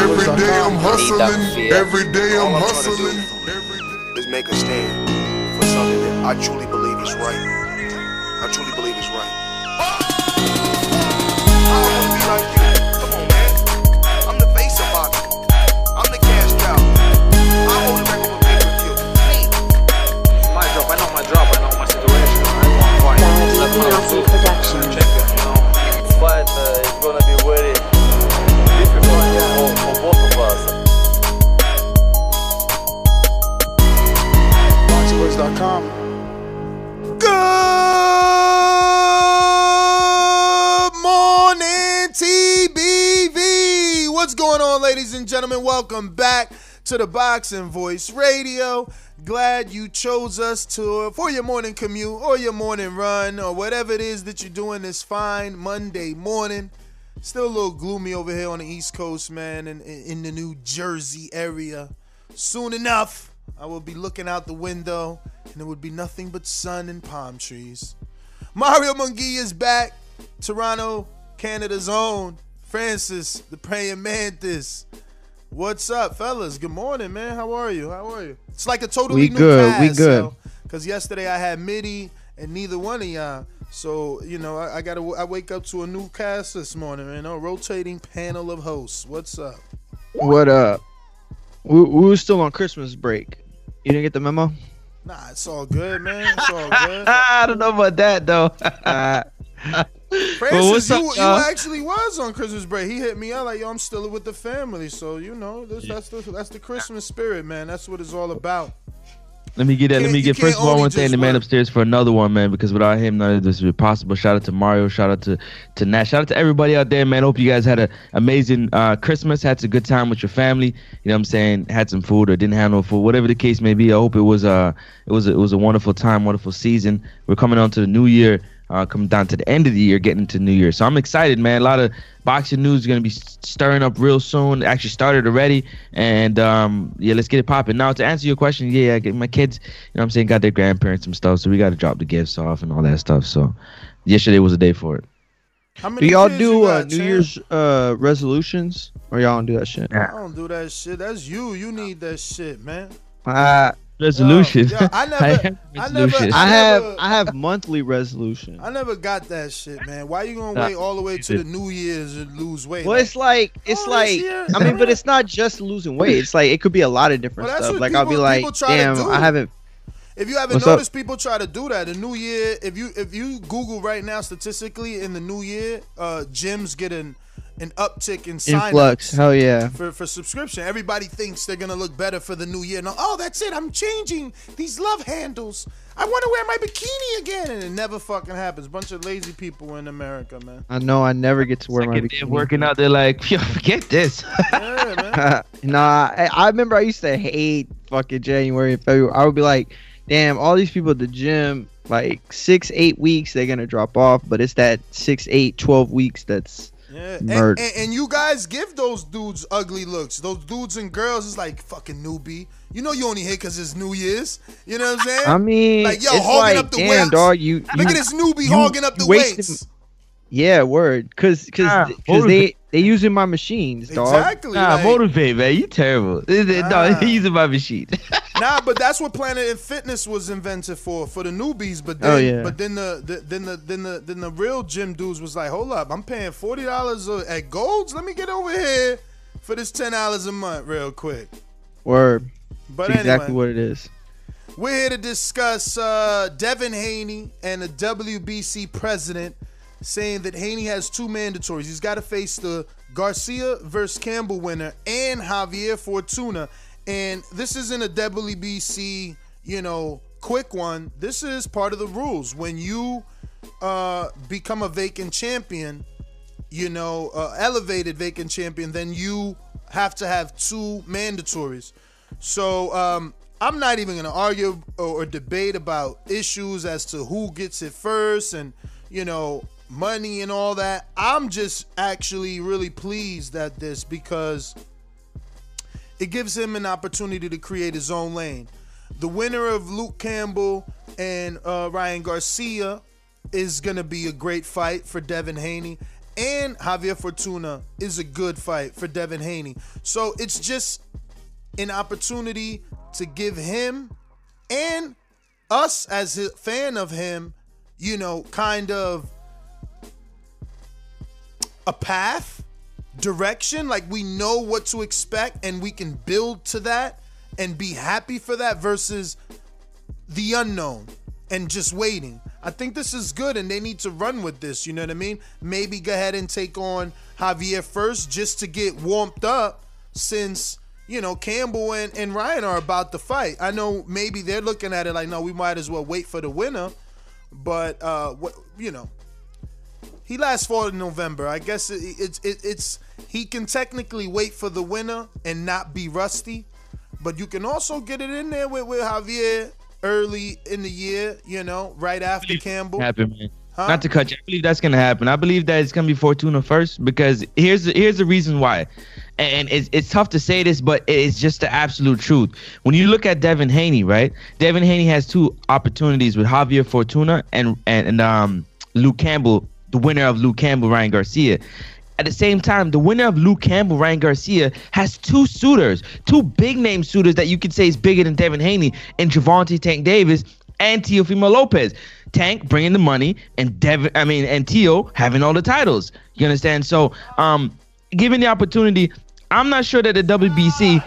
Every day I'm hustling, every day I'm hustling. is make a stand for something that I truly believe is right. I truly believe is right. I wanna be like you. Come on, man. I'm the face of boxing. I'm the cash cow. I hold the record for pay-per-view. Me. my drop. I know my drop. I know my situation. I want to fight. That's my What's going on, ladies and gentlemen? Welcome back to the Boxing Voice Radio. Glad you chose us to for your morning commute or your morning run or whatever it is that you're doing this fine Monday morning. Still a little gloomy over here on the East Coast, man, in, in the New Jersey area. Soon enough, I will be looking out the window and it would be nothing but sun and palm trees. Mario Munguia is back. Toronto, Canada's own. Francis, the praying mantis. What's up, fellas? Good morning, man. How are you? How are you? It's like a totally We new good, we good. Because yesterday I had Mitty and neither one of y'all. So you know, I, I gotta. I wake up to a new cast this morning. You A rotating panel of hosts. What's up? What up? We, we were still on Christmas break. You didn't get the memo? Nah, it's all good, man. It's all good. I don't know about that though. Francis, what's up, you, you y'all? actually was on Christmas break. He hit me out like, "Yo, I'm still with the family." So you know, this, that's the that's the Christmas spirit, man. That's what it's all about. Let me get that. Let me get first of all, I only want to thank the man upstairs for another one, man. Because without him, none of this would be possible. Shout out to Mario. Shout out to to Nat. Shout out to everybody out there, man. Hope you guys had an amazing uh, Christmas. Had some good time with your family. You know what I'm saying? Had some food or didn't have no food, whatever the case may be. I hope it was uh it was a, it was a wonderful time, wonderful season. We're coming on to the new year. Uh, coming down to the end of the year, getting into New Year. So I'm excited, man. A lot of boxing news is gonna be stirring up real soon. Actually started already, and um, yeah, let's get it popping. Now to answer your question, yeah, I get my kids, you know, what I'm saying, got their grandparents and stuff, so we got to drop the gifts off and all that stuff. So yesterday was the day for it. How Do y'all do uh, got, New champ? Year's uh, resolutions, or y'all don't do that shit? I don't do that shit. That's you. You need that shit, man. Uh, Resolution. Yo, I never- have I never- resolutions. I have never- I have monthly resolution. I never got that shit, man. Why you gonna Nah, wait all the way to the New Year's and lose weight? Well, it's like it's Oh, like I mean, but it's not just losing weight. It's like it could be a lot of different Well, stuff. what Like I'll be like, people try to damn. I haven't. If you haven't What's up? noticed, people try to do that. The new year, if you if you Google right now, statistically in the new year, uh, gyms get an an uptick in sign Influx, hell yeah. for for subscription. Everybody thinks they're gonna look better for the new year. No, oh, that's it. I'm changing these love handles. I want to wear my bikini again, and it never fucking happens. Bunch of lazy people in America, man. I know I never get to wear my Second day working out, they're like, yo, forget this. Yeah, man. nah, I, I remember I used to hate fucking January and February. I would be like, damn, all these people at the gym, like six, eight weeks, they're gonna drop off, but it's that six, eight, twelve weeks that's Yeah, and, and, and you guys give those dudes ugly looks. Those dudes and girls is like fucking newbie. You know you only hit because it's New Year's. You know what I'm saying? I mean, like yo, it's hogging like, up the damn, weights. dog, you, Look you- at this newbie you- hogging up the you wasted- weights. Yeah, word. Cause, cause, Ah, cause they they using my machines, dog. Exactly. Nah, like- motivate, man. You terrible. Ah. No, he's using my machine. nah, but that's what Planet and Fitness was invented for, for the newbies. But then, Oh, yeah. but then the, the then the then the then the real gym dudes was like, hold up, I'm paying forty dollars at Golds. Let me get over here for this ten dollars a month, real quick. Word. But That's exactly what it is. We're here to discuss uh, Devin Haney and the WBC president saying that Haney has two mandatories. He's got to face the Garcia versus Campbell winner and Javier Fortuna. And this isn't a WBC, you know, quick one. This is part of the rules. When you uh, become a vacant champion, you know, uh, elevated vacant champion, then you have to have two mandatories. So um, I'm not even going to argue or, or debate about issues as to who gets it first and, you know, money and all that. I'm just actually really pleased at this because it gives him an opportunity to create his own lane. The winner of Luke Campbell and uh, Ryan Garcia is going to be a great fight for Devin Haney. And Javier Fortuna is a good fight for Devin Haney. So it's just an opportunity to give him and us as a fan of him, you know, kind of a path, direction. Like we know what to expect and we can build to that and be happy for that versus the unknown and just waiting. I think this is good and they need to run with this, you know what I mean? Maybe go ahead and take on Javier first just to get warmed up since, you know, Campbell and, and Ryan are about to fight. I know maybe they're looking at it like, no, we might as well wait for the winner. But, uh, what, you know, he last fought in November. I guess it, it's it, it's he can technically wait for the winner and not be rusty, but you can also get it in there with, with Javier early in the year. You know, right after Campbell. happen, man. Huh? Not to cut you. I believe that's gonna happen. I believe that it's gonna be Fortuna first because here's the, here's the reason why, and it's it's tough to say this, but it's just the absolute truth. When you look at Devin Haney, right? Devin Haney has two opportunities with Javier Fortuna and and, and um Luke Campbell, the winner of Luke Campbell, Ryan Garcia. At the same time, the winner of Luke Campbell, Ryan Garcia, has two suitors, two big name suitors that you could say is bigger than Devin Haney, and Gervonta Tank Davis and Teofimo Lopez. Tank bringing the money, and Devin, I mean, and Teo having all the titles. You understand? So, um, given the opportunity, I'm not sure that the WBC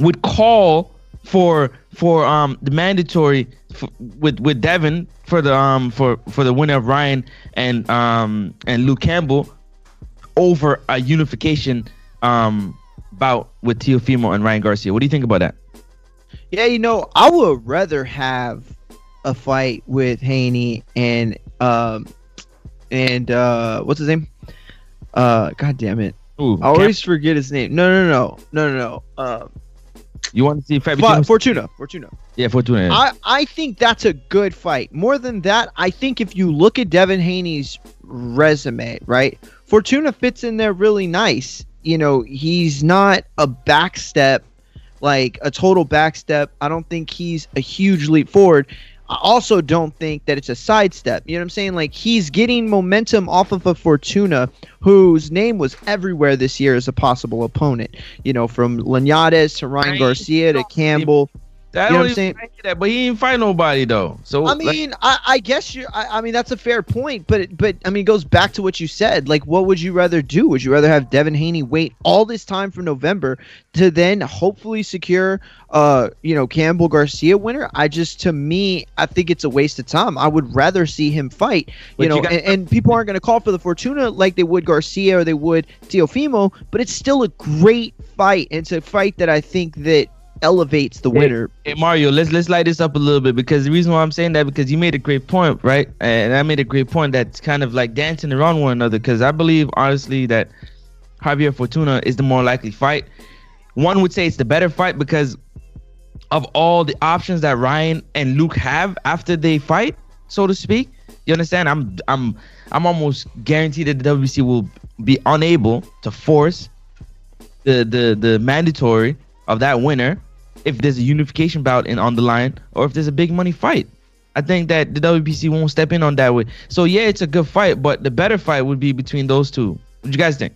would call for for um the mandatory f- with with Devin for the um for for the winner of Ryan and um and Luke Campbell over a unification um bout with Teofimo and Ryan Garcia. What do you think about that? Yeah, you know, I would rather have a fight with Haney and um and uh what's his name? Uh god damn it. Ooh, I always forget his name. No, no, no. No, no, no. Uh You want to see Fortuna. Fortuna. Yeah, Fortuna. yeah. I, I think that's a good fight. More than that, I think if you look at Devin Haney's resume, right? Fortuna fits in there really nice. You know, he's not a backstep, like a total backstep. I don't think he's a huge leap forward. I also don't think that it's a sidestep. You know what I'm saying? Like he's getting momentum off of a Fortuna whose name was everywhere this year as a possible opponent. You know, from Linares to Ryan. Garcia to Campbell. I you know don't what I'm saying? like that, but he didn't fight nobody though. So I like, mean, I, I guess you. I, I mean, that's a fair point, but it- but I mean, it goes back to what you said. Like, what would you rather do? Would you rather have Devin Haney wait all this time for November to then hopefully secure, uh, you know, Campbell Garcia winner? I just, to me, I think it's a waste of time. I would rather see him fight. You know, you got- and, and people aren't going to call for the Fortuna like they would Garcia or they would Teofimo, but it's still a great fight. It's a fight that I think that elevates the winner. Hey Mario, let's let's light this up a little bit because the reason why I'm saying that because you made a great point, right? And I made a great point that's kind of like dancing around one another because I believe honestly that Javier Fortuna is the more likely fight. One would say it's the better fight because of all the options that Ryan and Luke have after they fight, so to speak. You understand? I'm I'm I'm almost guaranteed that the WBC will be unable to force the the the mandatory of that winner if there's a unification bout in on the line or if there's a big money fight. I think that the WBC won't step in on that way. So yeah, it's a good fight, but the better fight would be between those two. What do you guys think?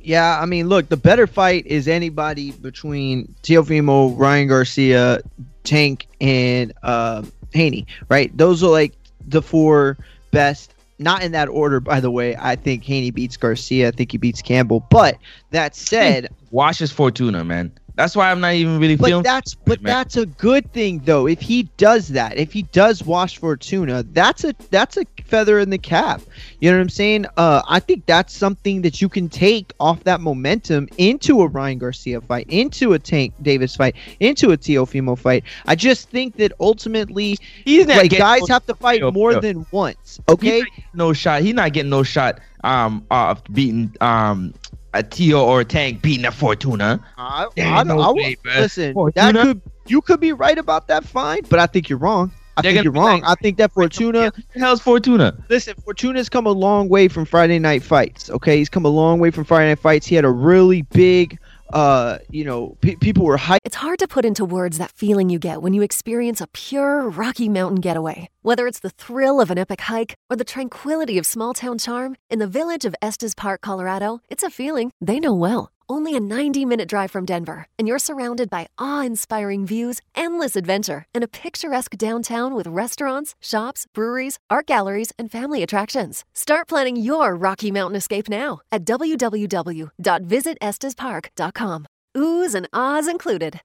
Yeah, I mean, look, the better fight is anybody between Teofimo, Ryan Garcia, Tank, and uh, Haney, right? Those are like the four best. Not in that order, by the way. I think Haney beats Garcia. I think he beats Campbell. But that said, washes Fortuna, man. That's why I'm not even really but feeling. that's but man. that's a good thing though. If he does that, if he does wash Fortuna, that's a that's a feather in the cap. You know what I'm saying? Uh, I think that's something that you can take off that momentum into a Ryan Garcia fight, into a Tank Davis fight, into a Teofimo fight. I just think that ultimately, He's not like guys no- have to fight Yo, more than once. Okay. no shot. He's not getting no shot. Um, of beating um a Tio or a Tank beating a Fortuna. I, I, ain't no I, way, bruh. listen, Fortuna? that could you could be right about that fine, but I think you're wrong. I They're think you're wrong. like- I think that Fortuna. What the hell's Fortuna? Listen, Fortuna's come a long way from Friday night fights. Okay, he's come a long way from Friday night fights. He had a really big, uh, you know, pe- people were hyped. It's hard to put into words that feeling you get when you experience a pure Rocky Mountain getaway. Whether it's the thrill of an epic hike or the tranquility of small town charm, in the village of Estes Park, Colorado, it's a feeling they know well. Only a 90 minute drive from Denver, and you're surrounded by awe inspiring views, endless adventure, and a picturesque downtown with restaurants, shops, breweries, art galleries, and family attractions. Start planning your Rocky Mountain escape now at www.visitestespark.com. Oohs and ahs included.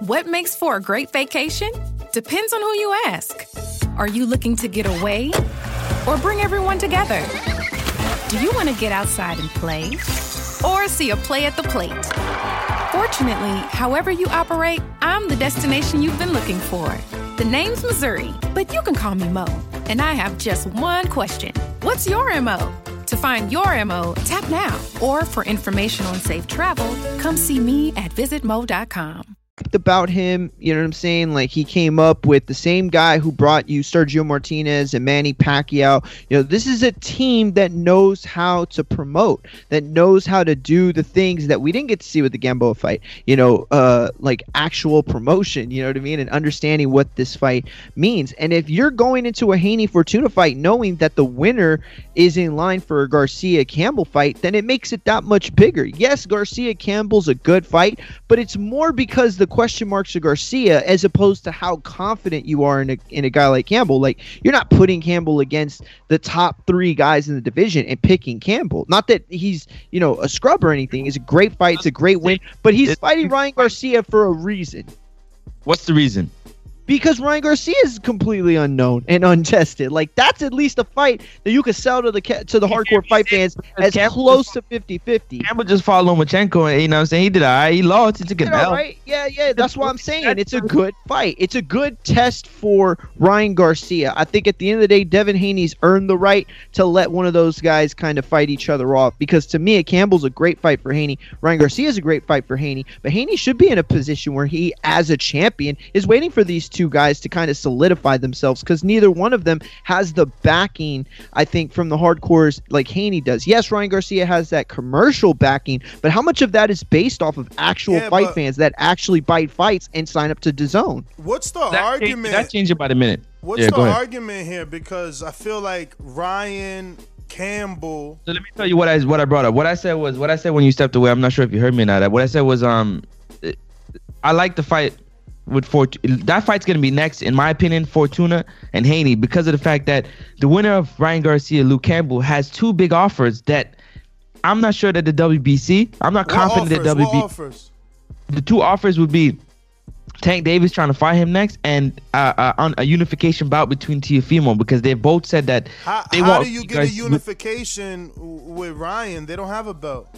What makes for a great vacation? Depends on who you ask. Are you looking to get away or bring everyone together? Do you want to get outside and play or see a play at the plate? Fortunately, however you operate, I'm the destination you've been looking for. The name's Missouri, but you can call me Mo. And I have just one question What's your MO? To find your MO, tap now. Or for information on safe travel, come see me at visitmo.com. about him. You know what I'm saying? Like he came up with the same guy who brought you Sergio Martinez and Manny Pacquiao. You know, this is a team that knows how to promote, that knows how to do the things that we didn't get to see with the Gamboa fight. You know, uh, like actual promotion. You know what I mean? And understanding what this fight means. And if you're going into a Haney Fortuna fight knowing that the winner is in line for a Garcia Campbell fight, then it makes it that much bigger. Yes, Garcia Campbell's a good fight, but it's more because the question marks of Garcia as opposed to how confident you are in a, in a guy like Campbell. Like you're not putting Campbell against the top three guys in the division and picking Campbell. Not that he's you know a scrub or anything. It's a great fight. It's a great win. But he's fighting Ryan Garcia for a reason What's the reason? Because Ryan Garcia is completely unknown and untested. Like that's at least a fight that you could sell to the ca- to the hardcore fight fans as Campbell close to 50-50. Campbell just fought Lomachenko, and you know what I'm saying? He did all right. He lost. He took an You L. right? Yeah, yeah. That's what I'm saying. It's a good fight. It's a good test for Ryan Garcia. I think at the end of the day, Devin Haney's earned the right to let one of those guys kind of fight each other off. Because to me, Campbell's a great fight for Haney. Ryan Garcia's a great fight for Haney. But Haney should be in a position where he, as a champion, is waiting for these two guys to kind of solidify themselves. Because neither one of them has the backing, I think, from the hardcores like Haney does. Yes, Ryan Garcia has that commercial backing, but how much of that is based off of actual Yeah, fight fans that actually bite fights and sign up to DAZN? What's the That, changed, argument? that changed about a minute. What's yeah, the argument here? Because I feel like Ryan Campbell. So let me tell you what I what I brought up. What I said was what I said when you stepped away. I'm not sure if you heard me or not. What I said was um, I like the fight with Fort. That fight's gonna be next, in my opinion, Fortuna and Haney, because of the fact that the winner of Ryan Garcia, Luke Campbell, has two big offers that I'm not sure that the WBC. I'm not What confident offers? that WBC. The two offers would be. Tank Davis trying to fight him next, and uh, uh, on a unification bout between Teofimo because they both said that How, they how want do you get a unification with Ryan? They don't have a belt.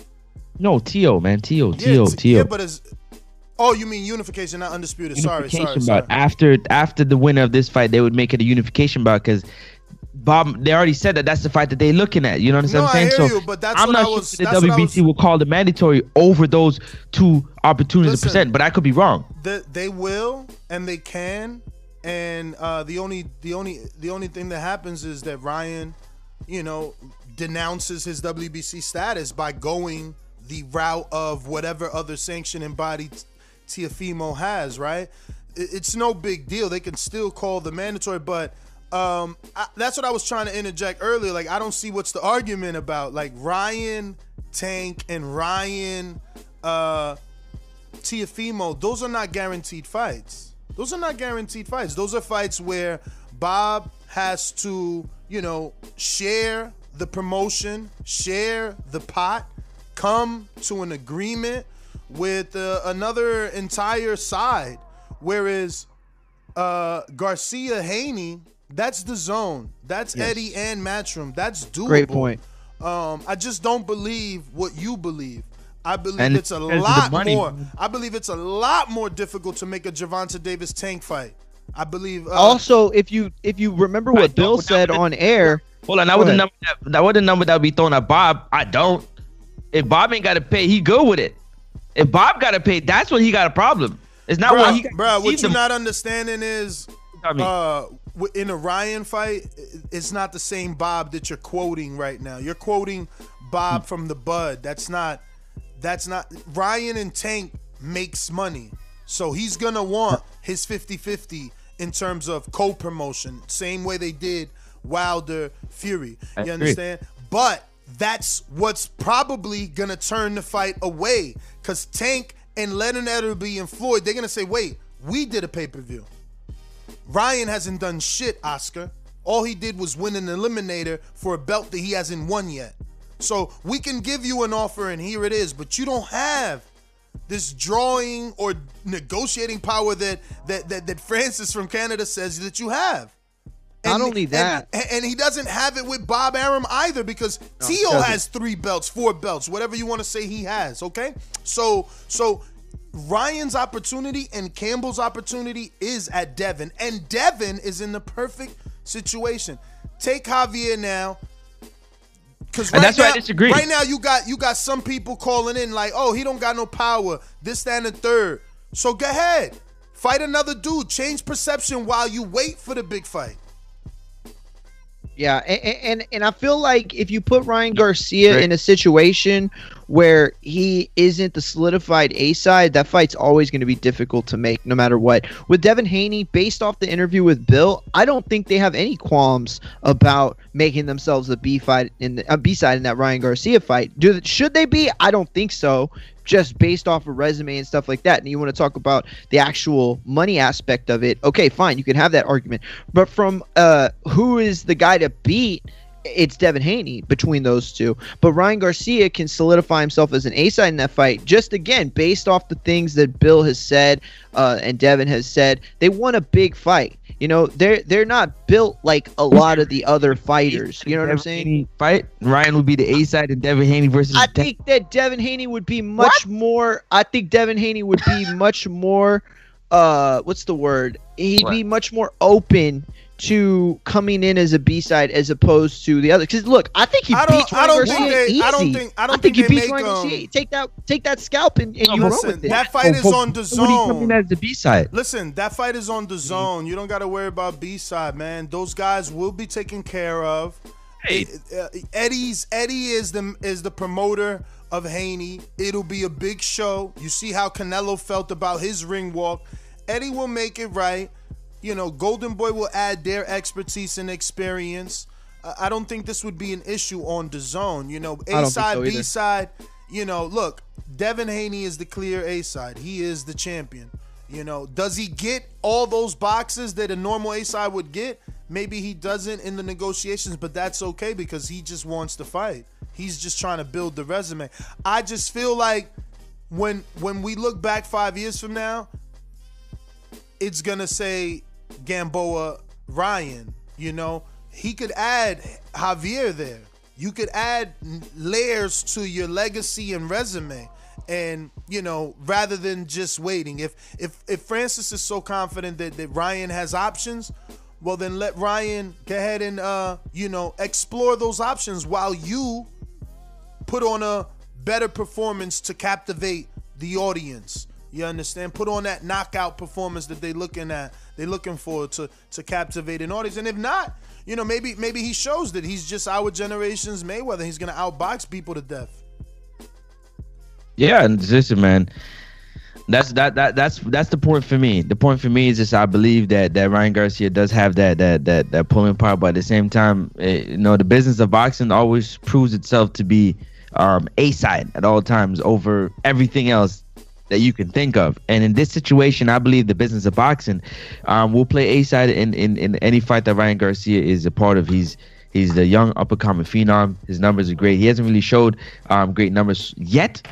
No, Tio, man, Tio, Tio, t- Tio. Yeah, but it's. Oh, you mean unification, not undisputed. Sorry, sorry, unification sorry. After after the winner of this fight, they would make it a unification bout because Bob they already said that that's the fight that they're looking at. You know what I'm I saying? so you, but that's I'm not sure was- if the that's what I WBC was- will call the mandatory over those two opportunities Listen. to present, but I could be wrong. The, they will and they can, and uh, the only the only the only thing that happens is that Ryan, you know, denounces his WBC status by going the route of whatever other sanctioning body Teofimo has, right? It's no big deal. They can still call the mandatory, but um, I, that's what I was trying to interject earlier. Like, I don't see what's the argument about. Like, Ryan Tank and Ryan uh, Teofimo, those are not guaranteed fights. Those are not guaranteed fights. Those are fights where Bob has to, you know, share the promotion, share the pot, come to an agreement with uh, another entire side. Whereas uh, Garcia Haney, that's the zone. That's Yes. Eddie and Matchroom. That's doable. Great point. Um, I just don't believe what you believe. I believe And it's a because of the lot money. more. I believe it's a lot more difficult to make a Gervonta Davis tank fight. I believe. Uh, also, if you if you remember what Bill said on air, Hold on, that was the number. That, that was the number that would be thrown at Bob. I don't. If Bob ain't got to pay, he good with it. If Bob got to pay, that's when he got a problem. It's not when he got bruh, what you're them. not understanding is, I mean- uh, in a Ryan fight, it's not the same Bob that you're quoting right now. You're quoting Bob from the Bud. That's not. That's not. Ryan and Tank makes money, so he's gonna want his 50-50 in terms of co-promotion, same way they did Wilder Fury. You understand? But that's what's probably gonna turn the fight away. Cause Tank and Leonard Ellerbe and Floyd, they're gonna say, wait, we did a pay-per-view. Ryan hasn't done shit, Oscar. All he did was win an eliminator for a belt that he hasn't won yet. So we can give you an offer and here it is, but you don't have this drawing or negotiating power that that that, that Francis from Canada says that you have. Not And- only that- and, and he doesn't have it with Bob Arum either because No, he Tio doesn't. has three belts, four belts, whatever you want to say he has. Okay, so so Ryan's opportunity and Campbell's opportunity is at Devin, and Devin is in the perfect situation. Take Javier now. Cause And right that's why I now, disagree. right now you got you got some people calling in like, oh, he don't got no power. This, that, and the third. So go ahead, fight another dude. Change perception while you wait for the big fight. Yeah, and, and and I feel like if you put Ryan Garcia Right. in a situation where he isn't the solidified A side, that fight's always going to be difficult to make, no matter what. With Devin Haney, based off the interview with Bill, I don't think they have any qualms about making themselves a B fight in the, a B side in that Ryan Garcia fight. Do should they be? I don't think so. Just based off of resume and stuff like that. And you want to talk about the actual money aspect of it? Okay, fine, you can have that argument. But from uh, who is the guy to beat? It's Devin Haney between those two. But Ryan Garcia can solidify himself as an A side in that fight, just again, based off the things that Bill has said uh, and Devin has said. They want a big fight. You know, they're they're not built like a lot of the other fighters. You know what I'm saying? Haney Fight Ryan would be the A side and Devin Haney versus. I think that Devin Haney would be much more. I think Devin Haney would be much more. Uh, what's the word? He'd be much more open to coming in as a B side as opposed to the other. Because look, I think he I don't- beats I Ryan don't Garcia think they- easy. I don't think- I don't think, think he they beats make, Ryan um, Garcia. Take that, take that scalp and, and you run Listen, with it. that fight is on the Would he come in zone. as the B side? Listen, that fight is on the zone. You don't got to worry about B side, man. Those guys will be taken care of. It- uh, Eddie's Eddie is the is the promoter of Haney. It'll be a big show. You see how Canelo felt about his ring walk. Eddie will make it right. You know, Golden Boy will add their expertise and experience. I I don't think this would be an issue on the zone. You know, A side, so B side. You know, look, Devin Haney is the clear A side. He is the champion. You know, does he get all those boxes that a normal A side would get? Maybe he doesn't in the negotiations, but that's okay because he just wants to fight. He's just trying to build the resume. I just feel like when when we look back five years from now, it's gonna say Gamboa Ryan. You know, he could add Javier there. You could add layers to your legacy and resume. And you know, rather than just waiting, if if if Francis is so confident that, that Ryan has options, well then let Ryan go ahead and uh, you know, explore those options while you put on a better performance to captivate the audience. You understand? Put on that knockout performance that they looking at, they looking for to to captivate an audience. And if not, you know, maybe maybe he shows that he's just our generation's Mayweather. He's gonna outbox people to death. Yeah, and listen, man. That's that that that's that's the point for me. The point for me is just I believe that that Ryan Garcia does have that that that that pulling power, but at the same time, eh, you know, the business of boxing always proves itself to be um, a side at all times over everything else that you can think of. And in this situation, I believe the business of boxing um, will play a side in, in in any fight that Ryan Garcia is a part of. He's he's the young up and coming phenom. His numbers are great. He hasn't really showed um, great numbers yet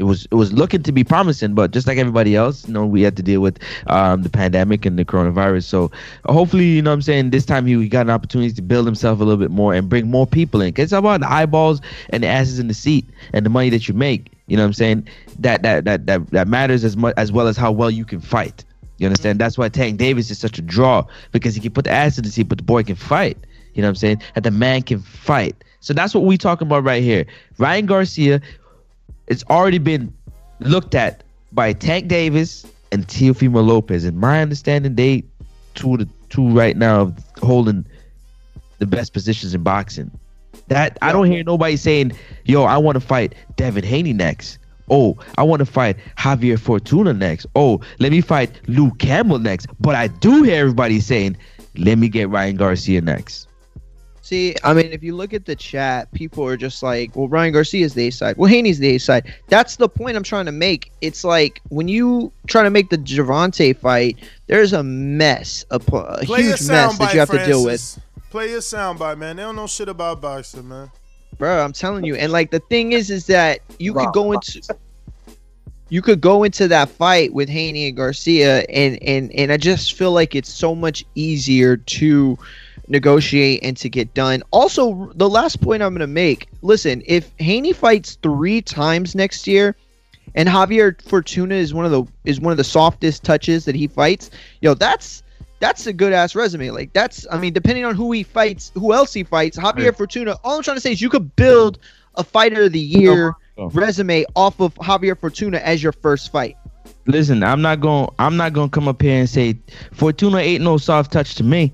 it was it was looking to be promising, but just like everybody else, you know, we had to deal with um, the pandemic and the coronavirus. So hopefully, you know, what I'm saying this time he, he got an opportunity to build himself a little bit more and bring more people in. Cause it's about the eyeballs and the asses in the seat and the money that you make. You know, what I'm saying that that that that that matters as much as well as how well you can fight. You understand? That's why Tank Davis is such a draw because he can put the ass in the seat, but the boy can fight. You know what I'm saying? That the man can fight. So that's what we talking about right here. Ryan Garcia it's already been looked at by Tank Davis and Teofimo Lopez. In my understanding, they two the two right now holding the best positions in boxing. That I don't hear nobody saying, "Yo, I want to fight Devin Haney next." Oh, I want to fight Javier Fortuna next. Oh, let me fight Luke Campbell next. But I do hear everybody saying, "Let me get Ryan Garcia next." See, I mean, if you look at the chat, people are just like, well, Ryan Garcia's the A side. Well, Haney's the A side. That's the point I'm trying to make. It's like when you try to make the Gervonta fight, there's a mess, a, a huge mess that you have Francis. to deal with. Play your soundbite, man. They don't know shit about boxing, man. Bro, I'm telling you. And like the thing is, is that you could go into you could go into that fight with Haney and Garcia, and and and I just feel like it's so much easier to negotiate and to get done. Also, the last point I'm going to make listen, if Haney fights three times next year, and Javier Fortuna is one of the is one of the softest touches that he fights, yo, that's that's a good ass resume. Like that's, I mean, depending on who he fights, who else he fights, Javier right. Fortuna. All I'm trying to say is you could build a fighter of the year oh. oh. resume off of Javier Fortuna as your first fight. Listen, I'm not going. I'm not going to come up here and say Fortuna ain't no soft touch to me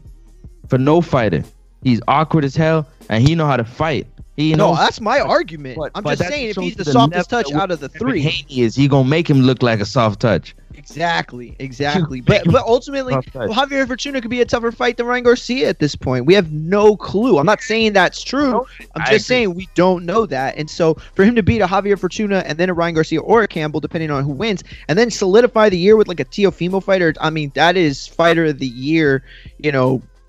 for no fighter. He's awkward as hell, and he know how to fight. He no, that's my argument. But, I'm but just saying, if he's the, the softest touch out of the three, Haney is he gonna make him look like a soft touch? Exactly, exactly. but but ultimately, well, Javier Fortuna could be a tougher fight than Ryan Garcia at this point. We have no clue. I'm not saying that's true. I'm just saying we don't know that. And so for him to beat a Javier Fortuna and then a Ryan Garcia or a Campbell, depending on who wins, and then solidify the year with like a Teofimo fighter, I mean, that is fighter of the year. You know,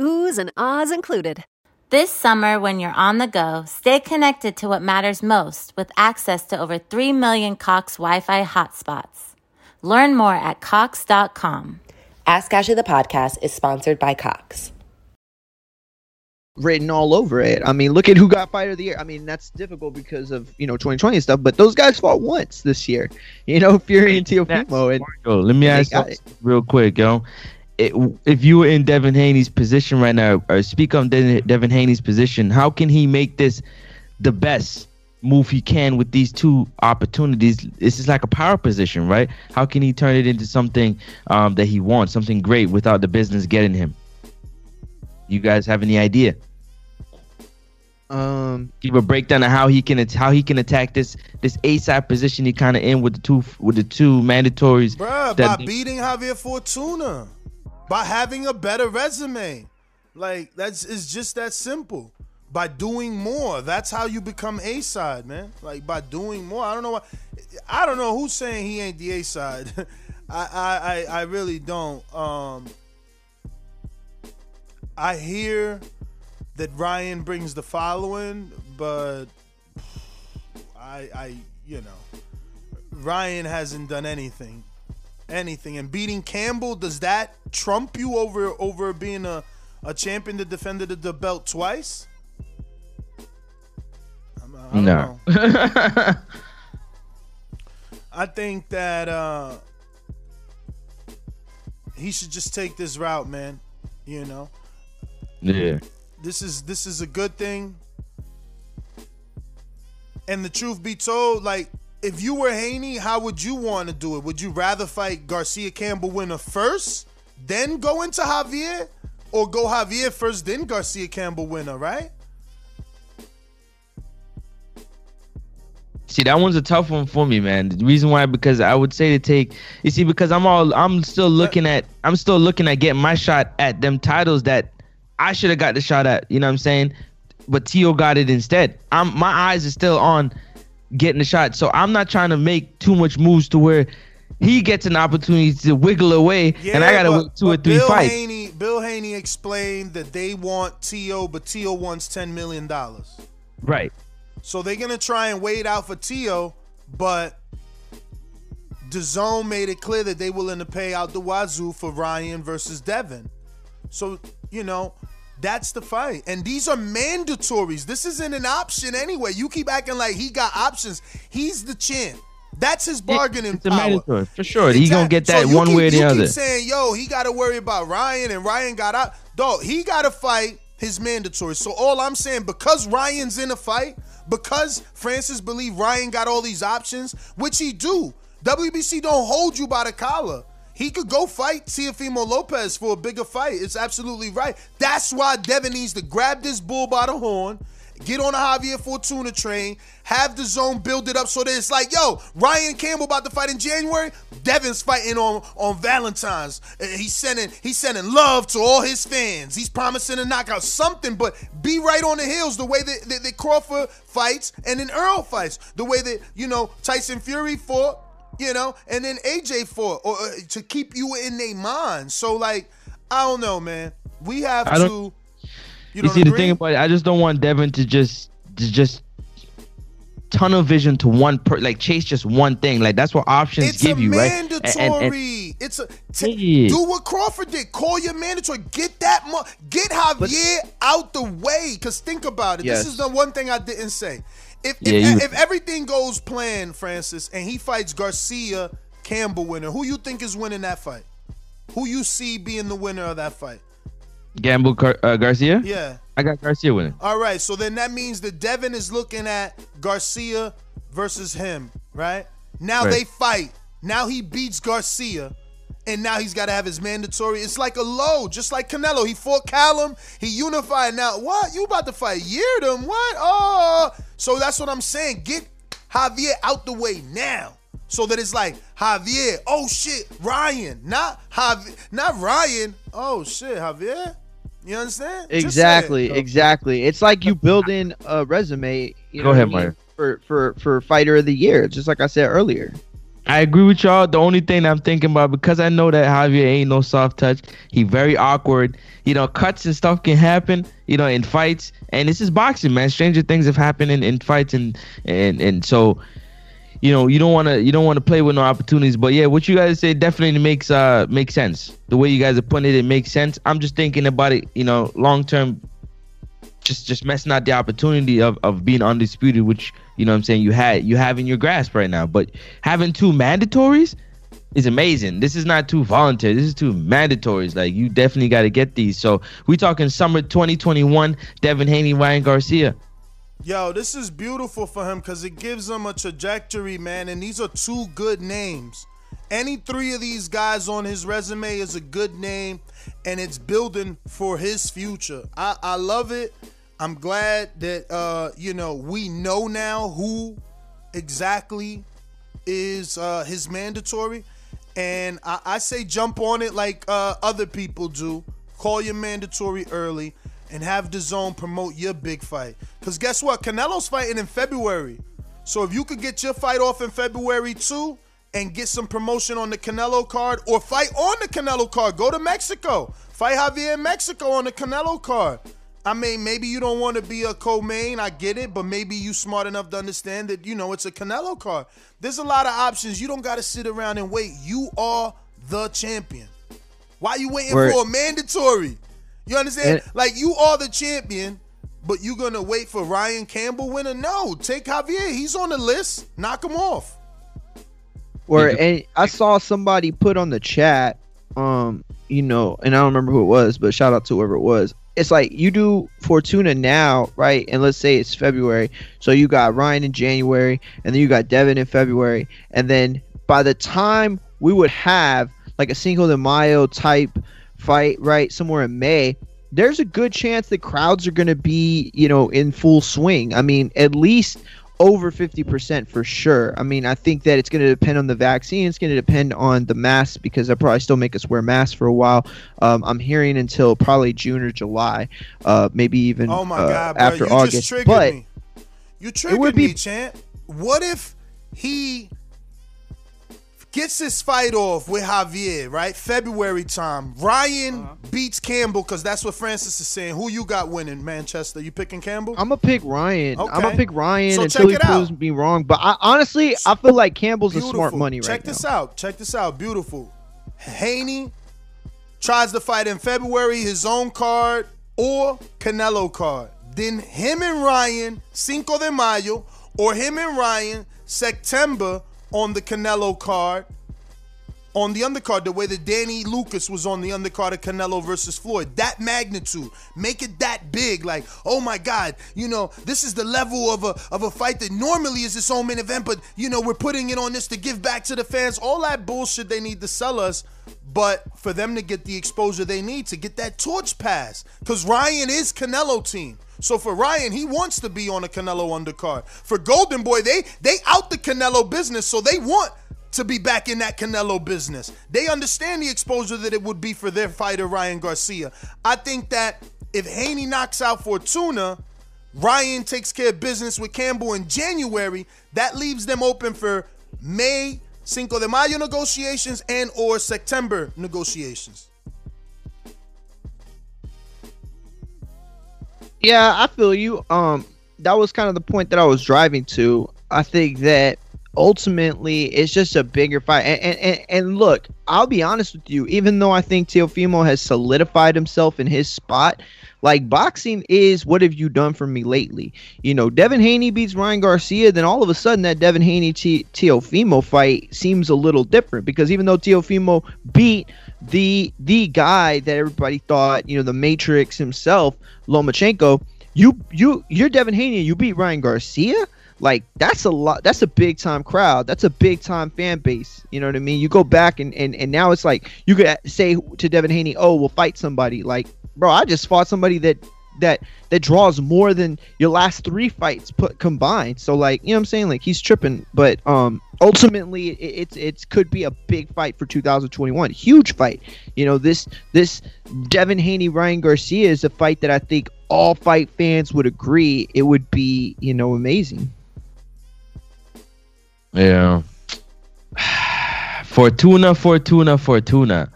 oohs and ahs included. This summer, when you're on the go, stay connected to what matters most with access to over 3 million Cox Wi Fi hotspots. Learn more at Cox.com. Ask Ashley the podcast is sponsored by Cox. Written all over it. I mean, look at who got fighter of the year. I mean, that's difficult because of you know 2020 and stuff. But those guys fought once this year. You know, Fury and Teofimo. And let me ask you real quick, yo it, if you were in Devin Haney's position right now, or speak on Devin Haney's position, how can he make this the best move he can with these two opportunities? This is like a power position, right? How can he turn it into something um, that he wants, something great, without the business getting him? You guys have any idea? Um, give a breakdown of how he can how he can attack this this A side position he kind of in with the two with the two mandatories. Bruh, by beating Javier Fortuna by having a better resume. Like that's it's just that simple. By doing more, that's how you become A side, man. Like by doing more. I don't know what. I don't know who's saying he ain't the A side. I, I I really don't. Um, I hear that Ryan brings the following, but I I you know Ryan hasn't done anything anything. And beating Campbell, does that trump you over over being a a champion that defended the belt twice? I no. I think that uh, he should just take this route, man. You know. Yeah. This is this is a good thing. And the truth be told, like if you were Haney, how would you want to do it? Would you rather fight Garcia Campbell winner first, then go into Javier, or go Javier first, then Garcia Campbell winner? Right? See, that one's a tough one for me, man. The reason why because I would say to take you see because I'm all I'm still looking at I'm still looking at getting my shot at them titles that I should have got the shot at. You know what I'm saying? But Tio got it instead. I'm my eyes are still on getting the shot. So I'm not trying to make too much moves to where he gets an opportunity to wiggle away, Yeah, and I gotta wait two or three Bill fights. Haney, Bill Haney explained that they want T.O., but T.O. wants $10 million. Right. So they're gonna try and wait out for Tio, but DAZN made it clear that they willing to pay out the wazoo for Ryan versus Devin. So you know that's the fight, and these are mandatories. This isn't an option anyway. You keep acting like he got options. He's the champ. That's his bargaining It's a power. mandatory for sure. He's gonna get that So one keep- way or the you other. Keep saying, yo, he got to worry about Ryan, and Ryan got out. Dog, he got to fight his mandatory. So all I'm saying, because Ryan's in a fight, because Francis believe Ryan got all these options, which he do. WBC don't hold you by the collar. He could go fight Teofimo Lopez for a bigger fight. It's absolutely right. That's why Devin needs to grab this bull by the horn, get on a Javier Fortuna train, have the zone build it up so that it's like, yo, Ryan Campbell about to fight in January. Devin's fighting on on Valentine's. Uh, He's sending he's sending love to all his fans. He's promising to knock out something, but be right on the heels the way that, that, that Crawford fights and then Earl fights. The way that you know Tyson Fury fought, you know, and then AJ fought, or uh, to keep you in their mind. So like, I don't know, man. We have I to. You, You, see, the thing about it, I just don't want Devin to just to just tunnel vision to one per like chase just one thing. Like that's what options It's give a you, right? mandatory. And- and- and- it's a t- Yeah. do what Crawford did. Call your mandatory. Get that mo- get Javier out the way. Cause think about it. Yes. This is the one thing I didn't say. If Yeah, if, you- if everything goes planned, Francis, and he fights Garcia Campbell winner, who you think is winning that fight? Who you see being the winner of that fight? Gamble Gar- uh, Garcia. Yeah. I got Garcia winning. All right, so then that means that Devin is looking at Garcia versus him, right? Now Right. they fight. Now he beats Garcia, and now he's got to have his mandatory. It's like a low, just like Canelo. He fought Callum, he unified. Now what? You about to fight Yildirim? What? Oh, so that's what I'm saying. Get Javier out the way now. So that it's like Javier, oh shit, Ryan, not Javier, not Ryan. Oh shit, Javier. You understand? Just say it. Exactly, exactly. It's like you build in a resume. You Go know what ahead, I mean, For for for fighter of the year, just like I said earlier. I agree with y'all. The only thing I'm thinking about because I know that Javier ain't no soft touch. He very awkward. You know, cuts and stuff can happen. You know, in fights, and this is boxing, man. Stranger things have happened in, in fights, and and and so, you know, you don't want to you don't want to play with no opportunities. But yeah, what you guys say definitely makes uh makes sense. The way you guys are putting it, it makes sense. I'm just thinking about it. You know, long term, just just messing out the opportunity of, of being undisputed, which you know what I'm saying you had you have in your grasp right now. But having two mandatories is amazing. This is not two voluntary. This is two mandatories. Like you definitely got to get these. So we talking summer 2021. Devin Haney, Ryan Garcia. Yo, this is beautiful for him because it gives him a trajectory, man. And these are two good names. Any three of these guys on his resume is a good name, and it's building for his future. I, I love it. I'm glad that uh, you know we know now who exactly is uh, his mandatory, and I, I say jump on it like uh, other people do. Call your mandatory early and have the zone promote your big fight. Cause guess what? Canelo's fighting in February. So if you could get your fight off in February too and get some promotion on the Canelo card or fight on the Canelo card, go to Mexico. Fight Javier in Mexico on the Canelo card. I mean, maybe you don't want to be a co-main, I get it, but maybe you smart enough to understand that, you know, it's a Canelo card. There's a lot of options. You don't got to sit around and wait. You are the champion. Why you waiting Word. for a mandatory? You understand? And- like you are the champion, but you gonna wait for Ryan Campbell winner? No, take Javier. He's on the list. Knock him off. Or and I saw somebody put on the chat, um, you know, and I don't remember who it was, but shout out to whoever it was. It's like you do Fortuna now, right? And let's say it's February, so you got Ryan in January, and then you got Devin in February, and then by the time we would have like a Cinco de Mayo type fight, right, somewhere in May, there's a good chance the crowds are going to be, you know, in full swing. I mean, at least over 50% for sure. I mean, I think that it's going to depend on the vaccine. It's going to depend on the masks because they'll probably still make us wear masks for a while. Um, I'm hearing until probably June or July, uh, maybe even Oh my uh, god, after you August. just triggered but me. You triggered would be- me, champ. What if he gets this fight off with Javier, right? February time. Ryan Uh-huh. beats Campbell because that's what Francis is saying. Who you got winning, Manchester? You picking Campbell? I'm gonna pick Ryan. Okay. I'm gonna pick Ryan So until he it out. proves me wrong. But I, honestly, I feel like Campbell's a smart Beautiful. money Check right this now. out. Check this out. Beautiful. Haney tries to fight in February, his own card or Canelo card. Then him and Ryan, Cinco de Mayo, or him and Ryan, September on the Canelo card. On the undercard, the way that Danny Lucas was on the undercard of Canelo versus Floyd, that magnitude, make it that big. Like, oh my God, you know, this is the level of a of a fight that normally is its own main event, but you know, we're putting it on this to give back to the fans. All that bullshit they need to sell us, but for them to get the exposure they need to get that torch pass, because Ryan is Canelo team. So for Ryan, he wants to be on a Canelo undercard. For Golden Boy, they they out the Canelo business, so they want to be back in that Canelo business. They understand the exposure that it would be for their fighter Ryan Garcia. I think that if Haney knocks out Fortuna, Ryan takes care of business with Campbell in January, that leaves them open for May Cinco de Mayo negotiations and or September negotiations. Yeah, I feel you. Um, that was kind of the point that I was driving to. I think that ultimately it's just a bigger fight. And and, and, look, I'll be honest with you. Even though I think Teofimo has solidified himself in his spot, like boxing is what have you done for me lately? You know, Devin Haney beats Ryan Garcia, then all of a sudden that Devin Haney Teofimo fight seems a little different because even though Teofimo beat the the guy that everybody thought, you know, the Matrix himself, Lomachenko, you you you're Devin Haney, you beat Ryan Garcia. Like that's a lot. That's a big time crowd. That's a big time fan base. You know what I mean? You go back and and, and now it's like you could say to Devin Haney, "Oh, we'll fight somebody." Like, bro, I just fought somebody that that that draws more than your last three fights put combined. So like, you know what I'm saying? Like he's tripping, but um ultimately it, it's it's could be a big fight for 2021. Huge fight. You know, this this Devin Haney Ryan Garcia is a fight that I think all fight fans would agree it would be, you know, amazing. Yeah. Fortuna, Fortuna, Fortuna.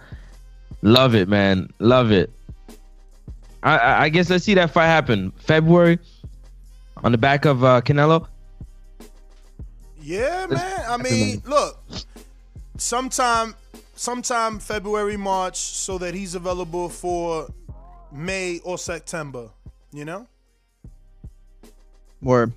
Love it, man. Love it. I, I, I guess let's see that fight happen. February on the back of uh, Canelo. Yeah, man. I mean, look, sometime, sometime February, March, so that he's available for May or September. You know, Or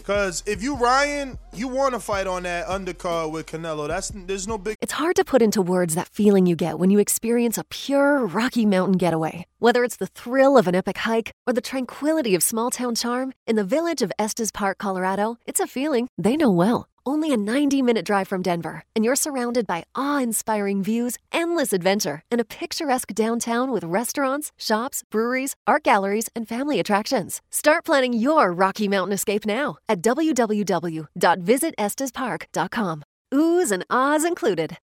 because if you Ryan, you want to fight on that undercard with Canelo. That's there's no big. It's hard to put into words that feeling you get when you experience a pure Rocky Mountain getaway. Whether it's the thrill of an epic hike or the tranquility of small town charm, in the village of Estes Park, Colorado, it's a feeling they know well. Only a 90 minute drive from Denver, and you're surrounded by awe inspiring views, endless adventure, and a picturesque downtown with restaurants, shops, breweries, art galleries, and family attractions. Start planning your Rocky Mountain escape now at www.visitestespark.com. Oohs and ahs included.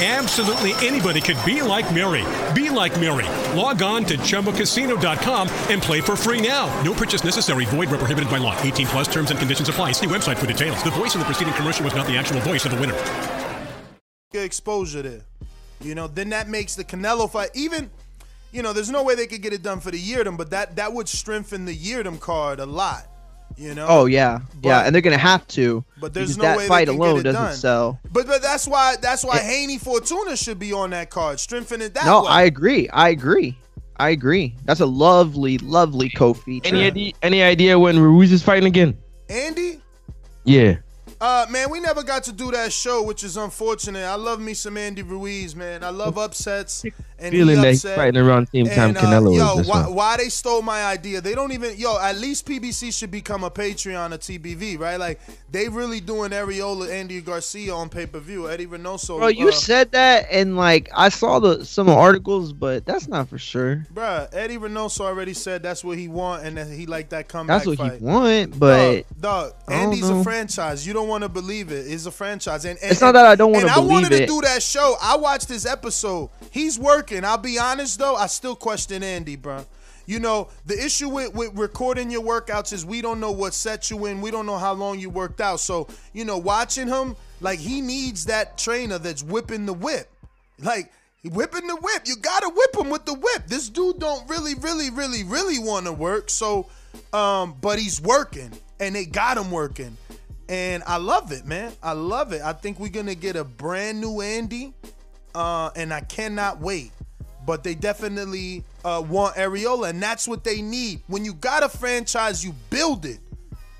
Absolutely anybody could be like Mary. Be like Mary. Log on to ChumbaCasino.com and play for free now. No purchase necessary. Void where prohibited by law. 18 plus terms and conditions apply. See website for details. The voice in the preceding commercial was not the actual voice of the winner. Get exposure there. You know, then that makes the Canelo fight even you know, there's no way they could get it done for the Yildirim, but that that would strengthen the Yildirim card a lot. You know. Oh yeah, yeah, and they're gonna have to. But there's no that way they fight can alone get it doesn't done. sell. But but that's why that's why Haney Fortuna should be on that card, strengthen it that no, way. I agree. I agree. I agree. That's a lovely, lovely co-feature. Any idea? Any idea when Ruiz is fighting again? Andy, Yeah. uh, man, we never got to do that show, which is unfortunate. I love me some Andy Ruiz, man. I love upsets, and Feeling he that he's fighting around same time And, uh, Canelo yo, is. That's why, why. why they stole my idea? They don't even yo. At least PBC should become a Patreon of TBV, right? Like they really doing Arreola, Andy Garcia on pay per view. Eddie Reynoso, Bro, you uh, said that, and like I saw the some articles, but that's not for sure. Bruh, Eddie Reynoso already said that's what he want and that he like that comeback That's what fight. he want, but Dog, I don't Andy's a franchise. You don't want to believe it. It's a franchise. And, and It's not that I don't wanna And I believe wanted to it. do that show. I watched this episode. He's working. I'll be honest though, I still question Andy, bro. You know, the issue with, with recording your workouts is we don't know what set you in. We don't know how long you worked out. So, you know, watching him, like he needs that trainer that's whipping the whip. Like whipping the whip. You gotta whip him with the whip. This dude don't really, really, really, really want to work. So, um, but he's working, and they got him working, and I love it, man. I love it. I think we're gonna get a brand new Andy, uh, and I cannot wait. But they definitely uh, want Arreola, and that's what they need. When you got a franchise, you build it.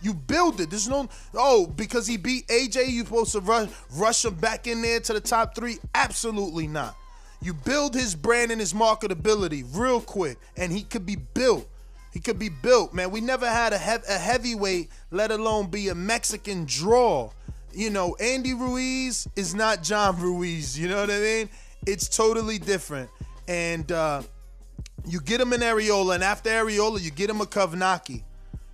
You build it. There's no oh because he beat AJ, you supposed to rush rush him back in there to the top three? Absolutely not. You build his brand and his marketability real quick, and he could be built. He could be built, man. We never had a, hev- a heavyweight, let alone be a Mexican draw. You know, Andy Ruiz is not John Ruiz. You know what I mean? It's totally different. And uh, you get him an Arreola, and after Arreola, you get him a Kownacki.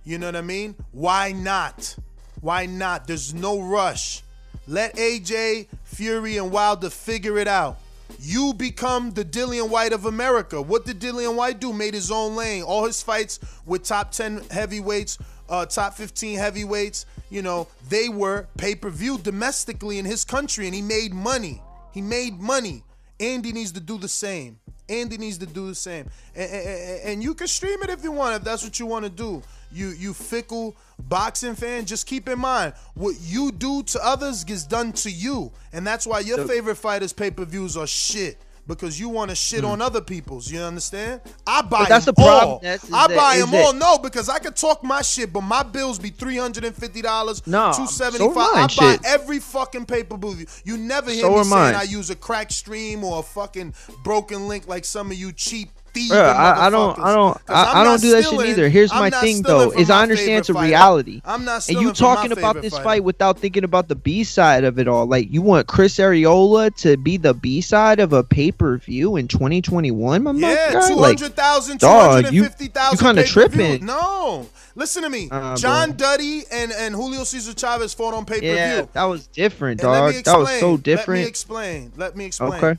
You know what I mean? Why not? Why not? There's no rush. Let AJ, Fury, and Wilder figure it out. You become the Dillian Whyte of America. What did Dillian Whyte do? Made his own lane. All his fights with top 10 heavyweights, uh, top 15 heavyweights, you know, they were pay per view domestically in his country, and he made money. He made money. Andy needs to do the same. Andy needs to do the same. And, and, and you can stream it if you want, if that's what you want to do. You you fickle boxing fan, just keep in mind what you do to others gets done to you. And that's why your favorite fighters' pay-per-views are shit. Because you want to shit hmm. on other people's, you understand? I buy. But that's them the problem, all. Ness, is I that- buy is them that- all. No, because I could talk my shit, but my bills be three hundred and fifty dollars, No, two so seventy am five. I, I buy shit. every fucking pay per view. You never hear So me saying I. I use a crack stream or a fucking broken link like some of you cheap thieving Bruh, I, I don't, I don't, I, I don't do that shit either. Here's I'm my thing though: is I understand it's a reality. I'm not and you talking about this fighter. fight without thinking about the B side of it all. Like you want Chris Arreola to be the B side of a pay per view in 2021, my Yeah, guy? two Like, hundred thousand, two dog, you- you kinda tripping. No, listen to me. Uh, John bro. Duddy and and Julio Cesar Chavez fought on pay per view. Yeah, that was different, dog. That was so explain. Let me different. explain. Let me explain. Okay,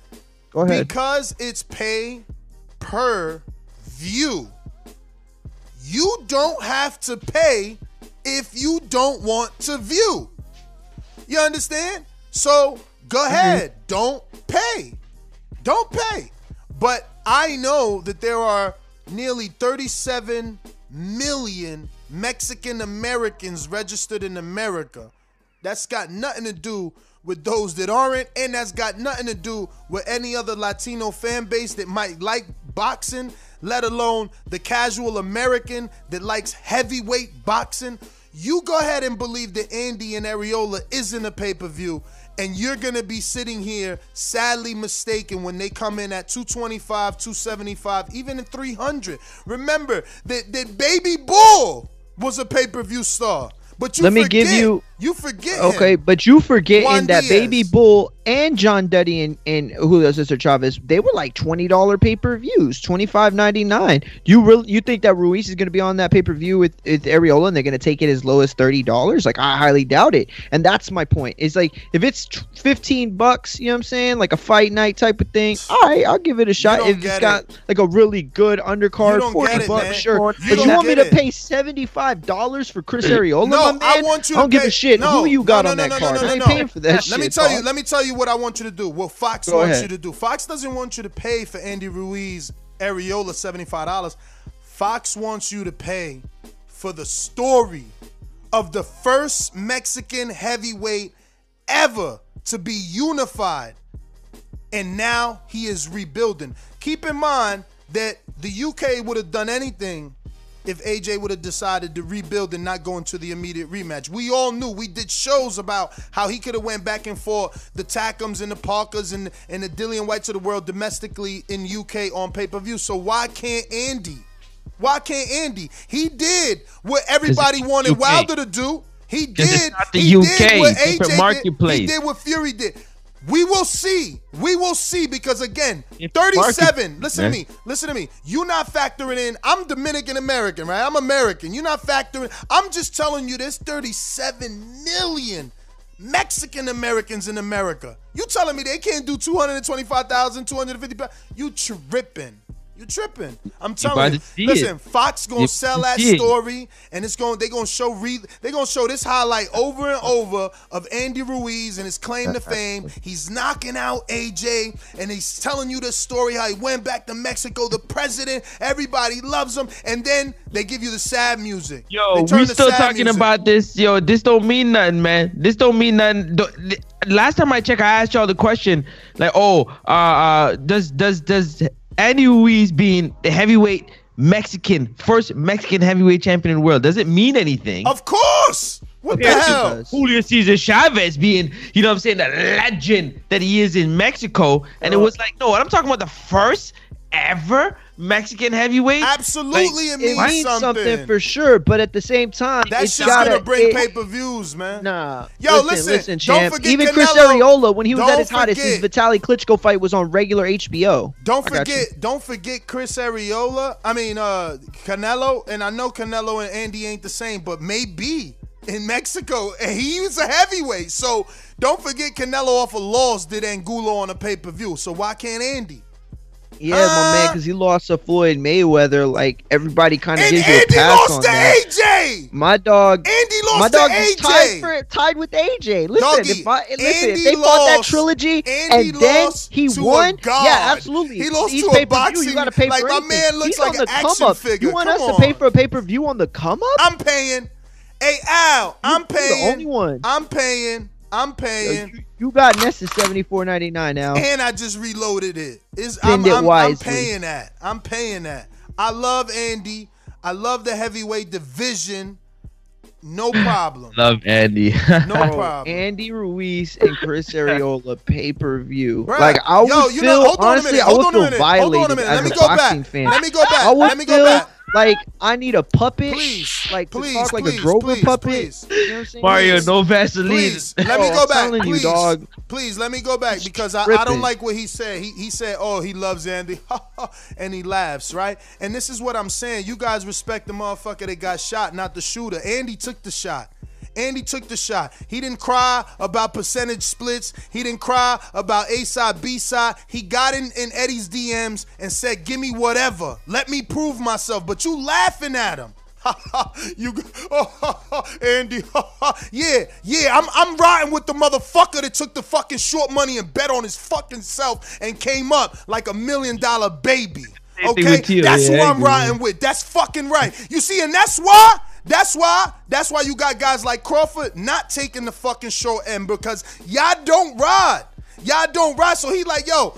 go ahead. Because it's pay per view. You don't have to pay if you don't want to view. You understand? So go Mm-hmm. ahead. Don't pay. Don't pay. But I know that there are nearly 37 million Mexican Americans registered in America. That's got nothing to do with those that aren't, and that's got nothing to do with any other Latino fan base that might like boxing, let alone the casual American that likes heavyweight boxing. You go ahead and believe that Andy and Arreola isn't a pay per view, and you're gonna be sitting here sadly mistaken when they come in at 225, 275, even in 300. Remember that that Baby Bull was a pay per view star, but you Let me give you- you forget Okay, him. but you forgetting Juan that Diaz. Baby Bull and John Duddy and, and Julio Cesar Chavez, they were like twenty dollar pay per views, twenty five ninety nine. You really you think that Ruiz is gonna be on that pay per view with, with Arreola and they're gonna take it as low as thirty dollars? Like I highly doubt it. And that's my point. It's like if it's t- fifteen bucks, you know what I'm saying, like a fight night type of thing. All right, I'll give it a shot. If it's got like a really good undercard, don't forty it, bucks, man. sure. You but you want me get to it. pay seventy five dollars for Chris Arreola, No, my man? I want you I don't to give pay- a shit. No, Who you got no, on no, that no, card? no, I no, ain't no. paying for that Let shit. me tell you. Let me tell you what I want you to do. What Fox Go wants ahead. you to do. Fox doesn't want you to pay for Andy Ruiz Arreola $75. Fox wants you to pay for the story of the first Mexican heavyweight ever to be unified. And now he is rebuilding. Keep in mind that the UK would have done anything if AJ would have decided to rebuild and not go into the immediate rematch. We all knew. We did shows about how he could have went back and forth the Takams and the Parkers and, and the Dillian Whytes of the world domestically in UK on pay-per-view. So why can't Andy? Why can't Andy? He did what everybody wanted UK. Wilder to do. He did. it's not the he UK, Did what AJ Did. He did what Fury did. We will see. We will see because again, It's 37. market- Listen to me. Listen to me. You're not factoring in. I'm Dominican American, right? I'm American. You're not factoring. I'm just telling you there's 37 million Mexican Americans in America. You telling me they can't do 225,000, 250? You tripping. You tripping. I'm telling you. to Listen, it. Fox gonna You sell that see it. story, and it's going. To They gonna show. Re, they gonna show this highlight over and over of Andy Ruiz and his claim to fame. He's knocking out AJ, and he's telling you the story how he went back to Mexico. The president, everybody loves him, and then they give you the sad music. Yo, They turn we the still sad talking music. about this. Yo, this don't mean nothing, man. This don't mean nothing. Last time I checked, I asked y'all the question, like, oh, uh, uh does does does Andy Ruiz being the heavyweight Mexican first Mexican heavyweight champion in the world does it mean anything? Of course. What the hell? Julio Cesar Chavez being, you know what I'm saying, the legend that he is in Mexico. And it uh, was like, no, I'm talking about the first ever Mexican heavyweight. Absolutely, it means something. for sure, but at the same time, That it's shit's gotta, gonna bring it- pay per views, man. Nah, Yo, listen, listen, listen, don't champ. forget Even Chris Canelo. Arreola, when he was at Don't his hottest, his forget. Vitaly Klitschko fight was on regular HBO. Don't I forget, don't forget Chris Arreola. I mean, uh, Canelo, and I know Canelo and Andy ain't the same, but maybe in Mexico, and he was a heavyweight. So don't forget Canelo off of loss did Angulo on a pay per view. So why can't Andy? Yeah, my man, because he lost to Floyd Mayweather. Like everybody kind of gives you a pass lost on to that. AJ. My dog, Andy lost my dog is AJ. tied, for, tied with AJ. Listen, Doggy, if, I, listen, if they fought that trilogy Andy and then lost he won, yeah, absolutely. He lost Each to a boxing- You got to pay like, for my man looks He's like on an the action up. figure. You want Come us to pay for a pay per view on the come up? I'm paying. Hey Al, I'm You're the paying. only one. I'm paying. I'm paying. You, you got Nessa seventy four ninety nine now. And I just reloaded it. It's, Spend I'm, it I'm, I'm paying that. I'm paying that. I love Andy. I love the heavyweight division. No problem. Love Andy. No problem. Andy Ruiz and Chris Arreola pay per view. Bruh, Like I would yo, feel know- hold on a honestly, minute, I would hold on a feel minute, hold on a violated minute. as Let me a go back. boxing fan. Let me go back. I would Let me go feel back. Like I need a puppet, Please, like please, to talk like please, a Grover please, puppet. please. You know what I'm saying? Mario, no Vaseline. Please, let me Oh, go I'm back. telling you, dog. please let me go back because I, I don't like what he said. He he said, "Oh, he loves Andy," and he laughs, right? And this is what I'm saying. You guys respect the motherfucker that got shot, not the shooter. Andy took the shot. Andy took the shot. He didn't cry about percentage splits. He didn't cry about A side, B side. He got in, in Eddie's DMs and said, Give me whatever. Let me prove myself. But you laughing at him. Ha ha. You Andy, yeah, yeah. I'm I'm riding with the motherfucker that took the fucking short money and bet on his fucking self and came up like a million dollar baby. Okay, you. that's Yeah, who I'm riding with. That's fucking right. You see, and that's why. That's why. That's why you got guys like Crawford not taking the fucking short end because y'all don't ride. Y'all don't ride. So he like, yo,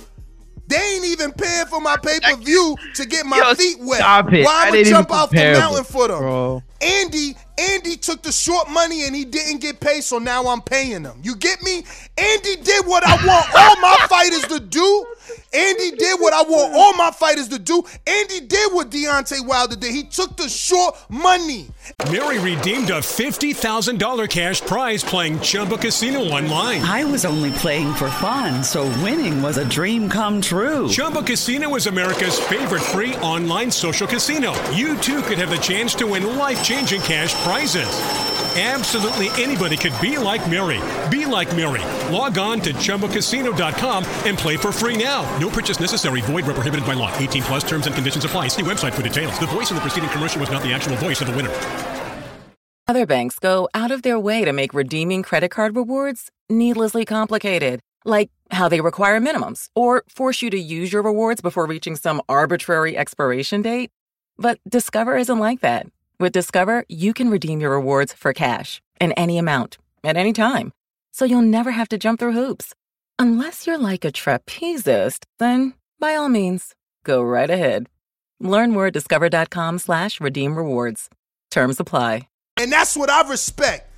they ain't even paying for my pay per view to get my Yo, feet wet. stop it. Why I'ma jump off the mountain for them? Bro. Andy, Andy took the short money and he didn't get paid, so now I'm paying him. You get me? Andy did what I want all my fighters to do. Andy did what I want all my fighters to do. Andy did what Deontay Wilder did. He took the short money. Mary redeemed a $50,000 cash prize playing Chumba Casino online. I was only playing for fun, so winning was a dream come true. Chumba Casino is America's favorite free online social casino. You too could have the chance to win life changing cash prizes. Absolutely anybody could be like Mary. Be like Mary. Log on to ChumbaCasino.com and play for free now. No purchase necessary. Void where prohibited by law. 18 plus terms and conditions apply. See website for details. The voice in the preceding commercial was not the actual voice of the winner. Other banks go out of their way to make redeeming credit card rewards needlessly complicated. like how they require minimums or force you to use your rewards before reaching some arbitrary expiration date. But Discover isn't like that. With Discover, you can redeem your rewards for cash in any amount at any time. So you'll never have to jump through hoops. Unless you're like a trapezist, then by all means, go right ahead. Learn more at discover.com slash redeem rewards. Terms apply. And that's what I respect.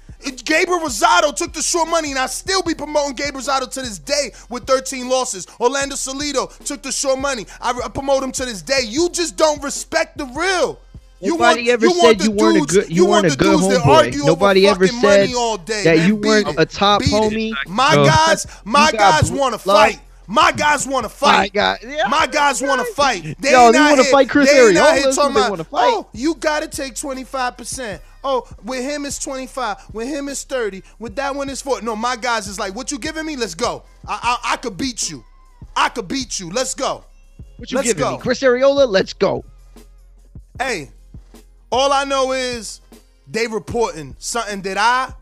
Gabriel Rosado took the short money, and I still be promoting Gabriel Rosado to this day with 13 losses. Orlando Salido took the short money. I, I promote him to this day. You just don't respect the real. You Nobody want, ever you said you weren't a good you, want weren't a good homeboy. Nobody ever said money all day, that you weren't it. a top homie. My No. guys, my guys want to fight. My guys want to fight. guy- yeah. My guys want to fight. They Yo, wanna here- fight Chris they ain't out Arreola, here talking about, fight. Oh, you got to take 25%. Oh, with him it's 25. With him it's 30. With that one it's 40. No, my guys is like, what you giving me? Let's go. I I, I could beat you. I could beat you. Let's go. What you Let's giving go. me? Chris Arreola, let's go. Hey, all I know is they reporting something that I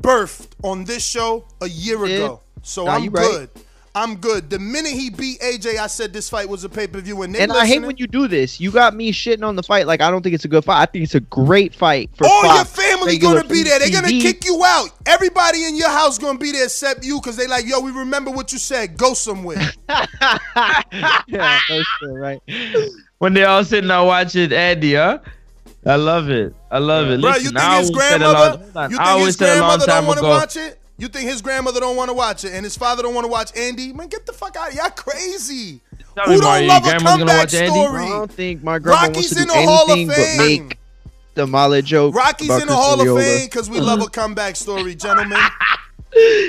birthed on this show a year Yeah. ago. So Nah, I'm you right. good. I'm good. The minute he beat AJ, I said this fight was a pay per view, and they And I hate when you do this. You got me shitting on the fight like I don't think it's a good fight. I think it's a great fight for All your family gonna be there. They're gonna kick you out. Everybody in your house gonna be there except you, cause they like, yo, we remember what you said. Go somewhere. yeah, no shit, right. when they all sitting there watching Andy, huh? I love it. I love it. Bro, Listen, you think I his always said a lot- grandmother? hold on. You I think always his said a long grandmother don't want to watch it? You think his grandmother don't want to watch it, and his father don't want to watch Andy? Man, get the fuck out! Y'all crazy. Tell Who don't Mario, love your a grandmother's gonna comeback watch Andy? story? I don't think my grandma Rocky's wants to in do the Hall of anything but make the Mala joke. Rocky's about in the Hall of Fame because we love a comeback story, gentlemen.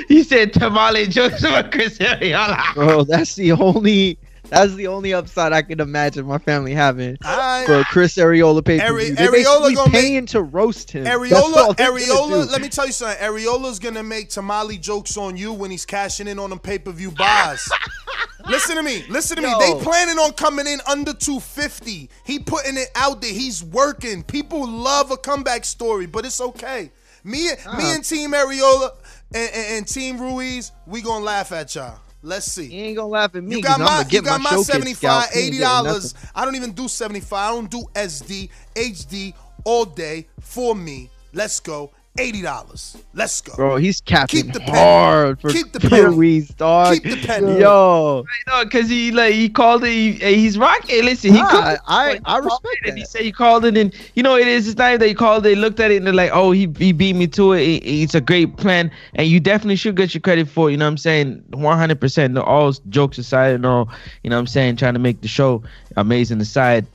He said tamale jokes about Chris Arreola. Bro, that's the only that's the only upside I can imagine my family having Alright. for Chris Arreola pay per view. They're Arreola basically gonna make- paying to roast him. Arreola, Arreola, let me tell you something. Arreola's gonna make tamale jokes on you when he's cashing in on them pay per view buys. listen to me, listen to me. They planning on coming in under 250. He putting it out there. He's working. People love a comeback story, but it's okay. Me, me Uh-huh. and Team Arreola and, and, and Team Ruiz, we gonna laugh at y'all. Let's see. You ain't gonna laugh at me. You got my, you got my, my showcase 75 scalp. He ain't $80. getting dollars. nothing. I don't even do 75. I don't do SD, HD all day for me. Let's go. $80. Let's go. Bro, he's capping Keep the penny. hard for Keep the penny. Ruiz, dog. Keep the penny. Yo, No, because he like he called it. He, he's rocking. Listen, he Nah, called I- it, I- he I respect it, and He said he called it, and you know it is. It's not even that he called it. They looked at it and they're like, "Oh, he he beat me to it. It- It's a great plan, and you definitely should get your credit for it." You know what I'm saying? 100. percent No, all jokes aside, and all you know what I'm saying, trying to make the show amazing aside.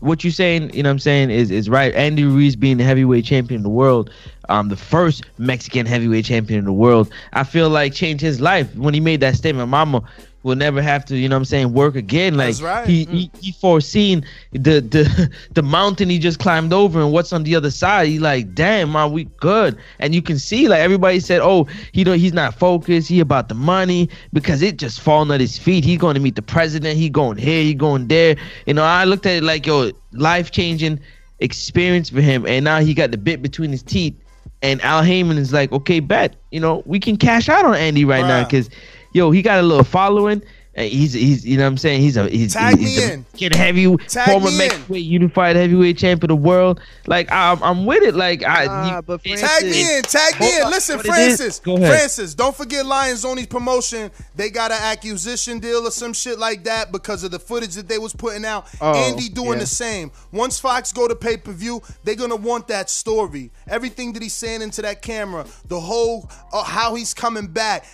What you're saying, you know what I'm saying, is is right. Andy Ruiz being the heavyweight champion of the world, um, the first Mexican heavyweight champion in the world, I feel like changed his life when he made that statement. Mama will never have to, you know what I'm saying, work again. Like right. he, he mm. he foreseen the the the mountain he just climbed over and what's on the other side. He like, damn, man, we good. And you can see like everybody said, oh, he don't he's not focused. He about the money because it just falling at his feet. He going to meet the president. He going here. He going there. You know, I looked at it like yo, life changing experience for him. And now he got the bit between his teeth. And Al Haymon is like, okay, bet. You know, we can cash out on Andy right now because yo, he got a little following. And he's he's you know what I'm saying he's a he's, Tag he's me the in. Heavy Tag former me in. Mexican unified heavyweight champion of the world. Like I'm I'm with it. Like I Nah, you- but it's- Tag me in, tag me in. Listen, what it is- Francis, Go ahead. Francis, don't forget Lions Only promotion. They got an acquisition deal or some shit like that because of the footage that they was putting out. Oh, Andy doing yeah. the same. Once Fox go to pay per view, they're gonna want that story. Everything that he's saying into that camera, the whole uh, how he's coming back.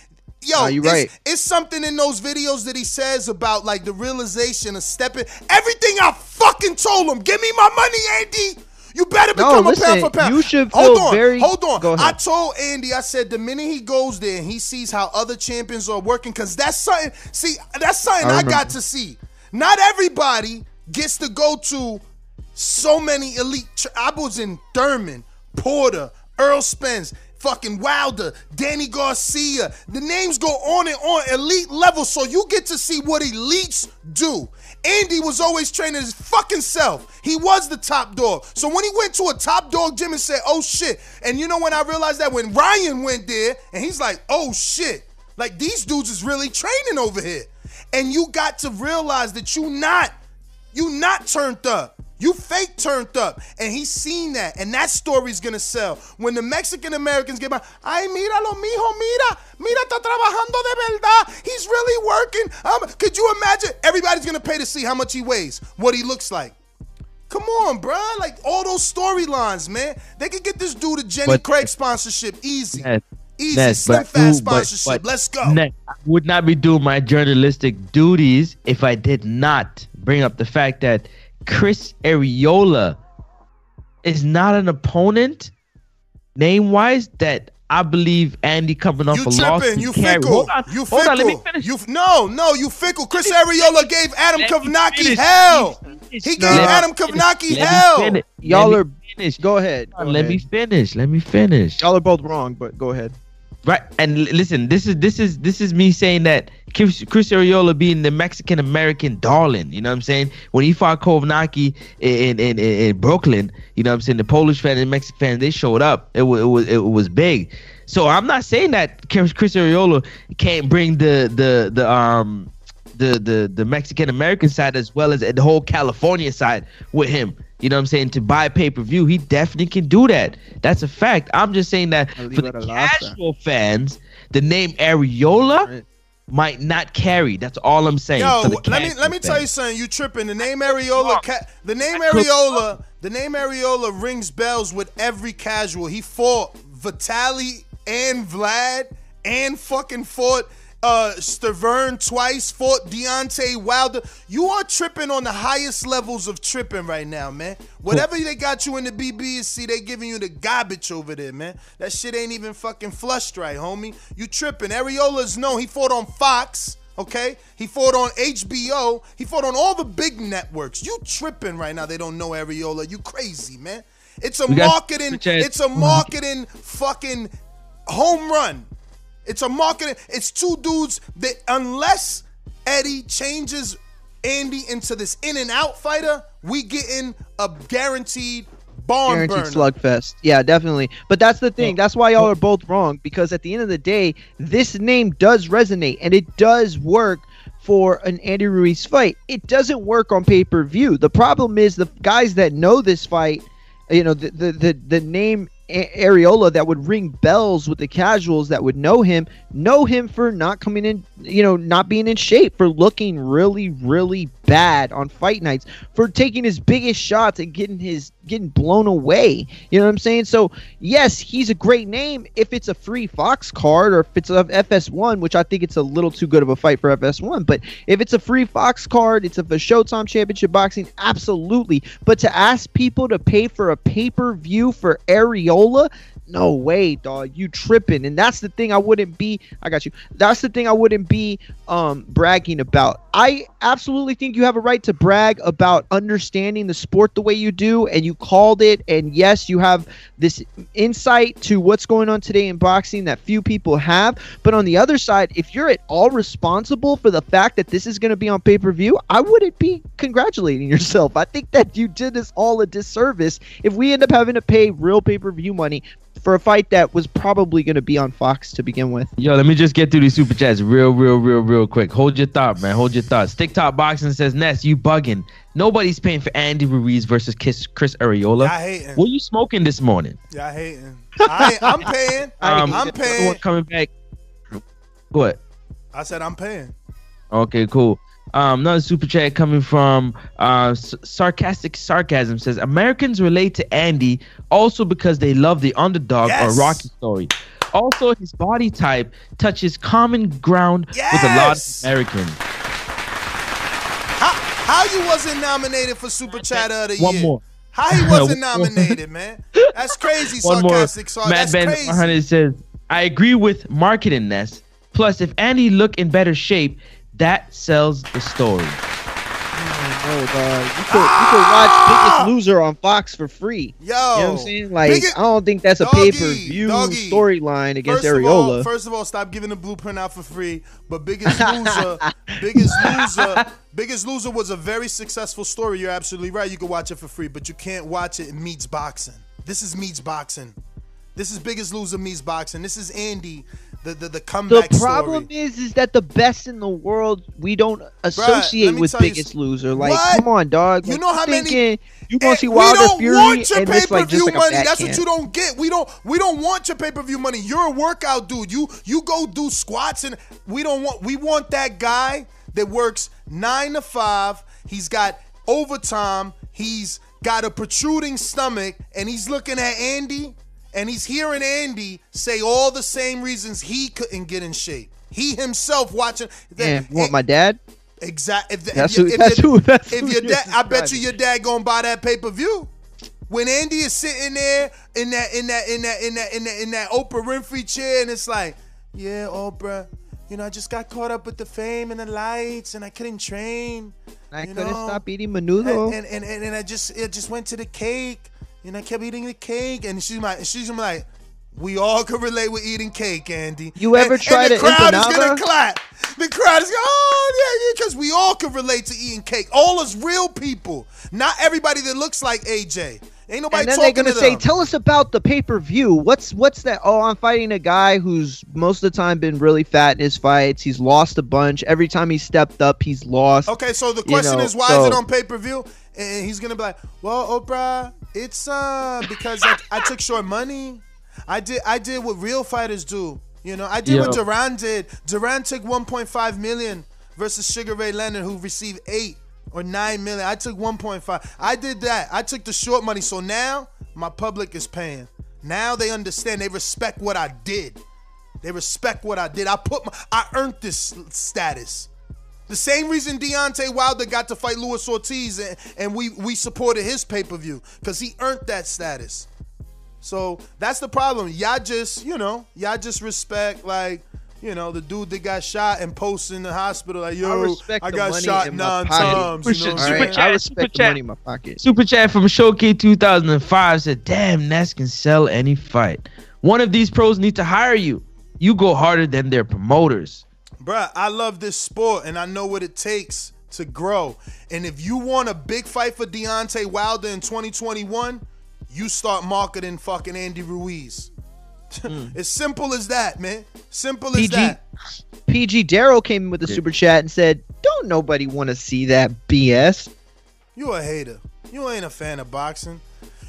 Yo, Nah, you it's, right. it's something in those videos that he says about like the realization of stepping. Everything I fucking told him. Give me my money, Andy. You better No, become a listen, pound for pound. you should hold feel on, very- hold on. I told Andy, I said the minute he goes there and he sees how other champions are working, because that's something. See, that's something I I, got to see. Not everybody gets to go to so many elite. Tra- I was in Thurman, Porter, Errol Spence. Fucking Wilder, Danny Garcia. The names go on and on, elite level, so you get to see what elites do. Andy was always training his fucking self. He was the top dog. So when he went to a top dog gym and said, oh shit, and you know when I realized that when Ryan went there and he's like, oh shit, Like these dudes is really training over here. And you got to realize that you not, you not turned up. You fake turned up. And he's seen that. And that story's gonna sell. When the Mexican Americans get by, ay, míralo, mijo, mira, mira, está trabajando de verdad. He's really working. Um, could you imagine? Everybody's gonna pay to see how much he weighs, what he looks like. Come on, bruh. Like all those storylines, man. They could get this dude a Jenny But- Craig sponsorship easy. Ness, Easy, Ness, slim but- fast ooh, but- sponsorship. but Let's go. Ness, I would not be doing my journalistic duties if I did not bring up the fact that Chris Arreola is not an opponent, name wise, that I believe Andy coming off You a loss. tripping? can You carry. fickle? Hold on, you hold fickle? on, let me finish. You no, no, you fickle. Chris Arreola gave Adam Let me Kownacki finish. hell. He gave Let Adam finish. Kownacki Let me hell. Y'all Let are me finish. Go ahead. go Let me finish. Let me finish. Y'all are both wrong, but go ahead. Right, and listen, this is this is this is me saying that Chris, Chris Arreola being the Mexican American darling. You know what I'm saying? When he fought Kownacki in in, in in Brooklyn, you know what I'm saying? The Polish fan and Mexican fan they showed up. It was it was it was big. So I'm not saying that Chris Arreola can't bring the the the um the the the Mexican American side as well as the whole California side with him. You know what I'm saying? To buy pay per view, he definitely can do that. That's a fact. I'm just saying that for the casual fans, the name Arreola might not carry. That's all I'm saying. Yo, let me let me tell you something. You tripping? The name Arreola, ca- the name Arreola, the name Arreola rings bells with every casual. He fought Vitali and Vlad, and fucking fought uh Stiverne twice, fought Deontay Wilder. You are tripping on the highest levels of tripping right now, man. Whatever they got you in the BBC, they giving you the garbage over there, man. That shit ain't even fucking flushed right, homie. You tripping. Arreola's known. He fought on Fox. Okay, he fought on HBO. He fought on all the big networks. You tripping right now? They don't know Arreola. You crazy, man? It's a marketing. It's a marketing fucking home run. It's a marketing. It's two dudes that unless Eddie changes Andy into this in and out fighter, we getting a guaranteed barn Guaranteed burner. slugfest. Yeah, definitely. But that's the thing. That's why y'all are both wrong because at the end of the day, this name does resonate and it does work for an Andy Ruiz fight. It doesn't work on pay per view. The problem is the guys that know this fight, you know, the the the, the name Arreola that would ring bells with the casuals that would know him, know him for not coming in, you know, not being in shape, for looking really, really bad on fight nights, for taking his biggest shots and getting his getting blown away. You know what I'm saying? So yes, he's a great name if it's a free Fox card or if it's a FS1, which I think it's a little too good of a fight for FS1. But if it's a free Fox card, it's a Showtime Championship Boxing, absolutely. But to ask people to pay for a pay per view for Arreola. No way, dog. You tripping. And that's the thing I wouldn't be I got you. That's the thing I wouldn't be um bragging about. I absolutely think you have a right to brag about understanding the sport the way you do and you called it and yes, you have this insight to what's going on today in boxing that few people have. But on the other side, if you're at all responsible for the fact that this is going to be on pay-per-view, I wouldn't be congratulating yourself. I think that you did us all a disservice if we end up having to pay real pay-per-view money for a fight that was probably going to be on Fox to begin with. Yo, let me just get through these super chats real, real, real, real quick. Hold your thought, man. Hold your thoughts. Stick Top Boxing says, Ness, you bugging. Nobody's paying for Andy Ruiz versus Kiss, Chris Arreola. I hating. What you smoking this morning? Yeah, I hating. I, I'm paying. Um, I'm paying. coming back. What? I said I'm paying. Okay, cool. Um, another super chat coming from uh, S- sarcastic sarcasm says Americans relate to Andy also because they love the underdog Yes. or Rocky story. Also, his body type touches common ground with a lot of Yes. Americans. How how you wasn't nominated for Super Chat of the One year? more. How he wasn't nominated, man? That's crazy. One more. Sarcastic. Sar- Mad that's Ben crazy. 100 says, I agree with marketing Ness. Plus, if Andy look in better shape, that sells the story. Oh, dog. You could, you could watch Biggest ah! Loser on Fox for free. Yo, you know what I'm saying? Like, Biggest- I don't think that's a pay per view storyline against First of, all, first of all, stop giving the blueprint out for free. But Biggest Loser, Biggest Loser, Biggest Loser was a very successful story. You're absolutely right. You can watch it for free, but you can't watch it in meets boxing. This is meets boxing. This is Biggest Loser meets boxing. This is Andy, the the, the The problem story. is, is that the best in the world we don't associate me with tell you Biggest Loser. Like, What? come on, dog. You Like, know how many- thinking You want to see Wilder don't Fury want your and pay it's per like just view like a money. That's backhand. what you don't get. We don't we don't want your pay per view money. You're a workout dude. You you go do squats and we don't want we want that guy that works nine to five. He's got overtime. He's got a protruding stomach and he's looking at Andy and he's hearing Andy say all the same reasons he couldn't get in shape. He himself watching. Yeah, want my dad? Exactly. If, That's if, who- if, that's your- who- that's if who your dad, I bet you your dad gonna buy that pay per view. When Andy is sitting there in that in that in that in that in that in that Oprah Winfrey chair, and it's like, yeah, Oprah, you know, I just got caught up with the fame and the lights, and I couldn't train. I couldn't know? stop eating menudo. And, and, and, and I just it just went to the cake, and I kept eating the cake, and she's my she's like, we all could relate with eating cake, Andy. You ever and, tried and the crowd is gonna clap. The crowd is going, oh yeah, yeah, because we all could relate to eating cake. All us real people, not everybody that looks like AJ. Ain't nobody and then they're gonna to say, them. "Tell us about the pay per view. What's what's that? Oh, I'm fighting a guy who's most of the time been really fat in his fights. He's lost a bunch. Every time he stepped up, he's lost. Okay, so the You question know, is, why so- is it on pay per view? And he's gonna be like, "Well, Oprah, it's uh because I, I took short money. I did I did what real fighters do. You know, I did what Duran did. Duran took 1.5 million versus Sugar Ray Leonard, who received eight or nine million. I took 1.5. I did that. I took the short money. So now my public is paying. Now they understand. They respect what I did. They respect what I did. I put my, I earned this status. The same reason Deontay Wilder got to fight Luis Ortiz and, and we we supported his pay per view because he earned that status. So that's the problem. Y'all just you know y'all just respect like you know the dude that got shot and posts in the hospital like yo I I got shot in my nine pocket. times. You know what I'm All right, saying? I money in my pocket. Super chat from Showcase 2005 said, "Damn, Ness can sell any fight. One of these pros need to hire you. You go harder than their promoters." Bruh, I love this sport and I know what it takes to grow. And if you want a big fight for Deontay Wilder in 2021, you start marketing fucking Andy Ruiz. Hmm. As simple as that, man. Simple as that. PG Darrow came in with a super chat and said, "Don't nobody want to see that BS." You a hater. You ain't a fan of boxing.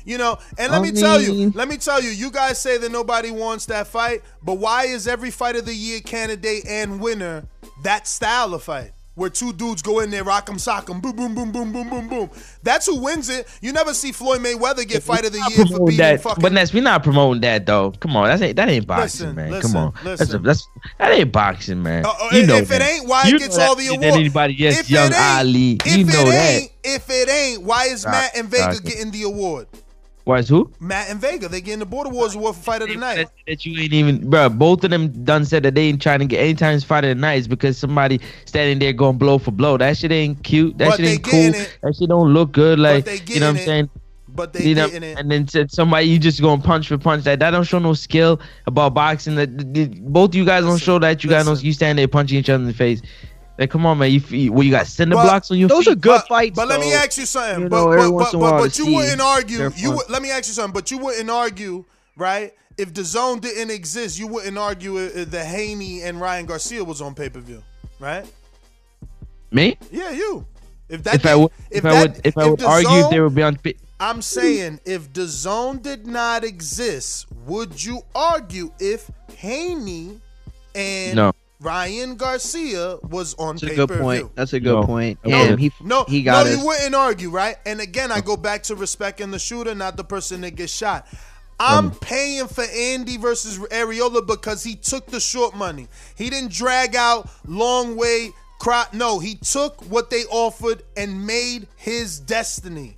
You know, and let I me tell you, let me tell you, you guys say that nobody wants that fight, but why is every fight of the year candidate and winner that style of fight? Where two dudes go in there, rock 'em, sock 'em, boom, boom, boom, boom, boom, boom, boom. That's who wins it. You never see Floyd Mayweather get fight of the year for beating that, fucking. but Ness, we're not promoting that though. Come on, that's ain't that ain't boxing, Listen, man. listen, Come on, that's, a, that's that ain't boxing, man. Uh, uh, you know if it ain't, why you it gets all that the than awards? anybody. Yes, If young it ain't- Ali. If You know it that. ain't, if it ain't, why is Matt and Vega okay. getting the award? Why is who? Matt and Vega, they getting the Border Wars award for fight of the night. That you ain't even, bro. Both of them done said that they ain't trying to get any times fight of the night is because somebody standing there going blow for blow. That shit ain't cute. That But shit ain't cool. it. That shit don't look good. Like you know what I'm it. saying. But they you know, getting it. and then said somebody you just going punch for punch. That that don't show no skill about boxing. That th- th- both you guys don't show that you guys know you stand there punching each other in the face. Like come on, man. You, you well, you got cinder But blocks on your Those feet. are good fights. But let me ask you something. You but, know, every but, once but, in a while but, you wouldn't argue. You would, let me ask you something. But you wouldn't argue, right? If the zone didn't exist, you wouldn't argue uh, the Haney and Ryan Garcia was on pay per view, right? Me? Yeah, you. If that If I would, if if, I that- would, if I if would the argue, zone- they would be on. pi- I'm saying if the zone did not exist, would you argue if Haney and No. Ryan Garcia was on That's a pay good per view? point. That's a good No. point. No. He No, he got no, us. you wouldn't argue, right? And again, I go back to respecting the shooter, not the person that gets shot. I'm Um, paying for Andy versus Arreola because he took the short money. He didn't drag out long way. Cry. No, he took what they offered and made his destiny.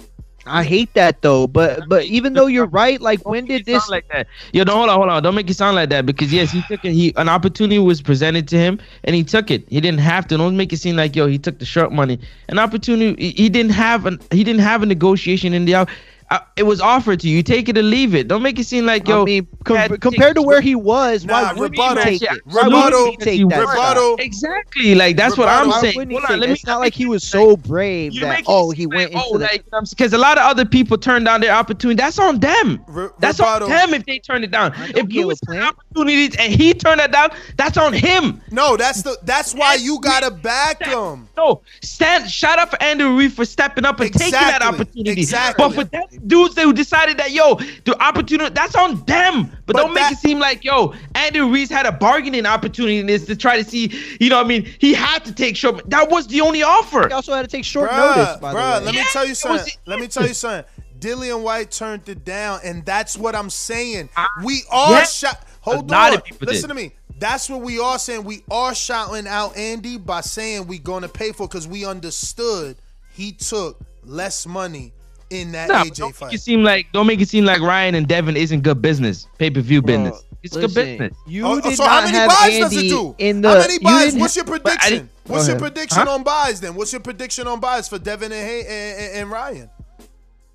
I hate that though. But but even though you're right, like when did this? sound like that. Yo, don't hold on, hold on. Don't make it sound like that because yes, he took it. He an opportunity was presented to him and he took it. He didn't have to. Don't make it seem like yo, he took the short money. An opportunity. He, he didn't have an. He didn't have a negotiation in the out. Uh, it was offered to you. You Take it or leave it. Don't make it seem like yo. I mean, com- compared to where he was, Nah, why wouldn't rebuttal. he take it? absolutely Why wouldn't he take that were- Rebuttal. Exactly. Like that's what I'm saying. wouldn't Hold on, take let me. It's not like he was so brave that oh seem he went like, into oh, the like because a lot of other people turned down their opportunity. That's on them. Re- That's rebuttal. on them if they turn it down. If Caleb Lewis had Plant. opportunities and he turned it down, that's on him. No, that's the that's why you gotta back him. No, stand. Shout out for Andrew Reed for stepping up and taking that opportunity. Exactly. But for them dudes who decided that yo, the opportunity that's on them. But, But don't make it seem like yo, Andrew Reese had a bargaining opportunity in this to try to see. You know, I mean, he had to take short. That was the only offer. He also had to take short Bruh, notice. By bruh, the let way, me tell you something. the Let me tell you something. Dillian Whyte turned it down, and that's what I'm saying. We are yeah. shot. Hold on. Listen did. to me. That's what we are saying. We are shouting out Andy by saying we going to pay for because we understood he took less money in that Nah, AJ don't make fight. it seem like don't make it seem like Ryan and Devin isn't good business, pay per view business. It's good business. You Oh, did so not how many have buys does it Andy do? in the. how many buys? didn't What's your prediction? What's your prediction Huh? on buys then? What's your prediction on buys for Devin and, Hay- and, and, and Ryan?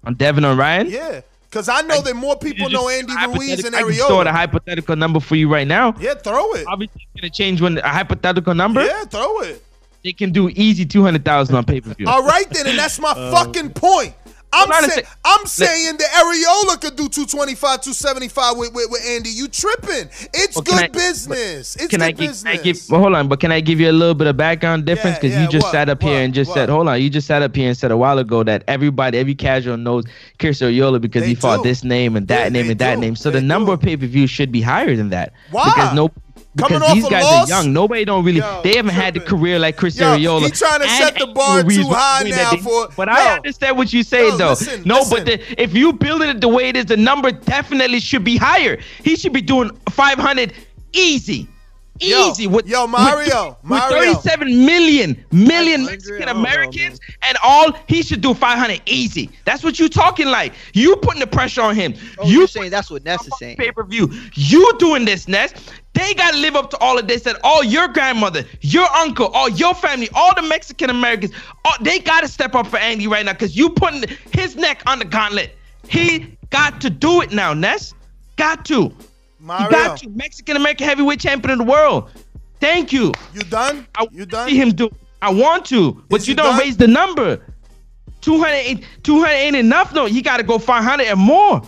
On Devin or Ryan? Yeah, because I know that more people know Andy Ruiz and Arreola. I can throw a hypothetical number for you right now. Yeah, throw it. Obviously, it's gonna change when a hypothetical number. Yeah, throw it. They can do easy two hundred thousand on pay per view. All right then, and that's my Uh, fucking point. I'm Hold on a saying sec. I'm saying that Arreola could do 225, 275 with, with, with Andy. You tripping. It's Well, good I- business. It's can good I give, business. I give well, hold on, but can I give you a little bit of background difference? Because yeah, you just what, sat up what, here and just said, hold on, you just sat up here and said a while ago that everybody, every casual knows Chris Arreola because They he fought do. this name and that Yeah, name they and that name. So They the number do. of pay per views should be higher than that. Why? Because no. Coming Because these guys loss? are young. Nobody don't really. Yo, they haven't had the career like Chris Yo, Arreola. he trying to and set the bar too high now they- for- But Yo. I understand what you say though. listen, no, listen. but the, if you building it the way it is, the number definitely should be higher. He should be doing 500 easy. Yo, Easy with yo, with- Mario, with, 37 million million Mexican I don't Americans and all he should do 500 easy. That's what you talking like. You putting the pressure on him. Oh, you saying that's what Ness is saying. pay per view. You doing this, Ness. They gotta live up to all of this. That all your grandmother, your uncle, all your family, all the Mexican Americans, all, they gotta step up for Andy right now because you putting his neck on the gauntlet. He got to do it now, Ness. Got to. You Mario, got to. Mexican American heavyweight champion of the world. Thank you. you done? I You done? see him do. I want to, but Is you don't done? raise the number. 200, ain't- 200 ain't enough. No, you got to go 500 and more.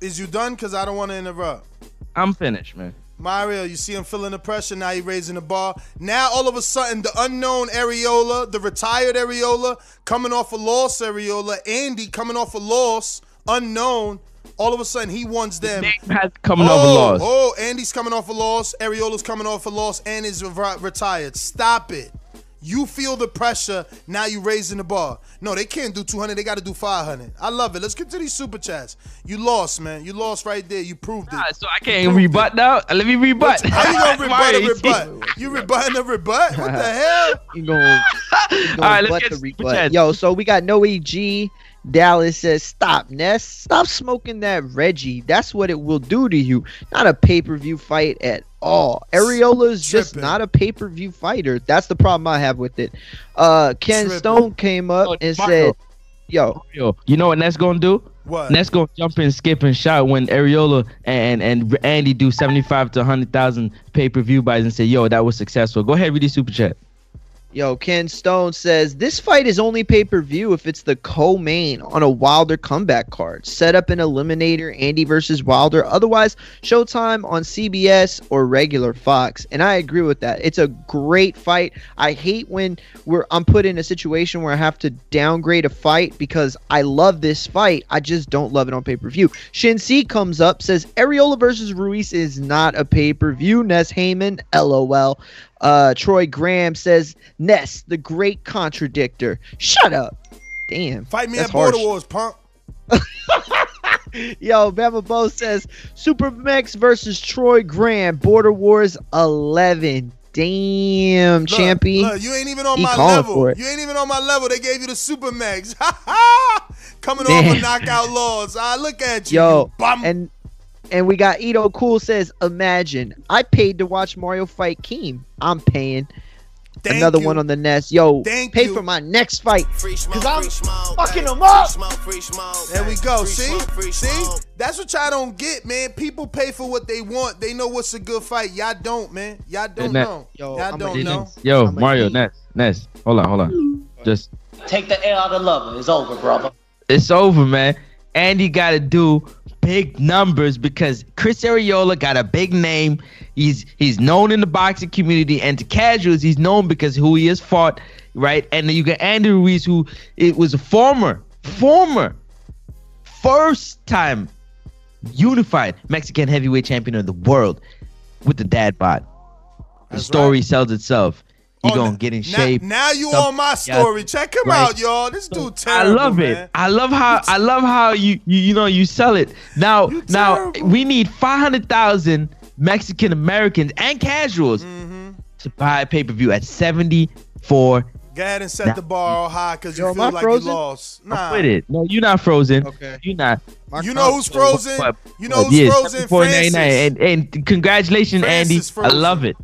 Is you done? Because I don't want to interrupt. I'm finished, man. Mario, you see him feeling the pressure. Now he raising the bar. Now all of a sudden, the unknown Arreola, the retired Arreola, coming off a loss Arreola, Andy coming off a loss, unknown. All of a sudden, he wants them. Name has coming oh, off a loss. Oh, Andy's coming off a loss. Arreola's coming off a loss and is re- retired. Stop it. You feel the pressure. Now you raising the bar. No, they can't do 200. They got to do 500. I love it. Let's get to these super chats. You lost, man. You lost right there. You proved it. Ah, so I can't rebut now. Let me rebut. How you gonna rebut Mario, a you see- rebut? You rebutting a rebut? What the hell? You gonna, gonna right, let's get the super rebut. chats. Yo, so we got Noe G. Dallas says, "Stop, Ness. Stop smoking that Reggie. That's what it will do to you. Not a pay per view fight at all. Arreola is just not a pay per view fighter. That's the problem I have with it." Uh, Ken Tripping. Stone came up Oh, and Mario. said, "Yo, Yo, you know what Ness gonna do? What? Ness gonna jump in, skip, and shout when Arreola and and Andy do seventy five to hundred thousand pay per view buys and say, "Yo, that was successful." Go ahead, read the super chat. Yo, Ken Stone says this fight is only pay per view if it's the co main on a Wilder comeback card. Set up an eliminator, Andy versus Wilder. Otherwise, Showtime on CBS or regular Fox. And I agree with that. It's a great fight. I hate when we're I'm put in a situation where I have to downgrade a fight because I love this fight. I just don't love it on pay per view. Shinsi comes up says Arreola versus Ruiz is not a pay per view. Ness Haymon, lol. Uh, Troy Graham says Ness, the great contradictor. Shut up. Damn. Fight me at Border. Wars, punk. Yo, Bama Bo says Supermax versus Troy Graham. Border Wars 11. Damn, Look, champion. look, you ain't even on He my level. You ain't even on my level. They gave you the super max. Coming off a knockout loss. I look at you. Yo, you bum. and and we got Ito Cool says, imagine I paid to watch Mario fight Keem. I'm paying. another one on the nest. Yo, Thank pay you. for my next fight because I'm fucking them up. There we go. See, see, that's what y'all don't get, man. People pay for what they want. They know what's a good fight. Y'all don't, man. Y'all don't Ness. know. Yo, Y'all I'm don't know. Yo, Mario, Ness, Ness. Hold on, hold on. Just Take the air out of lover. It's over, brother. it's over, man. Andy got to do big numbers because Chris Arreola got a big name. He's he's known in the boxing community and to casuals, he's known because who he has fought, right? And then you got Andy Ruiz, who it was a former, former, first time unified Mexican heavyweight champion of the world with the dad bod. The story sells itself. He gonna get in Now, shape. now you Some- on my Yeah, story. Check him right. out, y'all. This dude terrible. I love it. man. I love how I love how you you, you know you sell it. Now now we need five hundred thousand Mexican Americans and casuals Mm-hmm. to buy a pay per view at seventy four. Go ahead and set Now- the bar all high because you Yo, am feel like frozen? you lost. Nah. Quit it. No, you're not frozen. Okay. You're not. You know who's frozen? What- You know who's yeah, frozen? 74.99. Francis. And, and congratulations, Francis Andy. frozen. I love it.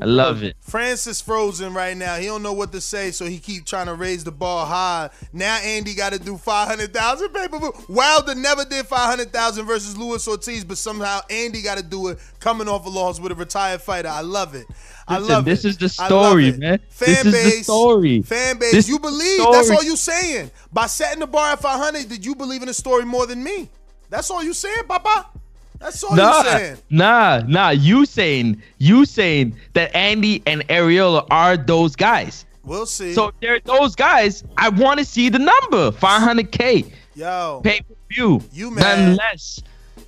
I love it. Francis frozen right now. He don't know what to say, so he keep trying to raise the ball high. Now Andy got to do five hundred thousand pay per view. Wilder never did five hundred thousand versus Luis Ortiz, but somehow Andy got to do it coming off a loss with a retired fighter. I love it. I Listen, love this it. is the love story, man. Fan This is the base, story. Fan base, This you believe. That's all you saying. By setting the bar at five hundred, did you believe in the story more than me? That's all you saying, Papa. That's all Nah, you saying. nah, nah. You saying you saying that Andy and Arreola are those guys. We'll see. So if they're those guys. I want to see the number 500k Yo, pay per view. You nothing mad. less,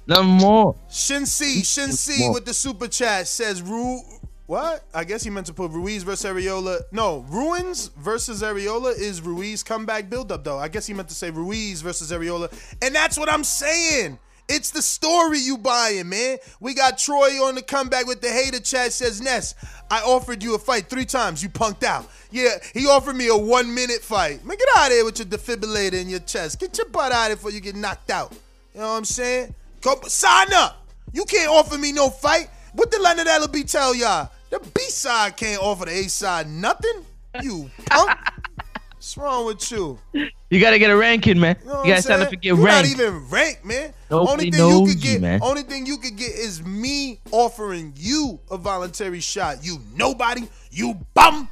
nothing more. Shin C, Shin C with the super chat says Ru. What? I guess he meant to put Ruiz versus Arreola. No, Ruiz versus Arreola is Ruiz comeback buildup though. I guess he meant to say Ruiz versus Arreola, and that's what I'm saying. It's the story you buying, man. We got Troy on the comeback with the hater chat says Ness. I offered you a fight three times. You punked out. Yeah, he offered me a one minute fight. Man, get out of here with your defibrillator in your chest. Get your butt out of here before you get knocked out. You know what I'm saying? Go sign up. You can't offer me no fight. What did Leonard Ellerbe tell y'all? The B side can't offer the A side nothing. You punk. What's wrong with you? You gotta get a ranking, man. You, know you gotta sign up and get You're ranked. not even ranked, man. Nobody only thing you knows could you, get, man. only thing you could get is me offering you a voluntary shot. You nobody, you bum.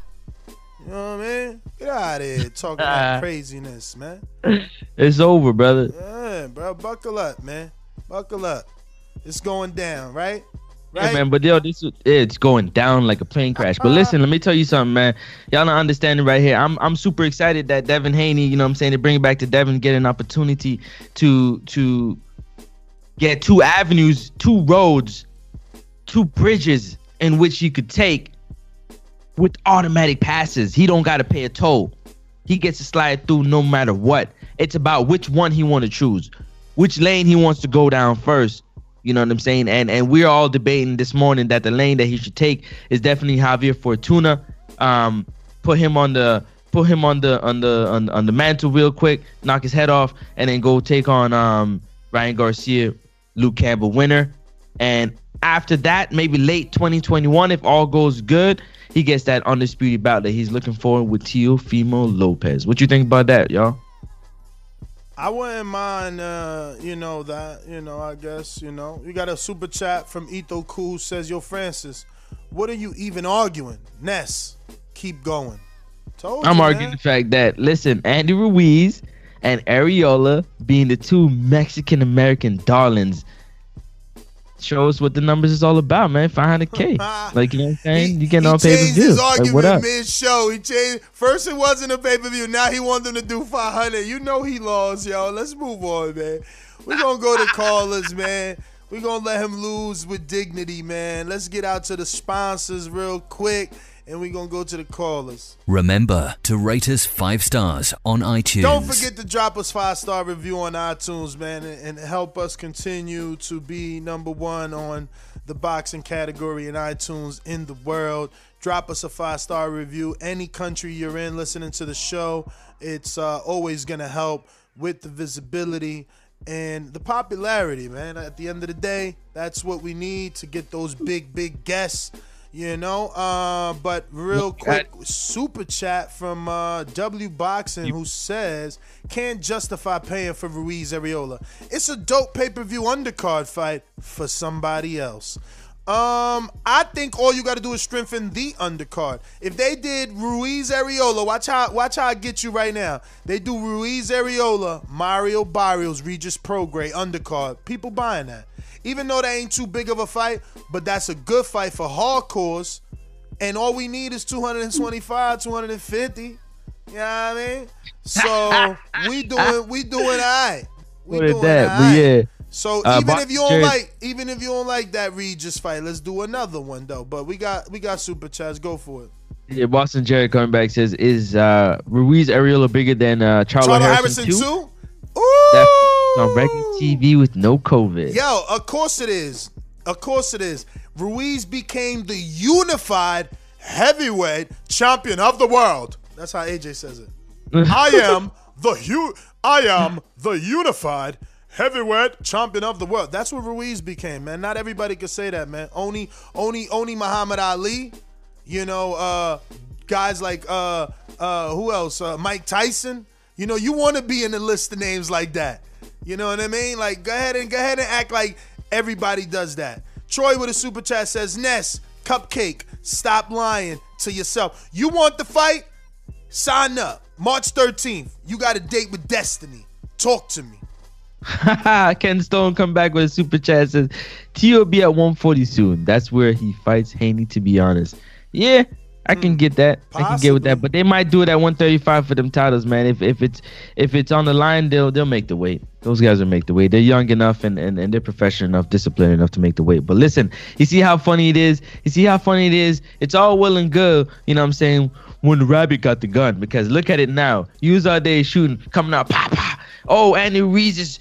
You know what I mean? Get out of here talking that ah. craziness, man. It's over, brother. Yeah, bro, buckle up, man. Buckle up. It's going down, right? Yeah, man, but yo, this is- it's going down like a plane crash. But listen, let me tell you something, man. Y'all not understanding right here. I'm I'm super excited that Devin Haney, you know what I'm saying, to bring it back to Devin, get an opportunity to to get two avenues, two roads, two bridges in which he could take with automatic passes. He don't gotta pay a toll. He gets to slide through no matter what. It's about which one he want to choose, which lane he wants to go down first. You know what I'm saying? And and we're all debating this morning that the lane that he should take is definitely Javier Fortuna. Um, put him on the put him on the on the on, on the mantle real quick, knock his head off, and then go take on um Ryan Garcia, Luke Campbell winner. And after that, maybe late 2021, if all goes good, he gets that undisputed bout that he's looking for with Teofimo Lopez. What you think about that, y'all? I wouldn't mind, uh, you know, that, you know, I guess, you know. You got a super chat from Etho Cool says, Yo, Francis, what are you even arguing? Ness, keep going. Told I'm you, arguing man. the fact that listen, Andy Ruiz and Arreola being the two Mexican American darlings shows what the numbers is all about, man. 500k, like you know what I'm saying? You getting on pay per view. his Like, what up? mid-show. He changed. First, it wasn't a pay-per-view. Now he wants them to do 500. You know he lost, y'all. Let's move on, man. We're gonna go to callers, man. We're gonna let him lose with dignity, man. Let's get out to the sponsors real quick, and we're gonna go to the callers. Remember to rate us five stars on iTunes. Don't forget to drop us five star review on iTunes, man, and, help us continue to be number one on the boxing category in iTunes in the world. Drop us a five star review. Any country you're in listening to the show, it's uh, always gonna help with the visibility and the popularity, man. At the end of the day, that's what we need to get those big, big guests. You know, uh, but real quick, super chat from uh, W Boxing who says can't justify paying for Ruiz Arreola. It's a dope pay per view undercard fight for somebody else. Um, I think all you got to do is strengthen the undercard. If they did Ruiz Arreola, watch how watch how I get you right now. They do Ruiz Arreola, Mario Barrios, Regis Prograis undercard. People buying that. Even though that ain't too big of a fight, but that's a good fight for hardcores. And all we need is 225, 250. You know what I mean? So we doing we doing all right. We What is doing that? all But right. yeah. So Uh, even Box if you don't Jerry- like even if you don't like that Regis fight, let's do another one though. But we got we got super chats. Go for it. Yeah, Boston Jerry coming back says, "Is uh, Ruiz Arreola bigger than uh, Charlo, Charlo Harrison, Harrison too? too? That's on regular TV with no COVID. Yo, of course it is. Of course it is. Ruiz became the unified heavyweight champion of the world. That's how AJ says it. I am the hu- I am the unified heavyweight champion of the world. That's what Ruiz became, man. Not everybody could say that, man. Only only only Muhammad Ali, you know, uh guys like uh uh who else? Uh, Mike Tyson. You know, you want to be in the list of names like that. You know what I mean? Like go ahead and go ahead and act like everybody does that. Troy with a super chat says, Ness, cupcake, stop lying to yourself. You want the fight? Sign up. March 13th. You got a date with Destiny. Talk to me. Ken Stone come back with a super chat says, "T will be at 140 soon. That's where he fights Haney. To be honest, yeah, I can get that. I can get with that. But they might do it at 135 for them titles, man. If if it's if it's on the line, they'll they'll make the weight. Those guys will make the weight. They're young enough and, and, and they're professional enough, disciplined enough to make the weight. But listen, you see how funny it is. You see how funny it is. It's all well and good. You know what I'm saying? When the rabbit got the gun, because look at it now. Use our day shooting, coming out, pa pa. Oh, Andy Ruiz is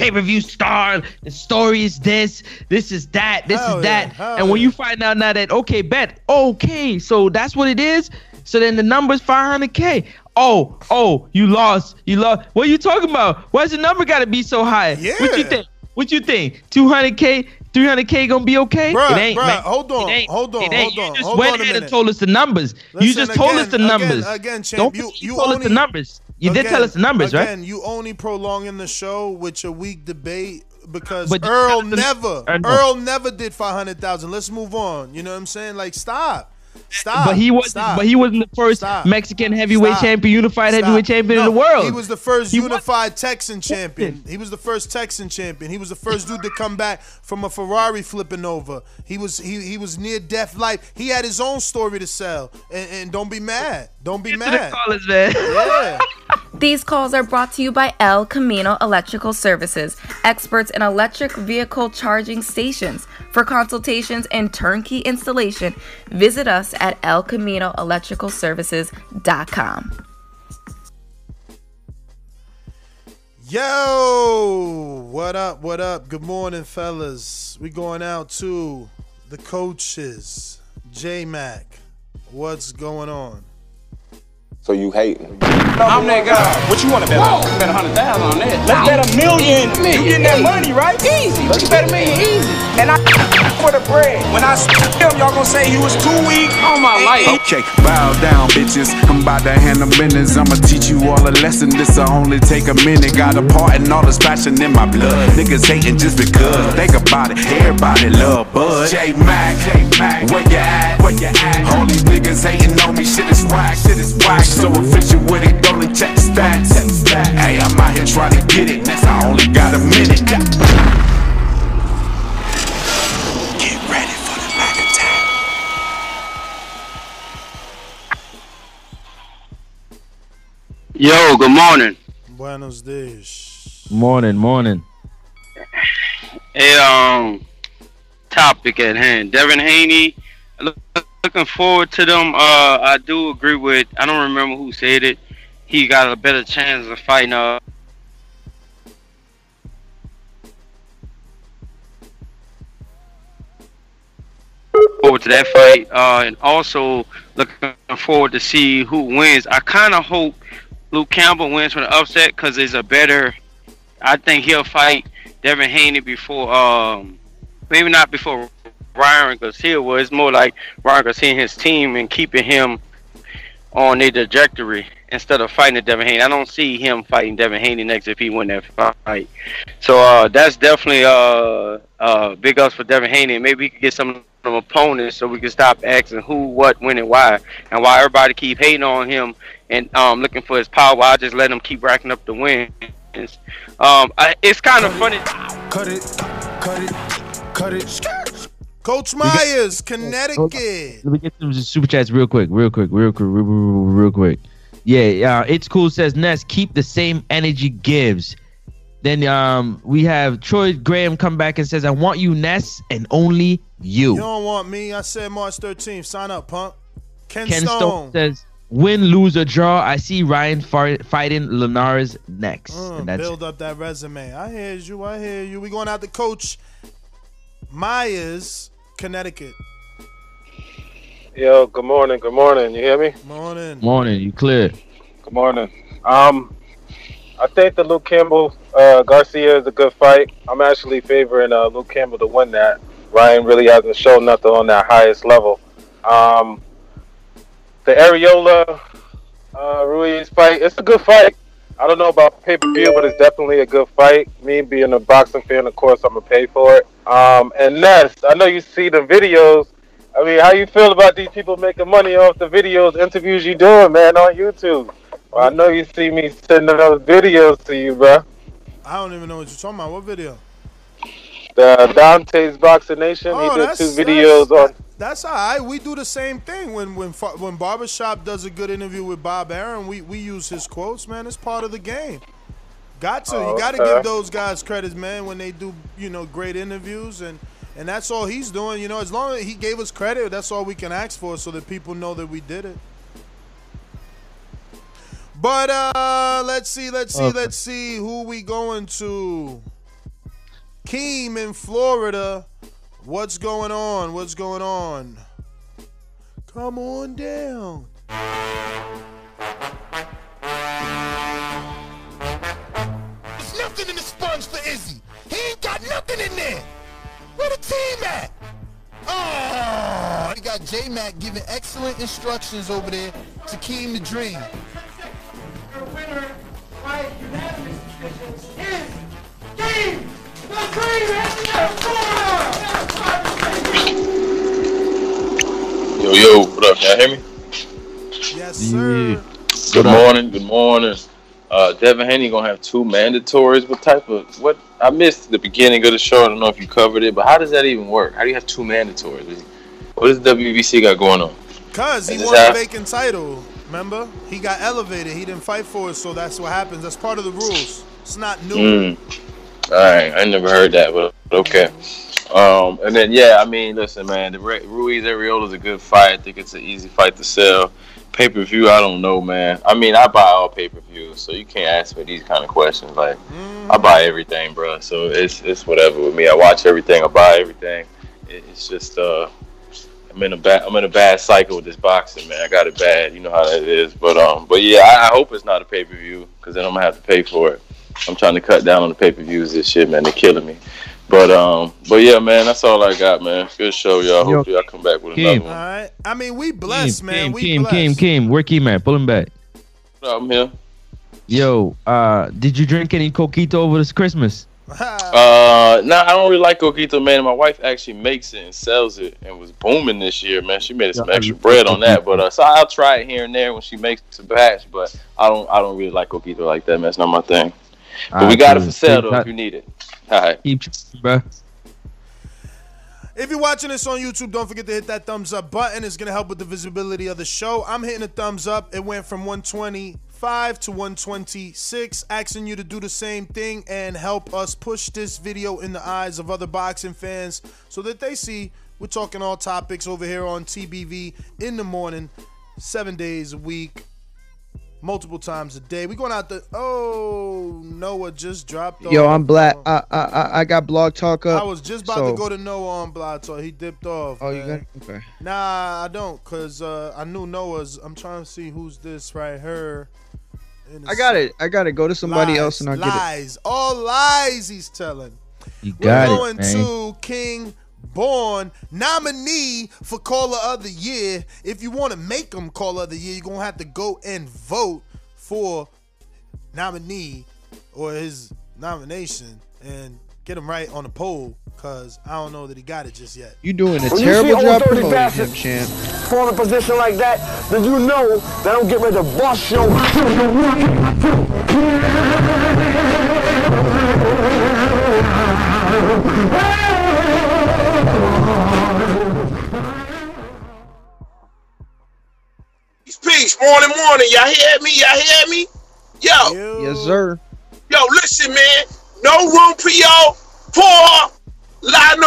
pay-per-view star. The story is this. This is that. This Hell is yeah, that. hell and when you find out now that okay, bet okay, so that's what it is. So then the number's 500k. Oh, oh, you lost. You lost. What are you talking about? Why's the number got to be so high? What you think? What you think? 200k, 300k gonna be okay? Bruh, it ain't, bruh, man. hold on, hold on, hold You just hold went ahead and told us the numbers. you just told us the numbers. Again, again champ, Don't you, you told us the numbers. You did tell us the numbers, right? Again, you only prolonging the show with your weak debate because But Earl never, know. Earl never did five hundred thousand. Let's move on. You know what I'm saying? Like, stop, stop. but he wasn't. stop. But he wasn't the first Stop. Mexican heavyweight Stop. champion, unified heavyweight champion No, in the world. He was the first He was- unified Texan champion. He was the first Texan champion. He was the first dude to come back from a Ferrari flipping over. He was he he was near death life. He had his own story to sell. And, and don't be mad. Don't be to mad. callers, man. Yeah. These calls are brought to you by El Camino Electrical Services, experts in electric vehicle charging stations. For consultations and turnkey installation, visit us at elcaminoelectricalservices.com. Yo, what up? What up? Good morning, fellas. We going out to the coaches. J Mac, what's going on? So you hating? I'm that guy. What you want to bet on? Bet a hundred thousand on that. Let's bet a million. You getting that money, right? Easy. Let's bet a million easy. And I for the bread. When I him, y'all gonna say he was too weak on my life. Okay, bow down, bitches. I'm about to handle business. I'ma teach you all a lesson. This'll only take a minute. Got a part and all this passion in my blood. Niggas hating just because. Think about it. Everybody love Bud. J Mac, J Mac, where you at? Where you at? All these niggas hating on me. Shit is whack. Shit is whack. So official with it. Don't check the stats. Hey, I'm out here trying to get it. Next, I only got a minute. Yo, good morning. Buenos dias. Morning, morning. Hey, um, topic at hand. Devin Haney. Look, looking forward to them. Uh, I do agree with. I don't remember who said it. He got a better chance of fighting. Uh, forward to that fight. Uh, and also looking forward to see who wins. I kind of hope Luke Campbell wins for the upset because it's a better. I think he'll fight Devin Haney before. Um, maybe not before Ryan Garcia Here was. It's more like Ryan Garcia and his team and keeping him on a trajectory instead of fighting Devin Haney. I don't see him fighting Devin Haney next if he win that fight. So uh, that's definitely uh, uh, big ups for Devin Haney. Maybe he could get some opponents so we can stop asking who, what, when, and why, and why everybody keep hating on him and um, looking for his power. I just let him keep racking up the wins. Um, I, it's kind of funny. Cut it, cut it, cut it. Coach Myers, Connecticut. Let me get some super chats real quick, real quick, real quick, real, real, real quick. Yeah, uh, it's cool. Says Ness, keep the same energy gives. Then um, we have Troy Graham come back and says, "I want you, Ness, and only you." You don't want me. I said March 13th. Sign up, punk. Ken, Ken Stone. Stone says, "Win, lose or draw, I see Ryan far- fighting Linares next." Mm, and that's build up that resume. I hear you. I hear you. We going out to Coach Myers, Connecticut. Yo, good morning. Good morning. You hear me? Morning. morning. You clear? Good morning. Um, I think the Luke Campbell uh, Garcia is a good fight. I'm actually favoring uh, Luke Campbell to win that. Ryan really hasn't shown nothing on that highest level. Um, the Arreola uh, Ruiz fight, it's a good fight. I don't know about pay per view, but it's definitely a good fight. Me being a boxing fan, of course, I'm gonna pay for it. Um, and Ness, I know you see the videos. I mean, how you feel about these people making money off the videos, interviews you doing, man, on YouTube? Well, I know you see me sending those videos to you, bro. I don't even know what you're talking about. What video? The Dante's Boxing Nation. Oh, he did two videos on. That's all right. We do the same thing when when when Barbershop does a good interview with Bob Arum. We we use his quotes, man. It's part of the game. Got to. Oh, you got to okay. give those guys credit, man, when they do you know great interviews and. And that's all he's doing, you know. As long as he gave us credit, that's all we can ask for, so that people know that we did it. But uh let's see, let's see, Okay. let's see who we going to. Keem in Florida. What's going on? What's going on? Come on down. There's nothing in the sponge for Izzy. He ain't got nothing in there. Where the team at? Ah, oh, we got J Mac giving excellent instructions over there to Keem the Dream. Your winner by unanimous decisions is Game the Dream Yo, yo, what up? Y'all hear me? Yes, sir. Good morning, good morning. Uh, Devin Haney gonna have two mandatories. What type of what? I missed the beginning of the show. I don't know if you covered it, but how does that even work? How do you have two mandatories? What does WBC got going on? Cause he won a how- vacant title. Remember? He got elevated. He didn't fight for it, so that's what happens. That's part of the rules. It's not new. Mm. All right, I never heard that, but okay. Um, and then yeah, I mean, listen, man, the Re- Ruiz Arreola is a good fight. I think it's an easy fight to sell. Pay per view, I don't know, man. I mean, I buy all pay per views, so you can't ask me these kind of questions. Like, I buy everything, bro. So it's it's whatever with me. I watch everything. I buy everything. It, it's just uh, I'm in a bad I'm in a bad cycle with this boxing, man. I got it bad. You know how that is. But um, but yeah, I, I hope it's not a pay per view because then I'm gonna have to pay for it. I'm trying to cut down on the pay per views. This shit, man, they're killing me. But um, but yeah, man, that's all I got, man. Good show, y'all. Yo, Hopefully, I come back with Kim. another one. All right. I mean, we blessed, man. Kim, we Kim, blessed. Kim, Kim, where Kim at? Pull him back. I'm here. Yo, uh, did you drink any coquito over this Christmas? Uh, nah, I don't really like coquito, man. My wife actually makes it and sells it, and was booming this year, man. She made some extra bread on that, but uh, so I'll try it here and there when she makes a batch. But I don't, I don't really like coquito like that, man. It's not my thing. But we got it cool. for sale though if you need it. All right. Keep bro. If you're watching this on YouTube, don't forget to hit that thumbs up button. It's gonna help with the visibility of the show. I'm hitting a thumbs up. It went from 125 to 126, asking you to do the same thing and help us push this video in the eyes of other boxing fans so that they see we're talking all topics over here on TBV in the morning, seven days a week, multiple times a day. We going out the oh Noah just dropped. Yo, off. I'm black. I, I I- got blog talk up. I was just about so- to go to Noah on Blog Talk. He dipped off. Oh, you man. got okay. Nah, I don't, cause uh, I knew Noah's. I'm trying to see who's this right here. I got it. I got to go to somebody lies, else and I'll get it. lies, all lies. He's telling. You We're got going it, man. to King born nominee for Caller of the Year. If you want to make him Caller of the Year, you're going to have to go and vote for nominee or his nomination and get him right on the poll because I don't know that he got it just yet. You're doing a When you terrible see job old dirty promoting him, bastards champ. Form a position like that, then you know that I'm getting ready to bust your Peace, morning, morning. Y'all hear me? Y'all hear me? Yo, Yes, sir. yo, listen, man. No room for Lana,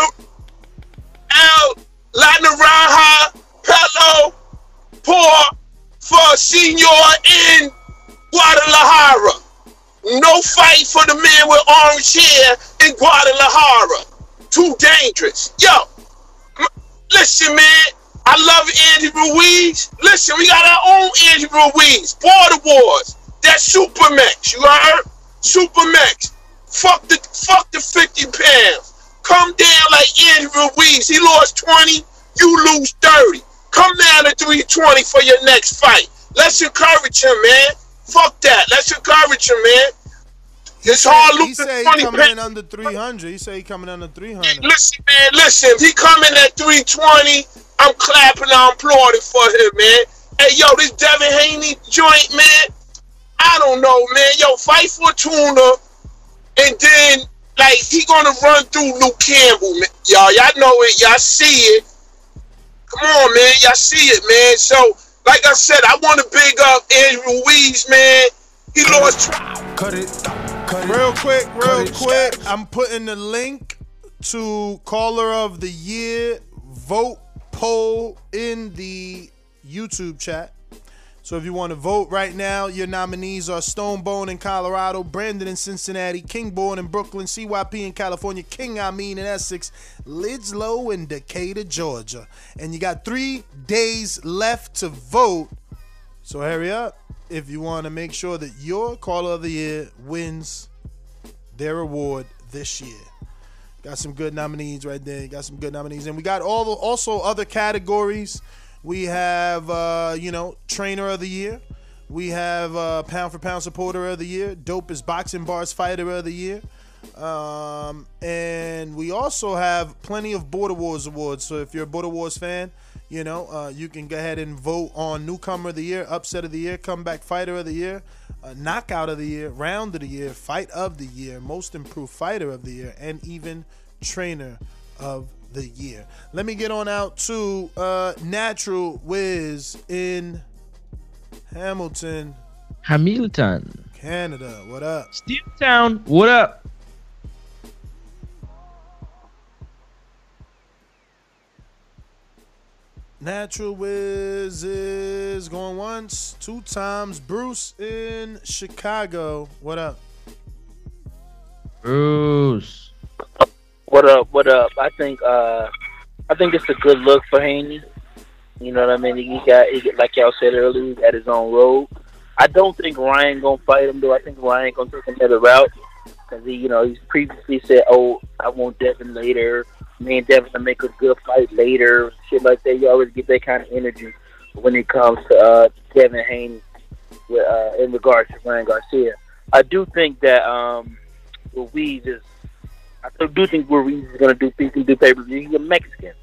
Al, Lana Raha, Pello, poor for senior in Guadalajara. No fight for the man with orange hair in Guadalajara. Too dangerous. Yo, listen, man. I love Andy Ruiz. Listen, we got our own Andy Ruiz. Border Wars. That's Supermax. You heard? Supermax. Fuck the fuck the 50 pounds. Come down like Andy Ruiz. He lost 20. You lose 30. Come down to 320 for your next fight. Let's encourage him, man. Fuck that. Let's encourage him, man. It's hard He losing say he 20 coming pounds. in under 300. He say he coming under 300. Listen, man, listen. He coming at 320. I'm clapping, I'm applauding for him, man. Hey, yo, this Devin Haney joint, man. I don't know, man. Yo, fight Fortuna, and then like he gonna run through Luke Campbell, man. Y'all, y'all know it. Y'all see it. Come on, man. Y'all see it, man. So, like I said, I want to big up Andrew Ruiz, man. He lost. Cut it. Cut it. Real quick, real quick. I'm putting the link to caller of the year vote poll in the YouTube chat. So if you want to vote right now, your nominees are Stonebone in Colorado, Brandon in Cincinnati, Kingborn in Brooklyn, CYP in California, King I mean in Essex, Lidslow in Decatur, Georgia. And you got three days left to vote. So hurry up if you want to make sure that your caller of the year wins their award this year. Got some good nominees right there. Got some good nominees, and we got all the, also other categories. We have uh, you know trainer of the year. We have uh, pound for pound supporter of the year. Dopest boxing bars fighter of the year. Um, and we also have plenty of Border Wars awards. So if you're a Border Wars fan, you know uh, you can go ahead and vote on newcomer of the year, upset of the year, comeback fighter of the year, uh, knockout of the year, round of the year, fight of the year, most improved fighter of the year, and even trainer of the year. Let me get on out to uh, Natural Wiz in Hamilton, Hamilton. Canada. What up? Town. What up? Natural Wiz is going once, two times. Bruce in Chicago. What up? Bruce. What up? What up? I think uh, I think it's a good look for Haney. You know what I mean? He got, he like y'all said earlier, he got his own road. I don't think Ryan gonna fight him though. I think Ryan gonna take another route because he, you know, he's previously said, "Oh, I want Devin later. Me and Devin to make a good fight later." Shit like that. You always get that kind of energy when it comes to uh, Devin Haney with, uh, in regards to Ryan Garcia. I do think that um, Ruiz is I do think Ruiz is gonna do things and do pay per view. He's a Mexican.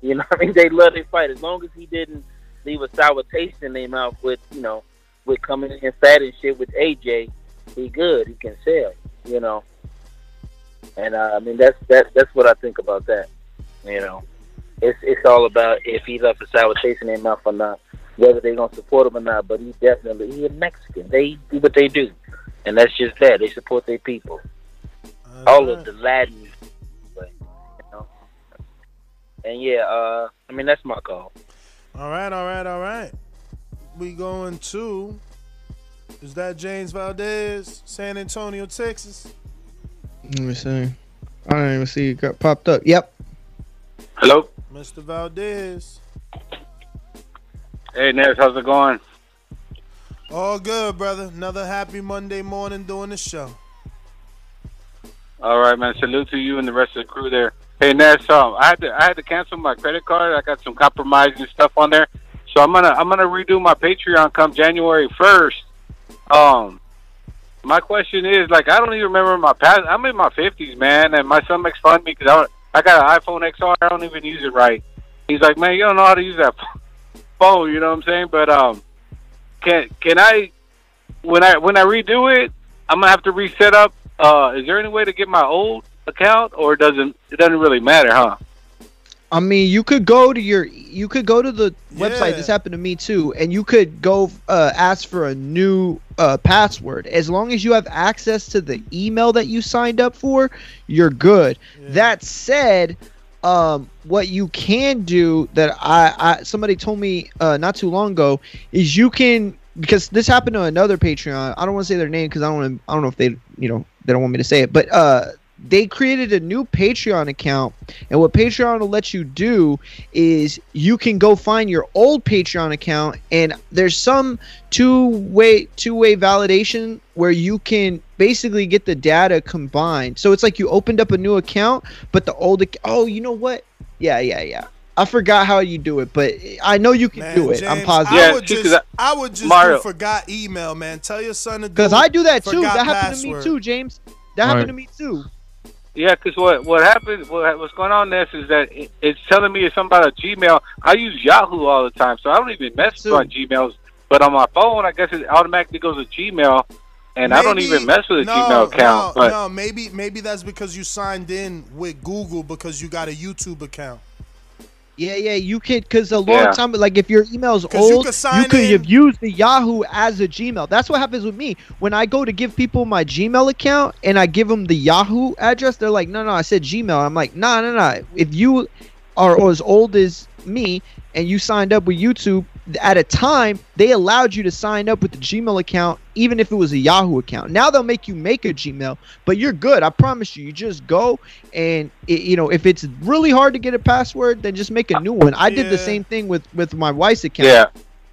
You know, what I mean, they love their fight. As long as he didn't leave a sour taste in their mouth with, you know, with coming in fat and shit with AJ, he good. He can sell. You know, and uh, I mean that's that that's what I think about that. You know, it's it's all about if he's up for sour taste in their mouth or not, whether they're gonna support him or not. But he definitely he's a Mexican. They do what they do, and that's just that. They support their people all of the Latin, but, you know. And yeah, uh, I mean that's my call. All right, all right, all right. We going to. Is that James Valdez, San Antonio, Texas? Let me see. I didn't even see it got popped up. Yep. Hello. Mr. Valdez. Hey, Nez, how's it going? All good, brother. Another happy Monday morning doing the show. All right, man. Salute to you and the rest of the crew there. Hey Ness, um, I had to I had to cancel my credit card. I got some compromising stuff on there, so I'm gonna I'm gonna redo my Patreon come January first. Um, my question is like I don't even remember my past. I'm in my fifties, man, and my son makes fun of me because I I got an iPhone XR. I don't even use it right. He's like, man, you don't know how to use that phone. You know what I'm saying? But um, can can I when I when I redo it, I'm gonna have to reset up. Uh, is there any way to get my old account, or doesn't it doesn't really matter, huh? I mean, you could go to your, you could go to the website. This happened to me too, and you could go uh, ask for a new uh, password. As long as you have access to the email that you signed up for, you're good. That said, um, what you can do that I, I somebody told me uh, not too long ago is you can because this happened to another Patreon. I don't want to say their name because I don't wanna, I don't know if they you know they don't want me to say it, but uh, they created a new Patreon account, and what Patreon will let you do is you can go find your old Patreon account, and there's some two way two way validation where you can basically get the data combined. So it's like you opened up a new account, but the old ac- oh you know what? Yeah yeah yeah. I forgot how you do it, but I know you can do it. I'm James, positive. I would just, I would just Mario. do forgot email, man. Tell your son to do Because I do that too. That happened to me too, James. That happened to me too. Yeah, because what what happened? What, what's going on there is that it, it's telling me it's something about a Gmail. I use Yahoo all the time, so I don't even mess with my Gmails. But on my phone, I guess it automatically goes to Gmail, and I don't even mess with a no, Gmail account. No, but no, maybe maybe that's because you signed in with Google because you got a YouTube account. Yeah, yeah, you could because a long Yeah. time, like if your email's 'Cause you old, could sign could have used the Yahoo as a Gmail. That's what happens with me when I go to give people my Gmail account and I give them the Yahoo address. They're like, no, no, I said Gmail. I'm like, no, no, no. If you are as old as me and you signed up with YouTube at a time, they allowed you to sign up with the Gmail account, even if it was a Yahoo account. Now they'll make you make a Gmail, but you're good. I promise you. You just go and it, you know if it's really hard to get a password, then just make a new one. I did the same thing with with my wife's account. Yeah.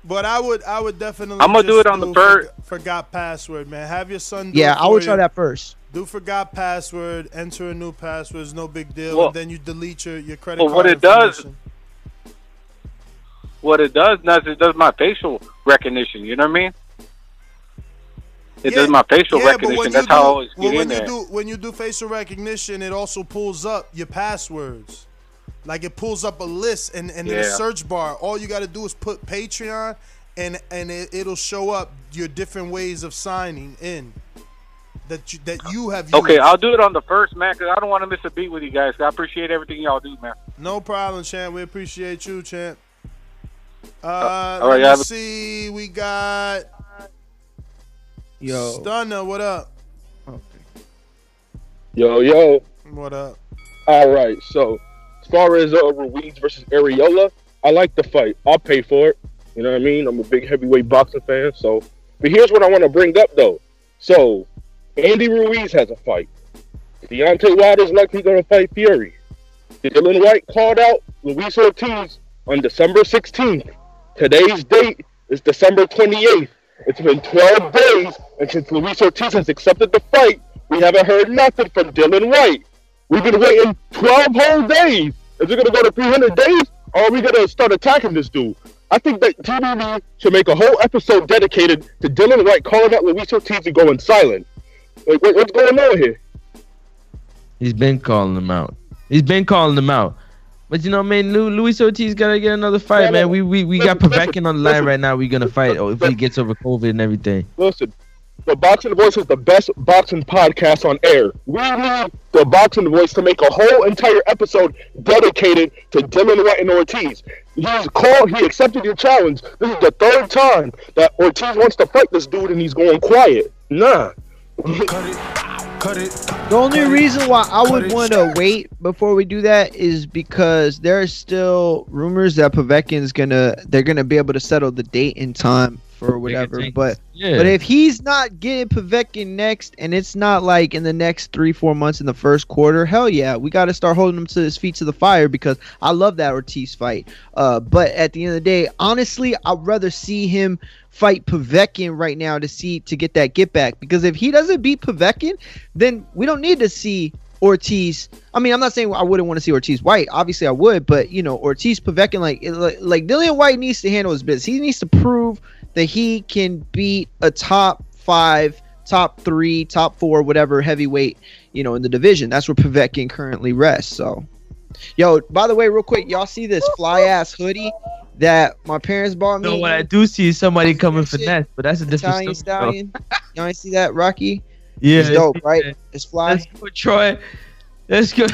But I would I would definitely I'ma do it on the do bird- forg- Forgot password, man. Have your son. Do Yeah, it I would for try that first. Do forgot password. Enter a new password. It's no big deal. Well- and then you delete your your credit well, card. what it does, information. What it does, does it does my facial recognition. You know what I mean? It does my facial Yeah, recognition. That's you how I do- always well, get when in you there. do when you do facial recognition, it also pulls up your passwords. Like it pulls up a list, and, and in the search bar, all you got to do is put Patreon, and and it, it'll show up your different ways of signing in that you, that you have. Used. Okay, I'll do it on the first, man, because I don't want to miss a beat with you guys. I appreciate everything y'all do, man. No problem, champ. We appreciate you, champ. Uh, all right, let me yeah, see. We got Yo. Stunner. What up? Yo, yo. What up? All right. So, as far as uh, Ruiz versus Arreola, I like the fight. I'll pay for it. You know what I mean? I'm a big heavyweight boxing fan. So, but here's what I want to bring up though. So, Andy Ruiz has a fight. Deontay Wilder's likely going to fight Fury. Dillian Whyte called out Luis Ortiz on December 16th. Today's date is December 28th. It's been 12 days, and since Luis Ortiz has accepted the fight, we haven't heard nothing from Dillian Whyte. We've been waiting 12 whole days. Is it going to go to 300 days, or are we going to start attacking this dude? I think that TVB should make a whole episode dedicated to Dillian Whyte calling out Luis Ortiz and going silent. Like, what's going on here? He's been calling him out. He's been calling him out. But you know, man, Lu- Luis Ortiz gotta get another fight, Yeah, man. no, We we, we got listen, Povetkin on the line listen. right now. We're gonna fight. Oh, if he gets over COVID and everything. Listen, the Boxing Voice is the best boxing podcast on air. We need the Boxing Voice to make a whole entire episode dedicated to Dillian Whyte and Ortiz. He's called. He accepted your challenge. This is the third time that Ortiz wants to fight this dude, and he's going quiet. Nah. The only reason why I would want to wait before we do that is because there are still rumors that Povetkin's gonna they're gonna be able to settle the date and time for whatever. But Yeah. but if he's not getting Povetkin next, and it's not like in the next three four months in the first quarter, hell yeah, we got to start holding him to his feet to the fire because I love that Ortiz fight. Uh, but at the end of the day, honestly, I'd rather see him fight Povetkin right now to see to get that get back because if he doesn't beat Povetkin, then we don't need to see Ortiz. I mean, I'm not saying I wouldn't want to see Ortiz Whyte. Obviously, I would, but you know, Ortiz Povetkin, like, like, like Dillian Whyte needs to handle his business. He needs to prove that he can beat a top five, top three, top four, whatever heavyweight, you know, in the division. That's where Povetkin currently rests. So, yo, by the way, real quick, y'all see this fly ass hoodie that my parents bought me? No, what I do see is somebody coming finesse, but that's a different Italian story. stallion. Y'all see that, Rocky? Yeah, it's dope, right? It's fly. Let's go, Troy. Let's go.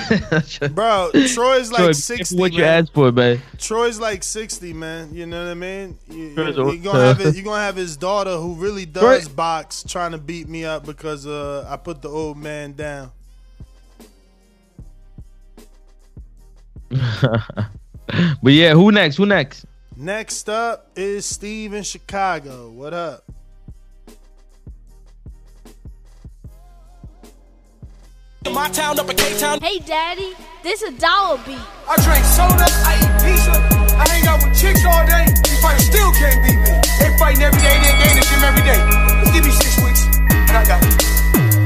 Bro, Troy's like Troy, 60. careful what you man. asked for, man. Troy's like 60, man. You know what I mean? You, you, you old. gonna have it, you gonna have his daughter who really Troy- does box trying to beat me up because uh, I put the old man down. but yeah, who next? Who next? Next up is Steve in Chicago. What up? My town up in K-Town. Hey, Daddy, this a dollar beat. I drink soda, I eat pizza. I hang out with chicks all day. These fighters still can't beat me. They fighting every day, they they in the gym every day. Just give me six weeks, and I got it.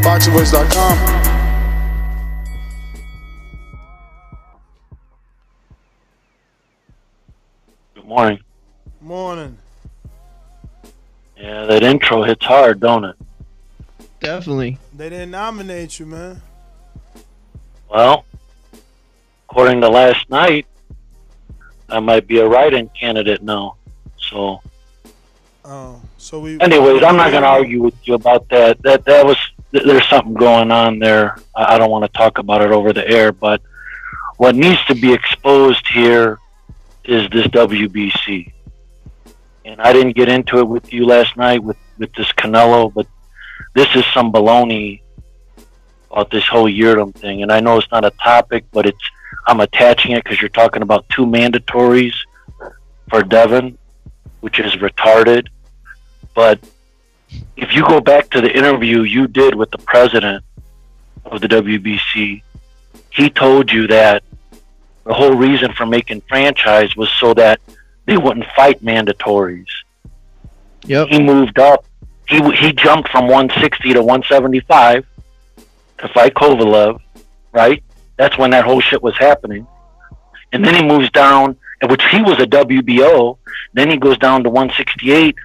BoxingVoice.com. Good morning. Morning. Yeah, that intro hits hard, don't it? Definitely. They didn't nominate you, man. Well, according to last night, I might be a write-in candidate now. So, Oh, so we. anyways, I'm not going to argue with you about that. That that was th- there's something going on there. I, I don't want to talk about it over the air, but what needs to be exposed here is this WBC. And I didn't get into it with you last night with with this Canelo, but this is some baloney about this whole Yildirim thing. And I know it's not a topic, but it's I'm attaching it because you're talking about two mandatories for Devin, which is retarded. But if you go back to the interview you did with the president of the WBC, he told you that the whole reason for making franchise was so that they wouldn't fight mandatories. Yep. He moved up. He he jumped from 160 to 175 to fight Kovalev, right? That's when that whole shit was happening. And then he moves down, which he was a WBO. Then he goes down to 168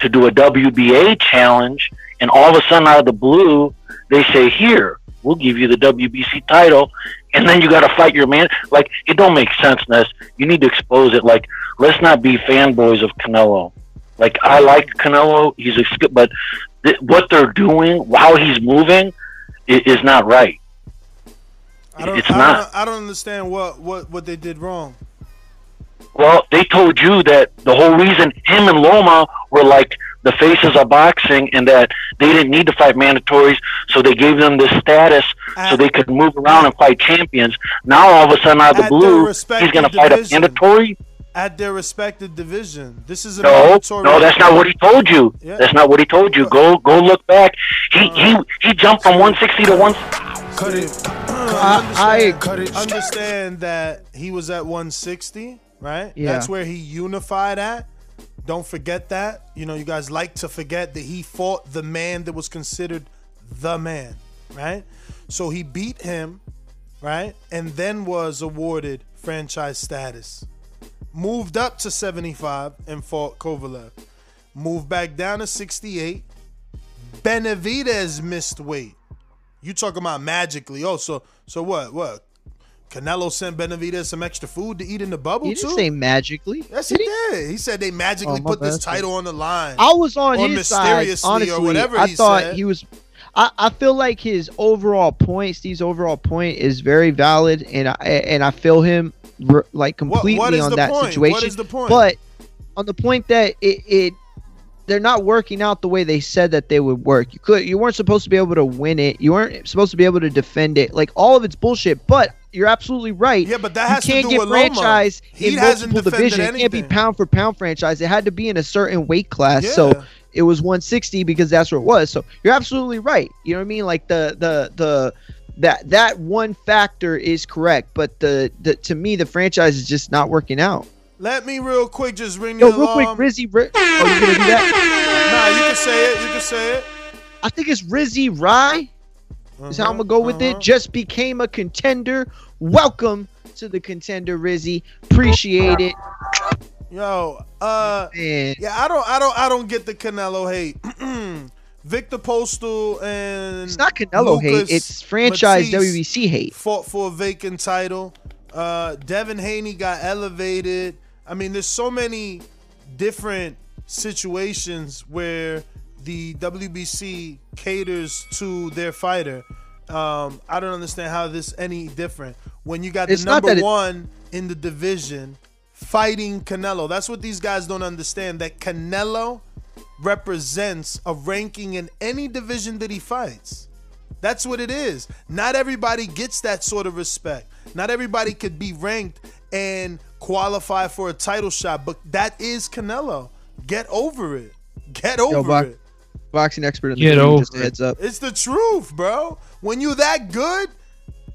to do a WBA challenge. And all of a sudden, out of the blue, they say, "Here, we'll give you the WBC title." And then you got to fight your man. Like it don't make sense, Ness. You need to expose it. Like let's not be fanboys of Canelo. Like I like Canelo. He's a skip, but th- what they're doing, how he's moving, is not right. I don't, It's I not. Don't, I don't understand what, what, what they did wrong. Well, they told you that the whole reason him and Loma were like the faces of boxing and that they didn't need to fight mandatories, so they gave them this status so they could move around and fight champions. Now all of a sudden out of the blue, he's going to fight a mandatory? At their respective division. This is a No, mandatory. no, that's not what he told you. Yeah. That's not what he told you. Go go look back. He he he jumped from 160 to 1 Cut it. I, understand, understand that he was at 160, right? Yeah. That's where he unified at. Don't forget that. You know, you guys like to forget that he fought the man that was considered the man, right? So he beat him, right? And then was awarded franchise status. Moved up to 75 and fought Kovalev. Moved back down to 68. Benavidez missed weight. You talking about magically? Oh, so so what? What? Canelo sent Benavidez some extra food to eat in the bubble He didn't say magically. yes, he did. He said they magically Oh, put this title on the line. I was on or his side. Honestly, or whatever I he thought said. he was. I, I feel like his overall point, Steve's overall point, is very valid, and I and I feel him like completely is on that point? Situation. is the point? But on the point that it, it they're not working out the way they said that they would work. You could you weren't supposed to be able to win it. You weren't supposed to be able to defend it. Like all of it's bullshit. But you're absolutely right. Yeah, but that has to you can't do get with Loma. franchise He in hasn't multiple divisions. It can't be pound for pound franchise. It had to be in a certain weight class. Yeah. So it was 160 because that's what it was. So you're absolutely right. You know what I mean? Like the the the that that one factor is correct, but the, the to me the franchise is just not working out. Let me real quick just ring Yo, the real quick, alarm. Rizzy. Ri- oh, you gonna do that? Nah, you can say it. You can say it. I think it's Rizzy Rye. Is how uh-huh, I'm gonna go with it. Uh-huh. Just became a contender. Welcome to the contender, Rizzy. Appreciate it. Yo, uh, yeah, I don't, I don't, I don't get the Canelo hate. Victor Postol and It's not Canelo hate, it's franchise Matisse WBC hate. Fought for a vacant title. Uh, Devin Haney got elevated. I mean, there's so many different situations where the WBC caters to their fighter. Um, I don't understand how this any different when you got the It's not number one in the division fighting Canelo. That's what these guys don't understand. That Canelo represents a ranking in any division that he fights. That's what it is. Not everybody gets that sort of respect. Not everybody could be ranked and qualify for a title shot, but that is Canelo. Get over it. Get over Yo, Bo- it. boxing expert in the Get building, over just a heads up. It's the truth, bro. When you that good,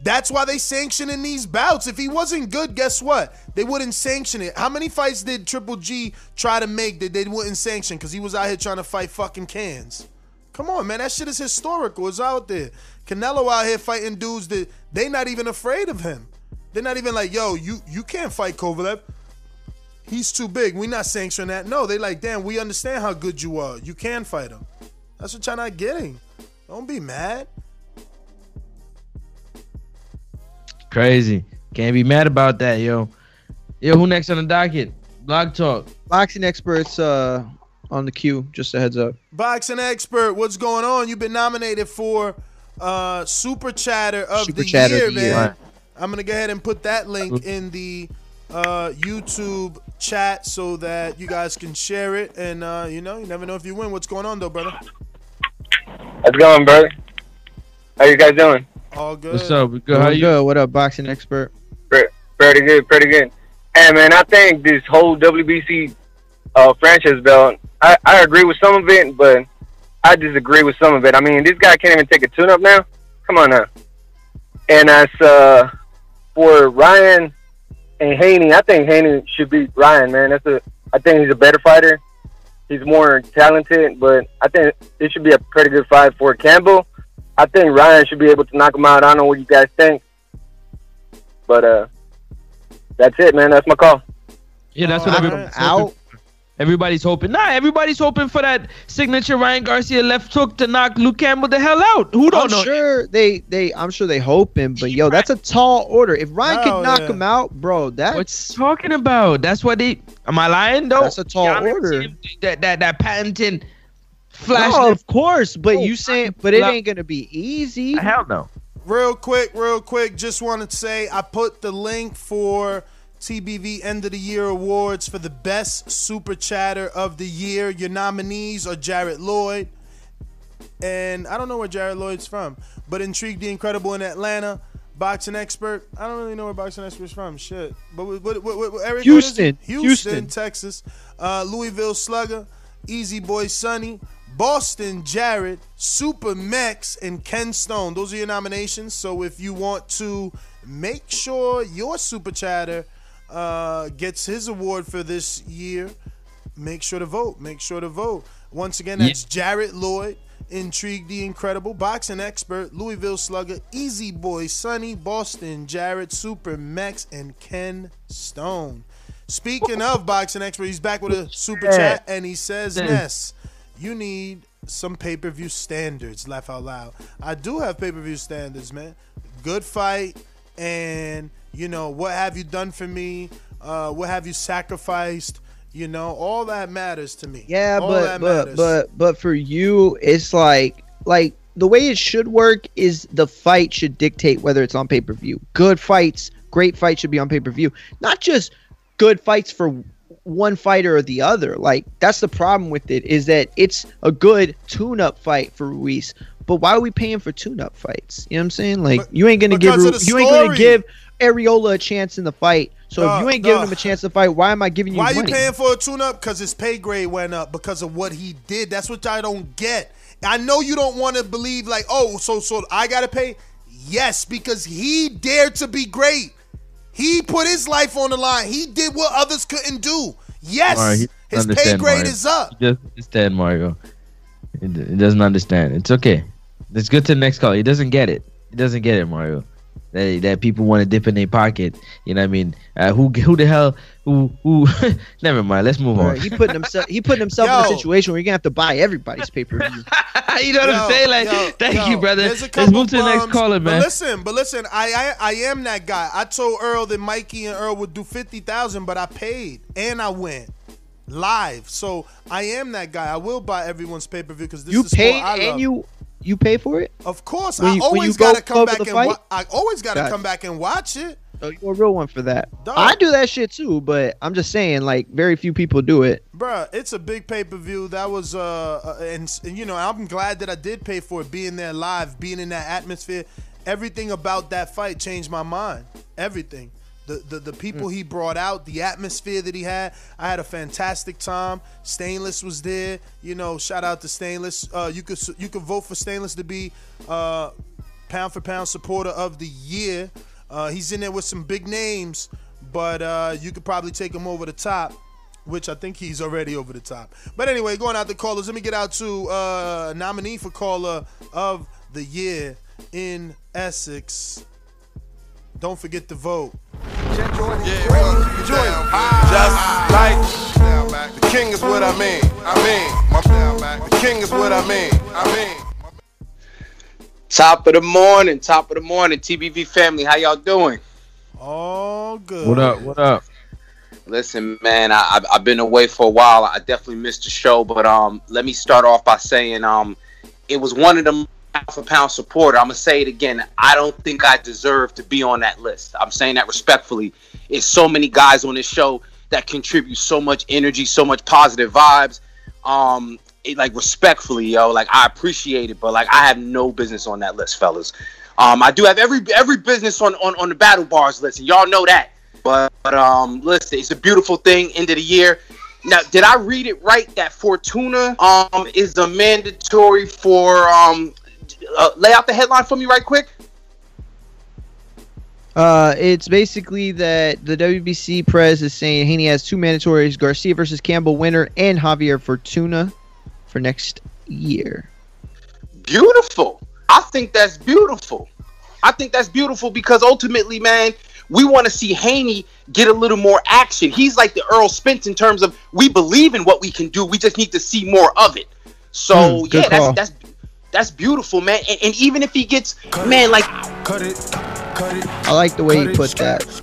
that's why they sanctioning these bouts. If he wasn't good, guess what? They wouldn't sanction it. How many fights did Triple G try to make that they wouldn't sanction because he was out here trying to fight fucking cans? Come on, man. That shit is historical. It's out there. Canelo out here fighting dudes that they not even afraid of him. They're not even like, yo, you you can't fight Kovalev. He's too big. We not sanctioning that. No, they like, damn, we understand how good you are. You can fight him. That's what y'all not getting. Don't be mad. Crazy. Can't be mad about that, yo. Yo, who next on the docket? Blog talk. Boxing experts uh on the queue. Just a heads up. Boxing expert, what's going on? You've been nominated for uh Super Chatter of Super the Chatter of Year, the man. Year. Right. I'm gonna go ahead and put that link in the uh YouTube chat so that you guys can share it. And uh, you know, you never know if you win. What's going on though, brother? How's it going, brother? How you guys doing? All good. What's up? We good? Good, How you? good. What up, boxing expert? Pretty good, pretty good. Hey, man, I think this whole WBC uh, franchise belt, I, I agree with some of it, but I disagree with some of it. I mean, this guy can't even take a tune-up now. Come on now. And as uh, for Ryan and Haney, I think Haney should beat Ryan, man. That's a. I think he's a better fighter. He's more talented, but I think it should be a pretty good fight for Campbell. I think Ryan should be able to knock him out. I don't know what you guys think, but uh, that's it, man. That's my call. Yeah, that's what everybody's out. hoping. Everybody's hoping. Nah, everybody's hoping for that signature Ryan Garcia left hook to knock Luke Campbell the hell out. Who don't I'm know? sure they they I'm sure they hoping, but yo, that's a tall order. If Ryan Hell could knock yeah. him out, bro, that's What you talking about? That's what they. Am I lying though? That's a tall Y'all order. seen him do That that that patented flash. no, of course, but Oh, you saying, but it ain't gonna be easy. Hell no. Real quick, real quick, just wanted to say I put the link for TBV End of the Year Awards for the best super chatter of the year. Your nominees are Jarrett Lloyd, and I don't know where Jarrett Lloyd's from, but Intrigue the Incredible in Atlanta. Boxing expert. I don't really know where boxing expert's from. Shit. But what, what, what, what, Eric, what is? Houston. Houston, Houston. Texas. Uh, Louisville Slugger. Easy Boy Sonny. Boston Jarrett. Super Mex and Ken Stone. Those are your nominations. So if you want to make sure your super chatter uh, gets his award for this year, make sure to vote. Make sure to vote. Once again, that's Jarrett Lloyd, Intrigue the Incredible, Boxing Expert, Louisville Slugger, Easy Boy Sonny, Boston Jarrett, Super Mex, and Ken Stone. Speaking of Boxing Expert, he's back with a super chat and he says. Ness, you need some pay per view standards. Laugh out loud. I do have pay per view standards, man. Good fight, and you know what have you done for me? Uh, what have you sacrificed? You know, all that matters to me. Yeah, all but but matters. but but for you, it's like like the way it should work is the fight should dictate whether it's on pay per view. Good fights, great fights should be on pay per view, not just good fights for one fighter or the other. Like that's the problem with it is that it's a good tune-up fight for Ruiz. But why are we paying for tune-up fights? You know what I'm saying? Like you ain't gonna give Ru- you ain't gonna give Arreola a chance in the fight. So if you ain't giving duh. him a chance to fight, why am I giving you Why are you paying for a tune-up? Because his pay grade went up because of what he did. That's what I don't get. I know you don't want to believe like, oh, so so I gotta pay. Yes, because he dared to be great. He put his life on the line. He did what others couldn't do. Yes, Mario, his pay grade Mario. is up. He doesn't understand Mario. He, he doesn't understand. It's okay. Let's go to the next call. He doesn't get it. He doesn't get it, Mario. That, that people want to dip in their pocket. You know what I mean? Uh, who who the hell who who? Never mind. Let's move on. He putting himself he putting himself in a situation where you're gonna have to buy everybody's pay per view. you know what I'm saying? Like, thank you, brother. Let's move to the next caller, man. But listen, but listen, I, I I am that guy. I told Errol that Mikey and Errol would do fifty thousand, but I paid and I went live. So I am that guy. I will buy everyone's pay per view because this you is sport paid I love. you you pay for it. Of course, When I you- always go gotta come back and wa- I always gotta Gotcha. come back and watch it. Oh, you're a real one for that. I do that shit too, but I'm just saying, like, very few people do it. Bruh, it's a big pay per view. That was uh, uh and, and you know I'm glad that I did pay for it. Being there live, being in that atmosphere, everything about that fight changed my mind. Everything. The, the, the people he brought out, the atmosphere that he had, I had a fantastic time. Stainless was there, you know. Shout out to Stainless. Uh, you could you could vote for Stainless to be uh, pound for pound supporter of the year. Uh, he's in there with some big names, but uh, you could probably take him over the top, which I think he's already over the top. But anyway, going out to callers, let me get out to uh, nominee for caller of the year in Essex. Don't forget to vote. Just like the king is what I mean. I mean, my, the king is what I mean. I mean. Top of the morning, top of the morning, TBV family. How y'all doing? All good. What up? What up? Listen, man, I, I've, I've been away for a while. I definitely missed the show, but um, let me start off by saying um, it was one of them pound for pound supporter. I'm gonna say it again. I don't think I deserve to be on that list. I'm saying that respectfully. It's so many guys on this show that contribute so much energy, so much positive vibes. Um, it, like respectfully, yo, like I appreciate it, but like I have no business on that list, fellas. Um, I do have every every business on on, on the battle bars list, and y'all know that. But, but um, listen, it's a beautiful thing. End of the year. Now, did I read it right that Fortuna um is a mandatory for um uh, lay out the headline for me right quick? Uh, it's basically that the WBC press is saying Haney has two mandatories: Garcia versus Campbell winner and Javier Fortuna for next year. Beautiful. I think that's beautiful. I think that's beautiful because ultimately, man, we want to see Haney get a little more action. He's like the Errol Spence in terms of we believe in what we can do. We just need to see more of it. So good yeah, that's that's that's beautiful, man. And, and even if he gets, man, like I like the way he put that.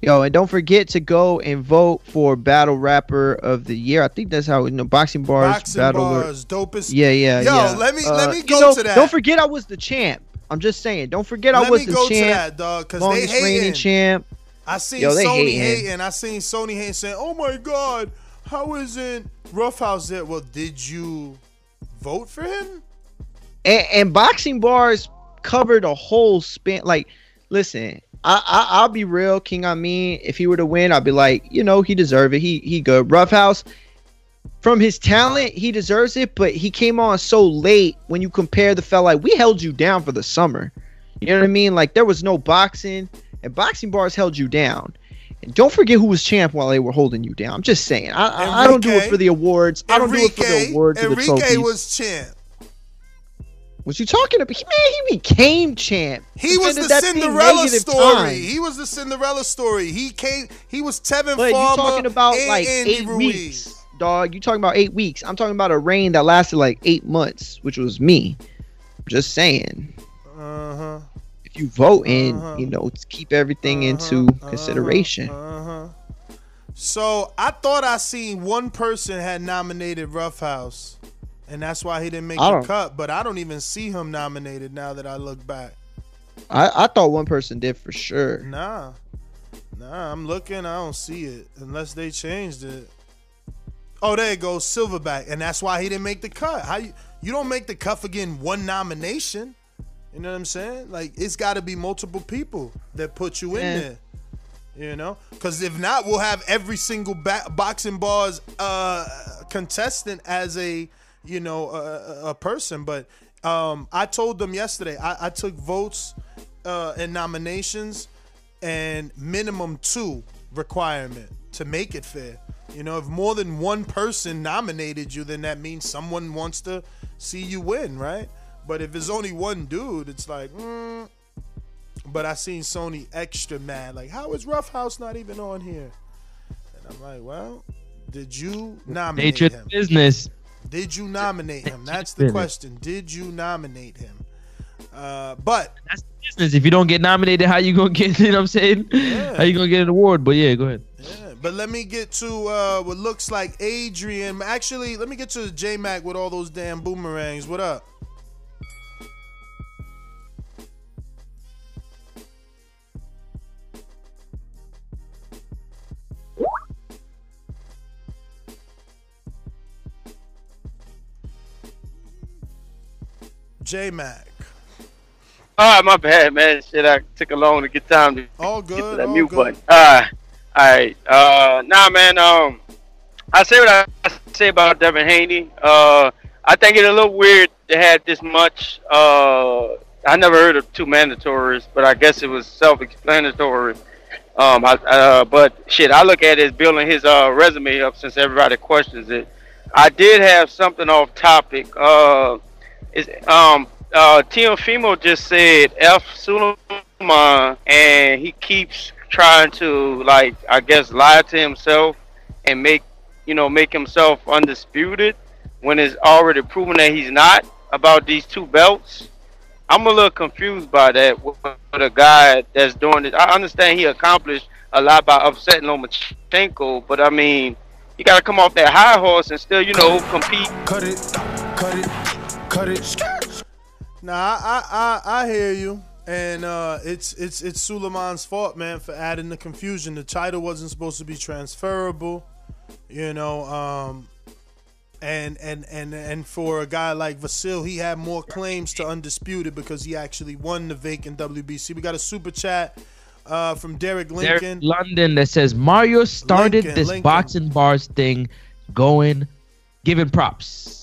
Yo, and don't forget to go and vote for Battle Rapper of the Year. I think that's how you know boxing bars, Boxing battle. bars, dopest. Yeah, yeah, Yo, yeah. let me- let uh, me you go know, to that. Don't forget I was the champ. I'm just saying. Don't forget I was the champ. Let was me the go to champ. that, dog, 'cause they longest reigning hating. champ. I seen Yo, they Sony hating. hating. I seen Sony hating saying, "Oh my God, how isn't Roughhouse there?" Well, did you vote for him? And, and boxing bars covered a whole span. Like, listen, I, I I'll be real, King on me. If he were to win, I'd be like, you know, he deserve it. He he good. Roughhouse, from his talent, he deserves it. But he came on so late. When you compare the fella, like we held you down for the summer. You know what I mean? Like there was no boxing, and boxing bars held you down. And don't forget who was champ while they were holding you down. I'm just saying. I I, I don't do it for the awards. I don't do it for the Enrique- awards or the Enrique was champ. What you talking about? He, man, he became champ. He was the Cinderella story. time. He was the Cinderella story. He came. He was Tevin But you talking about and like Andy eight Ruiz. weeks, dog. You talking about eight weeks? I'm talking about a reign that lasted like eight months, which was me. Just saying. Uh huh. If you vote in, Uh-huh. you know keep everything into consideration. Uh huh. So I thought I seen one person had nominated Roughhouse, and that's why he didn't make the cut. But I don't even see him nominated now that I look back. I, I thought one person did for sure. Nah, nah. I'm looking. I don't see it unless they changed it. Oh, there it goes, Silverback, and that's why he didn't make the cut. How you you don't make the cut for getting one nomination? You know what I'm saying? Like it's got to be multiple people that put you in Yeah. there. You know, because if not, we'll have every single ba- boxing bars uh, contestant as a you know a, a person. But um, I told them yesterday I, I took votes uh, and nominations and minimum two requirement to make it fair. You know, if more than one person nominated you, then that means someone wants to see you win, right? But if it's only one dude, it's like, mm. but I seen Sony extra mad. Like, how is Rough House not even on here? And I'm like, well, did you nominate Nature him? business. Did you nominate him? That's the question. Did you nominate him? Uh, but That's the business. If you don't get nominated, how you gonna get? You know what I'm saying? How you gonna get an award? But yeah, go ahead. Yeah. but let me get to uh, what looks like Adrian. Actually, let me get to J Mac with all those damn boomerangs. What up? J Mac. All right, my bad, man. Shit, I took a long to get time to all get to that mute good. button. All right, all right. Uh, nah, man. Um, I say what I say about Devin Haney. Uh, I think it's a little weird to have this much. Uh, I never heard of two mandatories, but I guess it was self-explanatory. Um, I, uh, but shit, I look at it as building his uh resume up since everybody questions it. I did have something off topic. Uh, is um uh Fimo just said F Sulaiman and he keeps trying to like I guess lie to himself and make you know make himself undisputed when it's already proven that he's not about these two belts. I'm a little confused by that with, a guy that's doing it. I understand he accomplished a lot by upsetting Lomachenko, but I mean, you got to come off that high horse and still, you know, compete. Cut it, cut it, cut it. Nah, I, I I I hear you, and uh, it's it's it's Sulaiman's fault, man, for adding the confusion. The title wasn't supposed to be transferable, you know. Um, and and and and for a guy like Vasil, he had more claims to undisputed because he actually won the vacant WBC. We got a super chat uh, from Derek Derek Lincoln. London that says Mario started Lincoln, this Lincoln. boxing bars thing, going, giving props.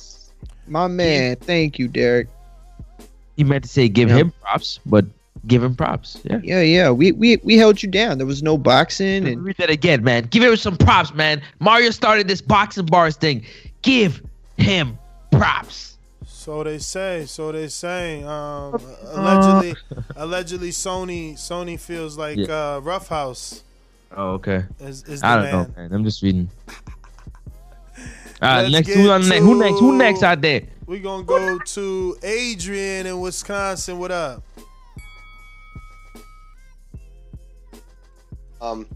My man, thank you, Derek. He meant to say give Yeah. him props, but give him props. Yeah. Yeah, yeah. We we we held you down. There was no boxing and read that again, man. Give him some props, man. Mario started this boxing bars thing. Give him props. So they say. So they say. Um, allegedly, allegedly, Sony Sony feels like Yeah. uh, Rough House. Oh, okay. Is- is I don't know, man. man. I'm just reading. All right, Let's next. get Who on next? Who next? Who next out there? We gonna go to Adrian in Wisconsin. What up? Um,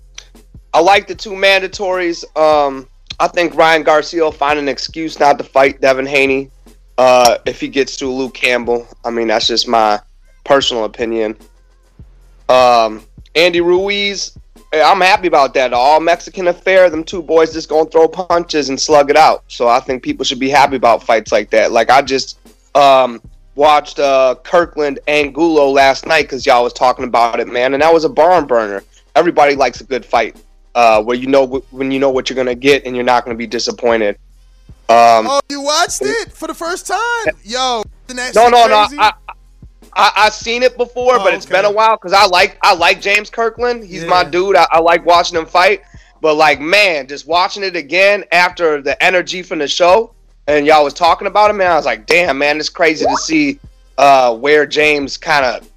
I like the two mandatories. Um, I think Ryan Garcia will find an excuse not to fight Devin Haney uh, if he gets to Luke Campbell. I mean, that's just my personal opinion. Um, Andy Ruiz, I'm happy about that. All Mexican affair. Them two boys just gonna throw punches and slug it out. So I think people should be happy about fights like that. Like I just um, watched uh, Kirkland Angulo last night because y'all was talking about it, man, and that was a barn burner. Everybody likes a good fight uh, where you know wh- when you know what you're gonna get and you're not gonna be disappointed. Um, Oh, you watched it for the first time? Yo, no, no, no. I, I I seen it before, Oh, but it's been a while because I like I like James Kirkland. He's my dude. I, I like watching him fight. But like, man, just watching it again after the energy from the show, and y'all was talking about him, man. I was like, damn, man, it's crazy to see uh, where James kind of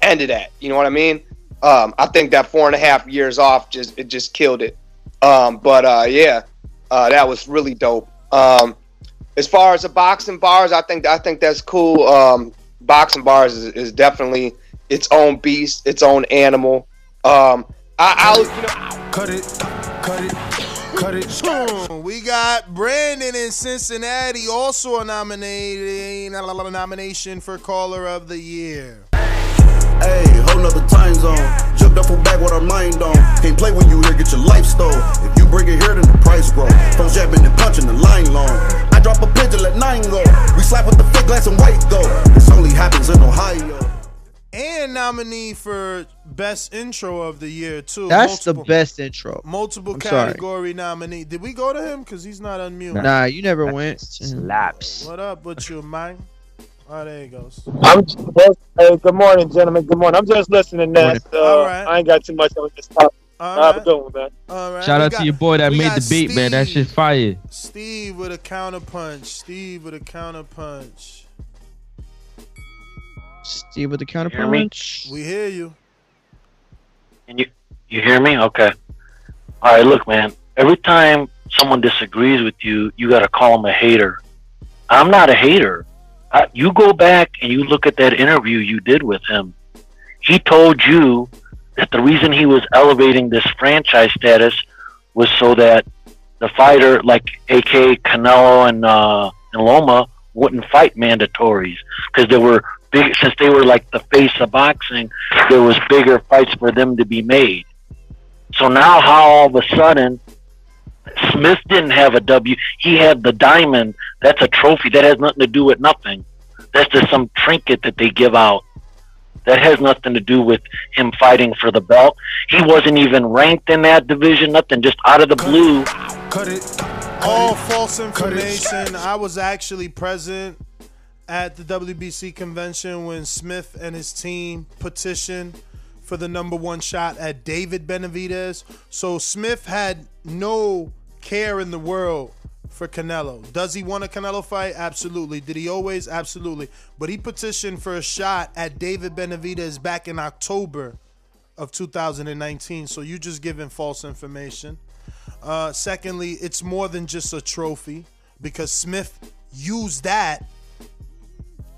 ended at. You know what I mean? Um, I think that four and a half years off just it just killed it. Um, but uh, yeah, uh, that was really dope. Um, as far as the boxing bars, I think I think that's cool. Um, boxing bars is, is definitely its own beast, its own animal. Um, I, I'll you know, cut it, cut it, cut it. We got Brandon in Cincinnati, also a nominating a nomination for caller of the year. Hey, whole nother time zone. Jumped up from back with our mind on. Can't play when you here, get your life stole. If you bring it here, then the price grow. From jabbing and punching the line long. I drop a pigeon, let nine go. We slap with the fake glass and white go. This only happens in Ohio. And nominee for best intro of the year too. that's the best intro. multiple I'm sorry. category nominee. Did we go to him? Cause he's not unmute. Nah, you never went. Slaps. What up with you, man? Oh, there he goes. I'm just, hey, good morning, gentlemen. Good morning. I'm just listening, Ness. Uh, I ain't got too much on this topic. Have a good one, man. All right. Shout we out got- to your boy that made the beat, man. That shit fire. Steve with a counter punch. Steve with a counter punch. Steve with the hear me? counterpunch. We hear you. Can you you hear me? Okay. All right, look, man. Every time someone disagrees with you, you got to call them a hater. I'm not a hater. I, you go back and you look at that interview you did with him. He told you that the reason he was elevating this franchise status was so that the fighter like AK Canelo and uh, and Loma wouldn't fight mandatories because there were big since they were like the face of boxing. There was bigger fights for them to be made. So now, how all of a sudden Smith didn't have a W? He had the diamond. That's a trophy. That has nothing to do with nothing. That's just some trinket that they give out. That has nothing to do with him fighting for the belt. He wasn't even ranked in that division. Nothing. Just out of the blue. Cut it. All false information. I was actually present at the WBC convention when Smith and his team petitioned for the number one shot at David Benavidez. So Smith had no care in the world for Canelo. Does he want a Canelo fight? Absolutely. Did he always? Absolutely. But he petitioned for a shot at David Benavidez back in October of 2019. So you just giving false information. Uh, secondly, it's more than just a trophy because Smith used that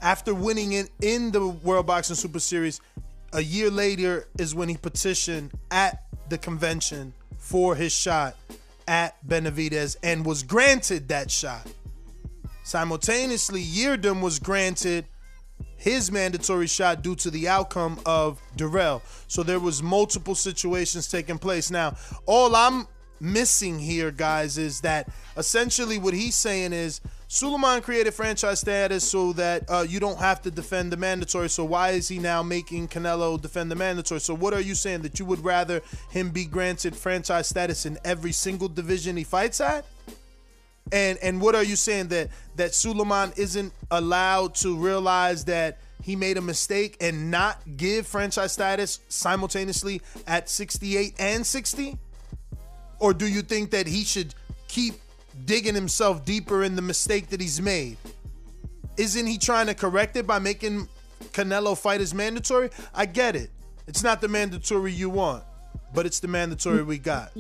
after winning it in the World Boxing Super Series. A year later is when he petitioned at the convention for his shot at Benavidez and was granted that shot. Simultaneously, Yildirim was granted his mandatory shot due to the outcome of Dirrell. So there was multiple situations taking place. Now, all I'm missing here, guys, is that essentially what he's saying is Sulaiman created franchise status so that uh, you don't have to defend the mandatory. So why is he now making Canelo defend the mandatory? So what are you saying that you would rather him be granted franchise status in every single division he fights at? And and what are you saying that that Sulaiman isn't allowed to realize that he made a mistake and not give franchise status simultaneously at 68 and 60? Or do you think that he should keep digging himself deeper in the mistake that he's made? Isn't he trying to correct it by making Canelo fight as mandatory? I get it. It's not the mandatory you want, but it's the mandatory we got.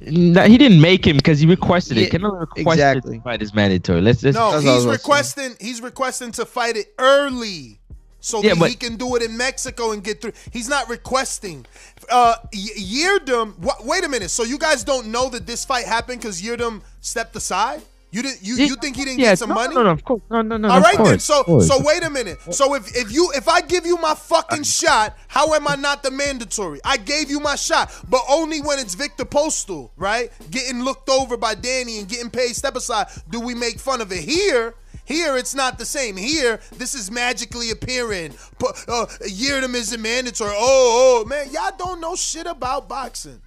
No, he didn't make him because he requested it. Yeah, Canelo requested exactly. to fight his mandatory. Let's just No, That's what I he's was requesting he's requesting to fight it early. So Yeah, that but- he can do it in Mexico and get through. He's not requesting. Uh, Yildirim. wha- wait a minute. So you guys don't know that this fight happened because Yildirim stepped aside. You didn't. You, you think he didn't yeah, get some no, money? No, no, of course, no, no, no. All of right then. So so wait a minute. So if if you if I give you my fucking shot, how am I not the mandatory? I gave you my shot, but only when it's Victor Postol, right? Getting looked over by Danny and getting paid step aside, do we make fun of it here? Here it's not the same. Here this is magically appearing. Uh, Yildirim isn't mandatory. Oh, oh man, y'all don't know shit about boxing.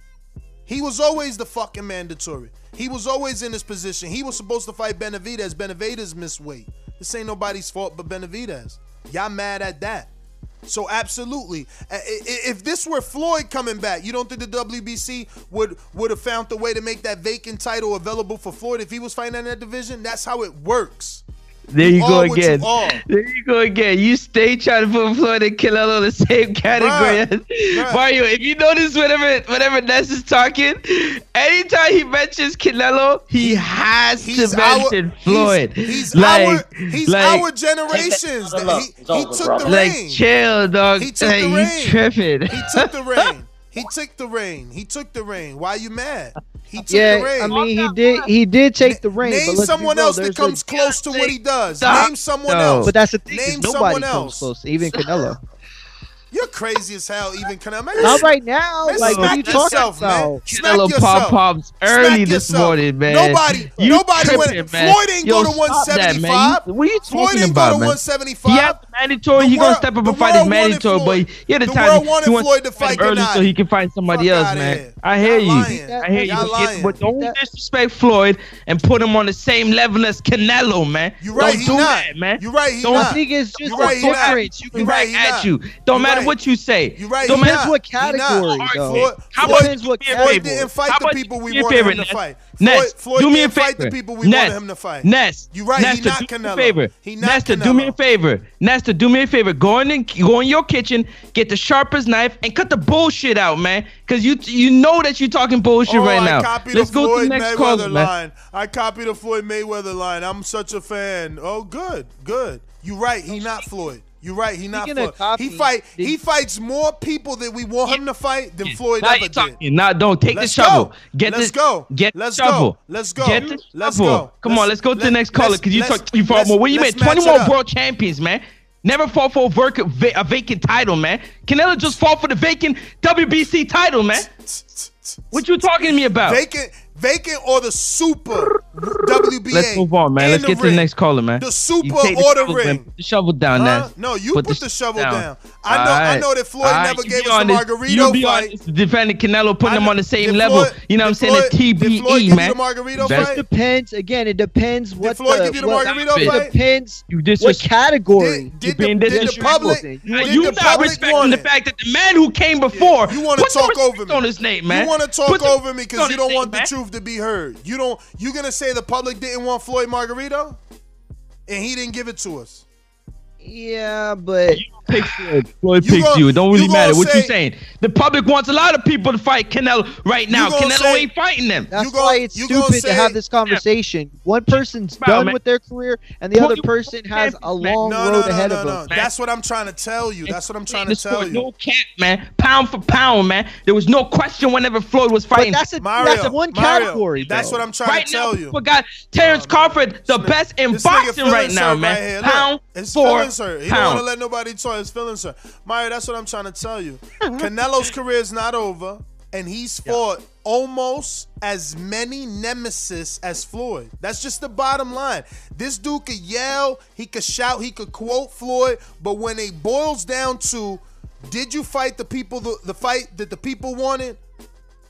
He was always the fucking mandatory. He was always in his position. He was supposed to fight Benavidez. Benavidez missed weight. This ain't nobody's fault but Benavidez. Y'all mad at that. So absolutely, if this were Floyd coming back, you don't think the WBC would would have found the way to make that vacant title available for Floyd if he was fighting in that division? That's how it works. There you, You go are what you again. There you go again. You stay trying to put Floyd and Canelo in the same category. as- bruh. Mario, if you notice whenever whenever Ness is talking, anytime he mentions Canelo, he has He's to our- mention Floyd. He's, he's like, our he's like, our generations. Hold he, he over, took brother. the Like, reign. chill, dog. He took Hey, the you reign. tripping. He took the reign. He took the reign. He took the reign. Why you mad? He took the Yeah. I mean he did he did take the reign. but Name let's someone real, else that there's a- comes close to what he does. Name someone No. else. But that's the thing. Name nobody someone comes else. close, even Canelo. You're crazy as hell, even Canelo. Man, Not right now. Man, Like, what are smack you talking yourself, man. about? Smack yourself. pop pops early Smack this yourself. morning, man. Nobody, You nobody went. man. Floyd ain't Yo, go to stop that, 175. You- what are you Floyd talking ain't about, go to man? 175. He had the mandatory. The he gonna step up and fight his wanted mandatory, Floyd. but he had the, The time. world wanted he wants Floyd to fight early so he can find somebody Fuck else, man. here. I hear Y'all you. lying. I hear you. Y'all But lying. But don't disrespect Floyd and put him on the same level as Canelo, man. You're right, Don't he do not. that, man. You're right, he don't not. think it's You right, he not. You You can right, back at you. Don't matter matter what you say. You're right. He matter not. what category. Floyd, How about Depends what me a Floyd didn't fight the people we me wanted him to fight. Ness, Floyd, Floyd do me a didn't fight favor. the people we Ness, wanted him to fight. Ness, You right, Nesta, he not do me Canelo. a favor. He not Nesta, do me a favor. Nesta, do me a favor. Go in, and, go in your kitchen, get the sharpest knife, and cut the bullshit out, man. Cause you you know that you're talking bullshit oh, right I now. Let's the go to Floyd the next Mayweather caller, man. line. I copied the Floyd Mayweather line. I'm such a fan. Oh, good, good. You right. He not Floyd. You right. He not Speaking of Floyd. copy, he fight. did- He fights more people that we want him to fight than Floyd ever you did. talking. Now don't take Let's the shovel. go. Get Let's the, go. Get Let's the shovel. go. Let's go. Get the Let's shovel. go. Come on, Let's- let's go to the next caller because you talk. You fought more. What you mean? let's Twenty more world champions, man. Never fought for a, verc- a vacant title, man. Canelo just fought for the vacant WBC title, man. What you talking to me about? Vacant, vacant, or the super WBA. Let's move on, man. Let's the get to the next caller, man. The You super take the or the shovel, ring. Put the shovel down, Huh? Nas. No, you put, the, shovel down. I know. All I know that Floyd All right, never you gave be us the honest. Margarito You be fight. honest, defending Canelo, putting I him on the same did level. Floyd- you know what I'm saying? Floyd- The did Floyd TBE, give you man. the Margarito fight? depends. Again, it depends what Floyd the, give you the what, Margarito it fight? depends You what category. Did, did, being the, did the public? You did You the not public respecting the fact that the man who came before. You want to talk over me on his name, man. You want to talk over me because you don't want the truth to be heard. You don't. You gonna say the public didn't want Floyd Margarito, and he didn't give it to us. Yeah, but Pick Floyd. Floyd You picks gon- you. It don't you really gonna matter what say- you saying. The public wants a lot of people to fight Canelo right now. gonna Canelo say- ain't fighting them. that's You gon- why it's you gonna stupid say- to have this conversation. One person's Wow, done man. with their career, and the other 20 person has a man. long No, road no, no, ahead no, of no. them. That's what I'm trying to tell you. That's what I'm trying to This tell sport, you. No cap, man. Pound for pound, man. There was no question whenever Floyd was But fighting. that's a Mario, that's one Mario, category. That's though. what I'm trying right to now, tell you. people got Terrence Crawford, the best in This nigga boxing feelings right now, hurt man. Right here. Look, Pound his for feelings hurt. He don't want to pound. let nobody talk. His feelings hurt. Mario, that's what I'm trying to tell you. Uh-huh. Canelo's career is not over, and he's fought almost as many nemesis as Floyd. That's just the bottom line. This dude could yell, he could shout, he could quote Floyd, but when it boils down to, did you fight the people, the, the fight that the people wanted?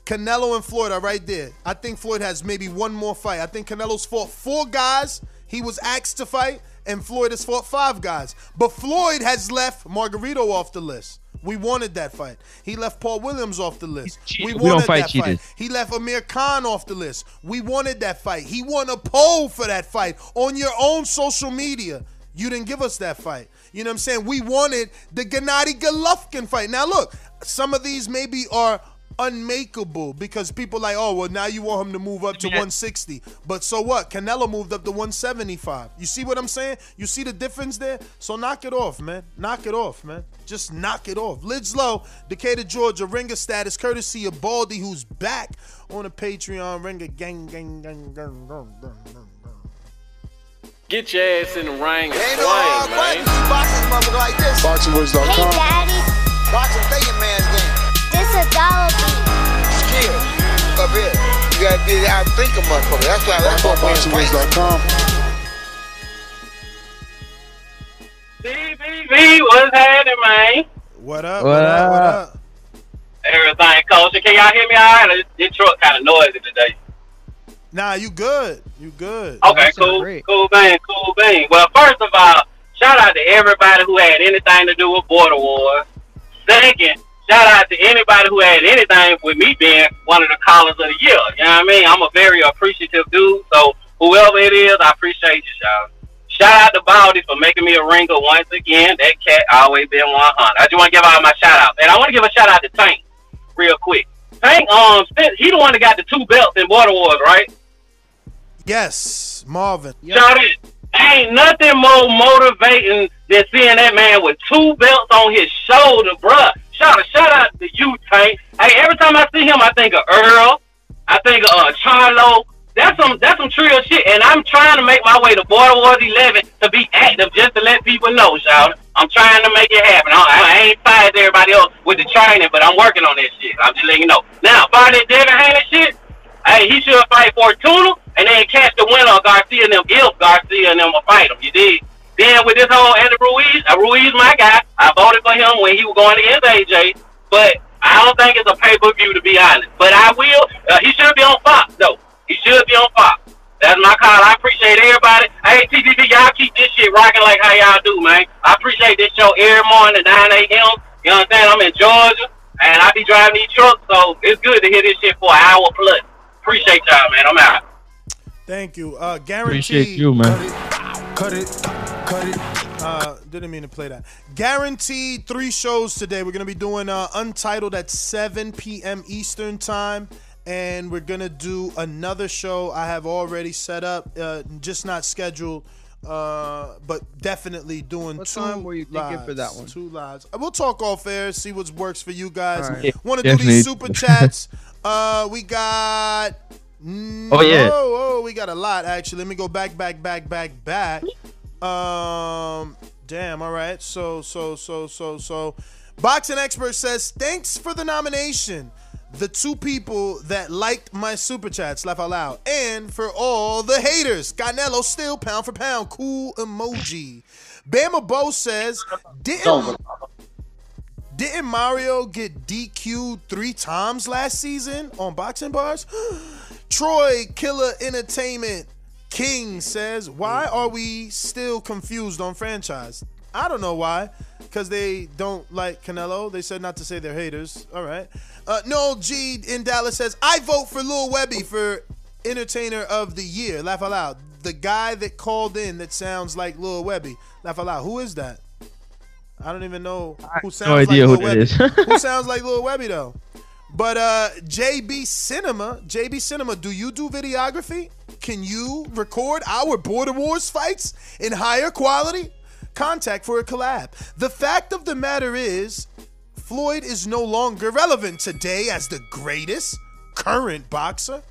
Canelo and Floyd are right there. I think Floyd has maybe one more fight. I think Canelo's fought four guys he was asked to fight, and Floyd has fought five guys. But Floyd has left Margarito off the list. We wanted that fight. He left Paul Williams off the list. We We wanted fight that cheaters. fight. He left Amir Khan off the list. We wanted that fight. He won a poll for that fight on your own social media. You didn't give us that fight. You know what I'm saying? We wanted the Gennady Golovkin fight. Now look, some of these maybe are unmakeable because people like, oh well, now you want him to move up to 160. But so what? Canelo moved up to 175. You see what I'm saying? You see the difference there? So knock it off, man. Knock it off, man. Just knock it off. Lids Low, Decatur, Georgia, ringer status, courtesy of Baldy, who's back on the Patreon. Ringer gang, gang, gang, gang, gang, gang, gang. Get your ass in the ring and Ain't swing, no man. button. Boxing motherfucker like this. Hey, Daddy. Boxing thinking man's game. This a dollar beat. Skill. Up here. You gotta be able to outthink a motherfucker. That's why that's what we're fighting. BoxingVoice.com. BBB, what's happening, man? What up? What What up? What up? up? Everything kosher. Can y'all hear me all right? This truck kind of noisy today. Nah, you good. You good. Okay, cool, cool bean, cool bean. Well, first of all, shout out to everybody who had anything to do with Border Wars. Second, shout out to anybody who had anything with me being one of the callers of the year. You know what I mean? I'm a very appreciative dude. So whoever it is, I appreciate you, y'all. Shout out to Baldy for making me a ringer once again. That cat always been 100. I just want to give out my shout out. And I want to give a shout out to Tank real quick. Tank, um, he the one that got the two belts in Border Wars, right? Yes, Marvin. Shout it. Ain't nothing more motivating than seeing that man with two belts on his shoulder, bruh. Shout out, shout out to you, Tank. Hey, every time I see him, I think of Errol. I think of uh, Charlo. That's some that's some trio shit, and I'm trying to make my way to Border Wars 11 to be active, just to let people know, shout. I'm trying to make it happen. I, I ain't fired everybody else with the training, but I'm working on that shit. I'm just letting you know. Now, about that Devin Haney shit, hey, he should fight Fortuna and then catch the winner of Garcia and them, if Garcia and them will fight him. You did. Then with this whole Andy Ruiz, uh, Ruiz my guy. I voted for him when he was going against AJ, but I don't think it's a pay per view to be honest. But I will. Uh, he should be on Fox though. He should be on Fox. That's my call. I appreciate everybody. Hey, TTV, y'all keep this shit rocking like how y'all do, man. I appreciate this show every morning at 9 a.m. You know what I'm saying? I'm in Georgia, and I be driving these trucks, so it's good to hear this shit for an hour plus. Appreciate y'all, man. I'm out. Thank you. Uh, guaranteed. Appreciate you, man. Cut it, cut it. Uh, didn't mean to play that. Guaranteed three shows today. We're gonna be doing uh, Untitled at 7 p.m. Eastern time, and we're gonna do another show I have already set up, uh, just not scheduled, uh, but definitely doing What two time were you thinking for that one? Two lives. Uh, We'll talk off air, see what works for you guys. All right. Want to do these super chats? uh, we got. Oh, yeah. Oh, oh, we got a lot actually. Let me go back, back, back, back, back. Um, damn. All right. So, so, so, so, so. Boxing expert says thanks for the nomination. The two people that liked my super chats, laugh out loud, and for all the haters. Canelo still pound for pound, cool emoji. Bama Bo says, didn't didn't Mario get DQ'd three times last season on boxing bars? Troy Killer Entertainment King says, Why are we still confused on franchise? I don't know why. Because they don't like Canelo. They said not to say they're haters. All right. Uh, Noel G in Dallas says, I vote for Lil Webby for Entertainer of the Year. Laugh aloud. The guy that called in that sounds like Lil Webby. Laugh aloud. Who is that? I don't even know who sounds no idea like who Lil that Webby. is. who sounds like Lil Webby though? But uh JB Cinema, JB Cinema, do you do videography? Can you record our Border Wars fights in higher quality? Contact for a collab. The fact of the matter is, Floyd is no longer relevant today as the greatest current boxer.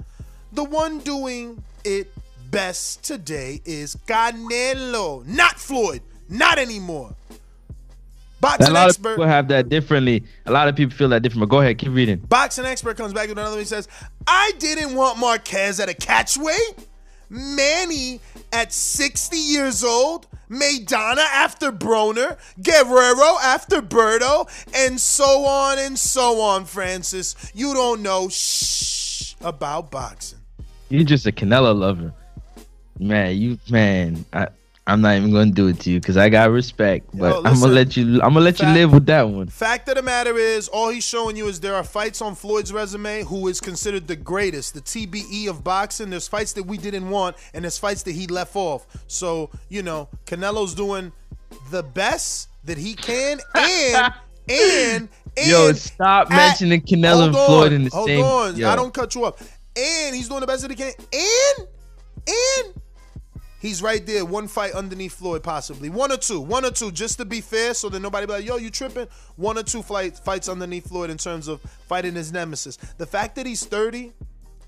The one doing it best today is Canelo, not Floyd, not anymore. A Boxing lot of people have that differently. A lot of people feel that different. But go ahead, keep reading. Boxing expert comes back with another one. He says, I didn't want Marquez at a catchweight. Manny at 60 years old. Maidana after Broner. Guerrero after Berto. And so on and so on, Francis. You don't know shh about boxing. You're just a Canelo lover, man. You man, I I'm not even gonna do it to you because I got respect. But I'm gonna let you. I'm gonna let you live with that one. Fact of the matter is, all he's showing you is there are fights on Floyd's resume who is considered the greatest, the TBE of boxing. There's fights that we didn't want, and there's fights that he left off. So, you know, Canelo's doing the best that he can, and and and Yo, stop at- mentioning Canelo hold and Floyd in the hold same. on, yo. I don't cut you up. And he's doing the best that he can, and and He's right there, one fight underneath Floyd, possibly one or two, one or two, just to be fair, so that nobody be like, "Yo, you tripping?" One or two fight, fights underneath Floyd in terms of fighting his nemesis. The fact that he's thirty,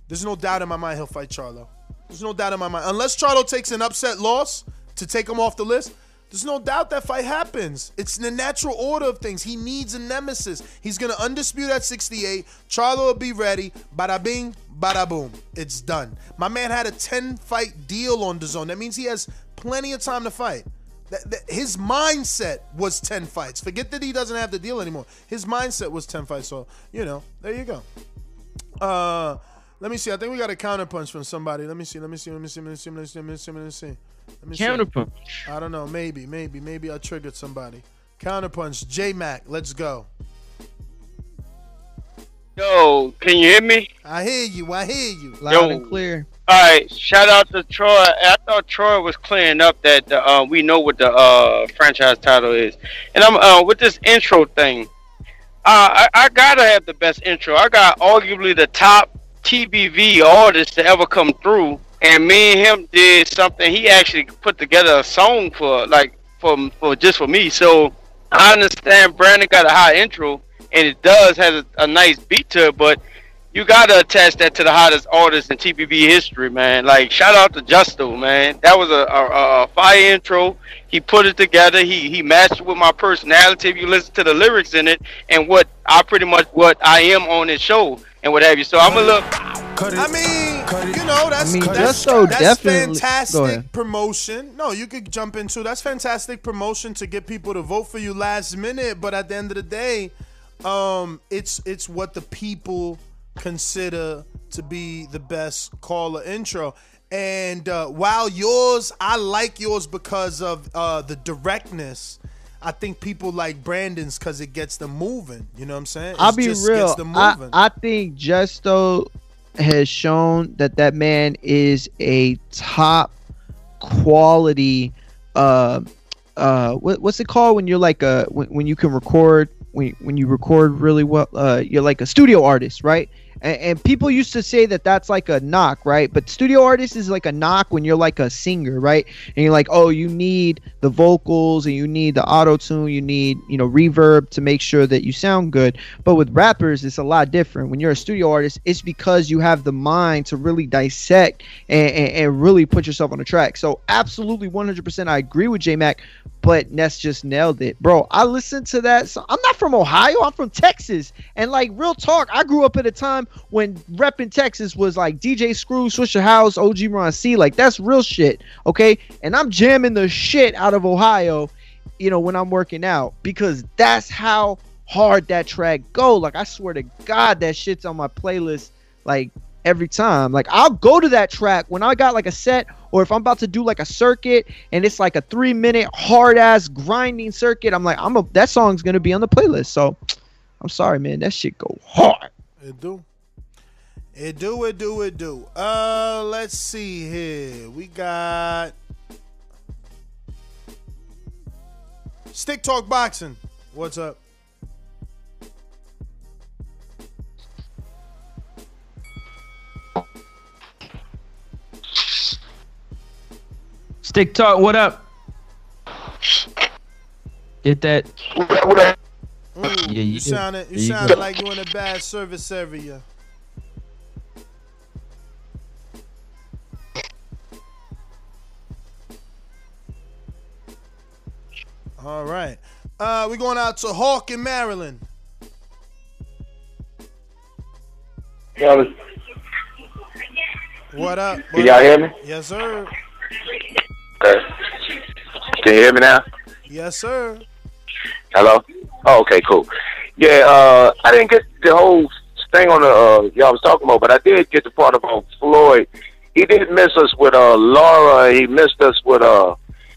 there's no doubt in my mind he'll fight Charlo. There's no doubt in my mind, unless Charlo takes an upset loss to take him off the list. There's no doubt that fight happens. It's the natural order of things. He needs a nemesis. He's gonna undispute at 68. Charlo will be ready. Bada bing, bada boom. It's done. My man had a 10 fight deal on DAZN. That means he has plenty of time to fight. His mindset was 10 fights. Forget that he doesn't have the deal anymore. His mindset was 10 fights. So, you know, there you go. Uh let me see. I think we got a counterpunch from somebody. Let me see. Let me see. Let me see. Let me see. Let me see. Let me see. Let me see. Let me see. Counterpunch. I don't know. Maybe. Maybe. Maybe I triggered somebody. Counterpunch. J Mac. Let's go. Yo, can you hear me? I hear you. I hear you. Loud and clear. All right, shout out to Troy. I thought Troy was clearing up that uh, we know what the uh, franchise title is, and I'm uh, with this intro thing. Uh, I, I gotta have the best intro. I got arguably the top TBV artist to ever come through, and me and him did something. He actually put together a song for like for for just for me. So I understand Brandon got a high intro, and it does have a, a nice beat to it, but you gotta attach that to the hottest artist in TBV history, man. Like shout out to Justo, man. That was a, a, a fire intro. He put it together. He he matched it with my personality. If you listen to the lyrics in it and what I pretty much what I am on this show and what have you. So I'm a little. I mean, you know, that's I mean, that's, Justo that's fantastic promotion. No, you could jump into that's fantastic promotion to get people to vote for you last minute. But at the end of the day, um, it's it's what the people consider to be the best caller intro. And uh, while yours, I like yours because of uh, the directness. I think people like Brandon's because it gets them moving. You know what I'm saying? I'll be just real. Gets them I. I think Justo has shown that that man is a top quality. Uh, uh, what, what's it called when you're like a when, when you can record when when you record really well? Uh, you're like a studio artist, right? And, and people used to say that that's like a knock, right? But studio artist is like a knock when you're like a singer, right? And you're like, oh, you need the vocals and you need the auto tune, you need you know reverb to make sure that you sound good. But with rappers, it's a lot different. When you're a studio artist, it's because you have the mind to really dissect and, and, and really put yourself on the track. So absolutely 100%, I agree with J Mac. But Ness just nailed it, bro. I listened to that. So I'm not from Ohio. I'm from Texas, and like real talk, I grew up at a time when repping Texas was like DJ Screw, Swishahouse, OG Ron C. Like that's real shit, okay? And I'm jamming the shit out of Ohio, you know, when I'm working out because that's how hard that track go. Like I swear to God, that shit's on my playlist like every time. Like I'll go to that track when I got like a set or if I'm about to do like a circuit and it's like a three minute hard ass grinding circuit. I'm like, I'm a that song's gonna be on the playlist. So I'm sorry, man. That shit go hard. It do. It do, it do, it do. Uh, let's see here. We got Stick Talk Boxing. What's up? Stick talk, what up? Get that. Mm, Yeah, you, you- sounded you there you sounded like you in a bad service area. All right. Uh, we're going out to Hawk in Maryland. Fellas, What up? Can y'all hear me? Yes, sir. okay. Can you hear me now? Yes, sir. Hello? Oh, okay, cool. Yeah, uh, I didn't get the whole thing on the uh, y'all was talking about, but I did get the part about Floyd. He didn't miss us with uh, Laura. He missed us with uh,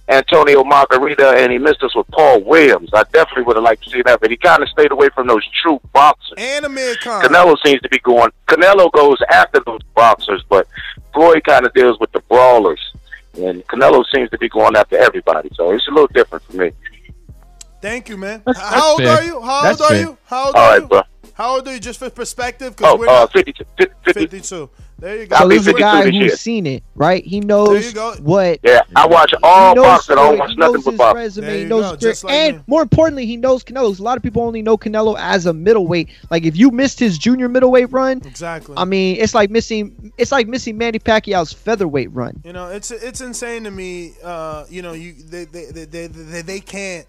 Antonio Margarito, and he missed us with Paul Williams. I definitely would have liked to see that, but he kind of stayed away from those true boxers. And Amir Khan. Canelo seems to be going. Canelo goes after those boxers, but Floyd kind of deals with the brawlers, and Canelo seems to be going after everybody. So it's a little different for me. Thank you, man. That's- How old that's are you? How old That's are fair. you? How old All are right, you? bro. How old are you? Just for perspective, because Oh, we're uh, not 52. 50, 52. There you go. So this is a guy who's year. seen it, right? He knows what. Yeah, I watch all he knows boxing. I don't Floyd, watch he nothing knows but his boxing. resume, he knows his career, and more importantly, he knows Canelo. A lot of people only know Canelo as a middleweight. Like if you missed his junior middleweight run, exactly. I mean, it's like missing. It's like missing Manny Pacquiao's featherweight run. You know, it's it's insane to me. Uh, you know, you they they, they, they, they they can't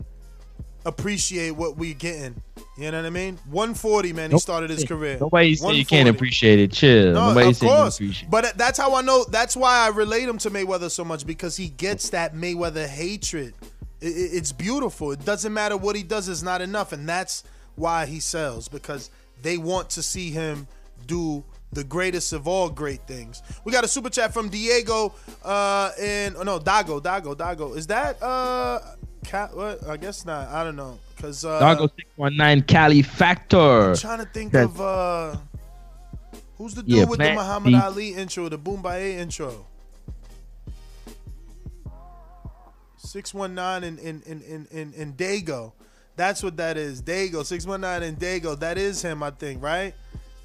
appreciate what we're getting. You know what I mean? 140, man. He Nope. started his career. Nobody say you can't appreciate it. Chill. No, Nobody of say you course. appreciate But that's how I know. That's why I relate him to Mayweather so much because he gets that Mayweather hatred. I- I- it's beautiful. It doesn't matter what he does; is not enough, and that's why he sells because they want to see him do the greatest of all great things. We got a super chat from Diego uh and oh no Dago Dago Dago is that uh cat what I guess not I don't know because uh Doggo six one nine Cali Factor. I'm trying to think That- of uh who's the dude Yeah, with the Muhammad B. Ali intro, the Bomaye intro. Six one nine in in in in in, in Dago. That's what that is. Dago. Six one nine and Dago. That is him, I think, right?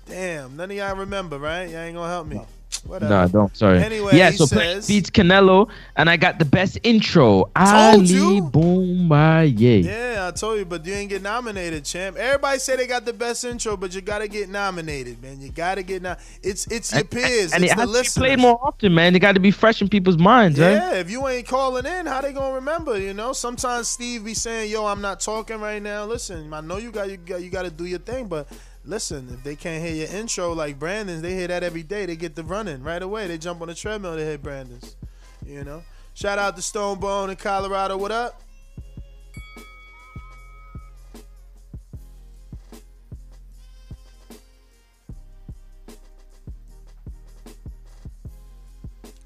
Damn, none of y'all remember, right? Y'all ain't gonna help me. Whatever. No, I don't. Sorry. Anyway, yeah. So says, beats Canelo, and I got the best intro. Told Ali. Bomaye. Yeah, I told you, but you ain't get nominated, champ. Everybody say they got the best intro, but you gotta get nominated, man. You gotta get now. It's it's your peers, and it's it the has to be listeners. played more often, man. It got to be fresh in people's minds, right? Yeah, if you ain't calling in, how they gonna remember? You know, sometimes Steve be saying, "Yo, I'm not talking right now." Listen, I know you got you got you got to do your thing, but listen, if they can't hear your intro like Brandon's, they hear that every day. They get the running right away. They jump on the treadmill. They hit Brandon's. You know. Shout out to Stone Bone in Colorado. What up?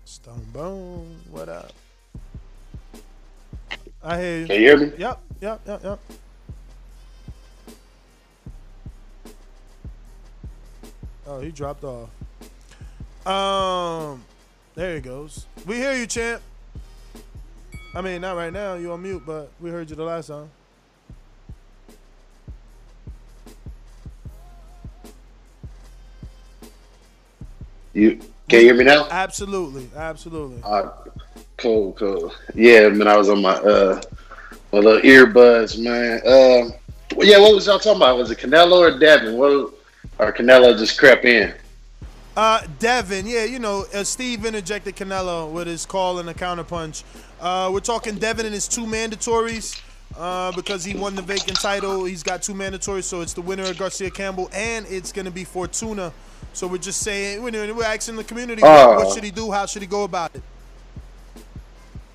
Stone Bone. What up? I hear you. Can you hear me? Yep. yep, yep, yep. Oh, he dropped off. Um, there he goes. We hear you, champ. I mean, not right now. You on mute, but we heard you the last time. You can you hear me now? Absolutely, absolutely. Uh, cool, cool. Yeah, man, I was on my uh my little earbuds, man. Uh, yeah, what was y'all talking about? Was it Canelo or Devin? What or Canelo just crept in? Uh, Devin, yeah, you know, uh, Steve interjected Canelo with his call and a counterpunch. Uh, we're talking Devin and his two mandatories uh, because he won the vacant title. He's got two mandatories, so it's the winner of Garcia Campbell, and it's going to be Fortuna. So we're just saying, we're, we're asking the community, Oh. what, should he do? How should he go about it?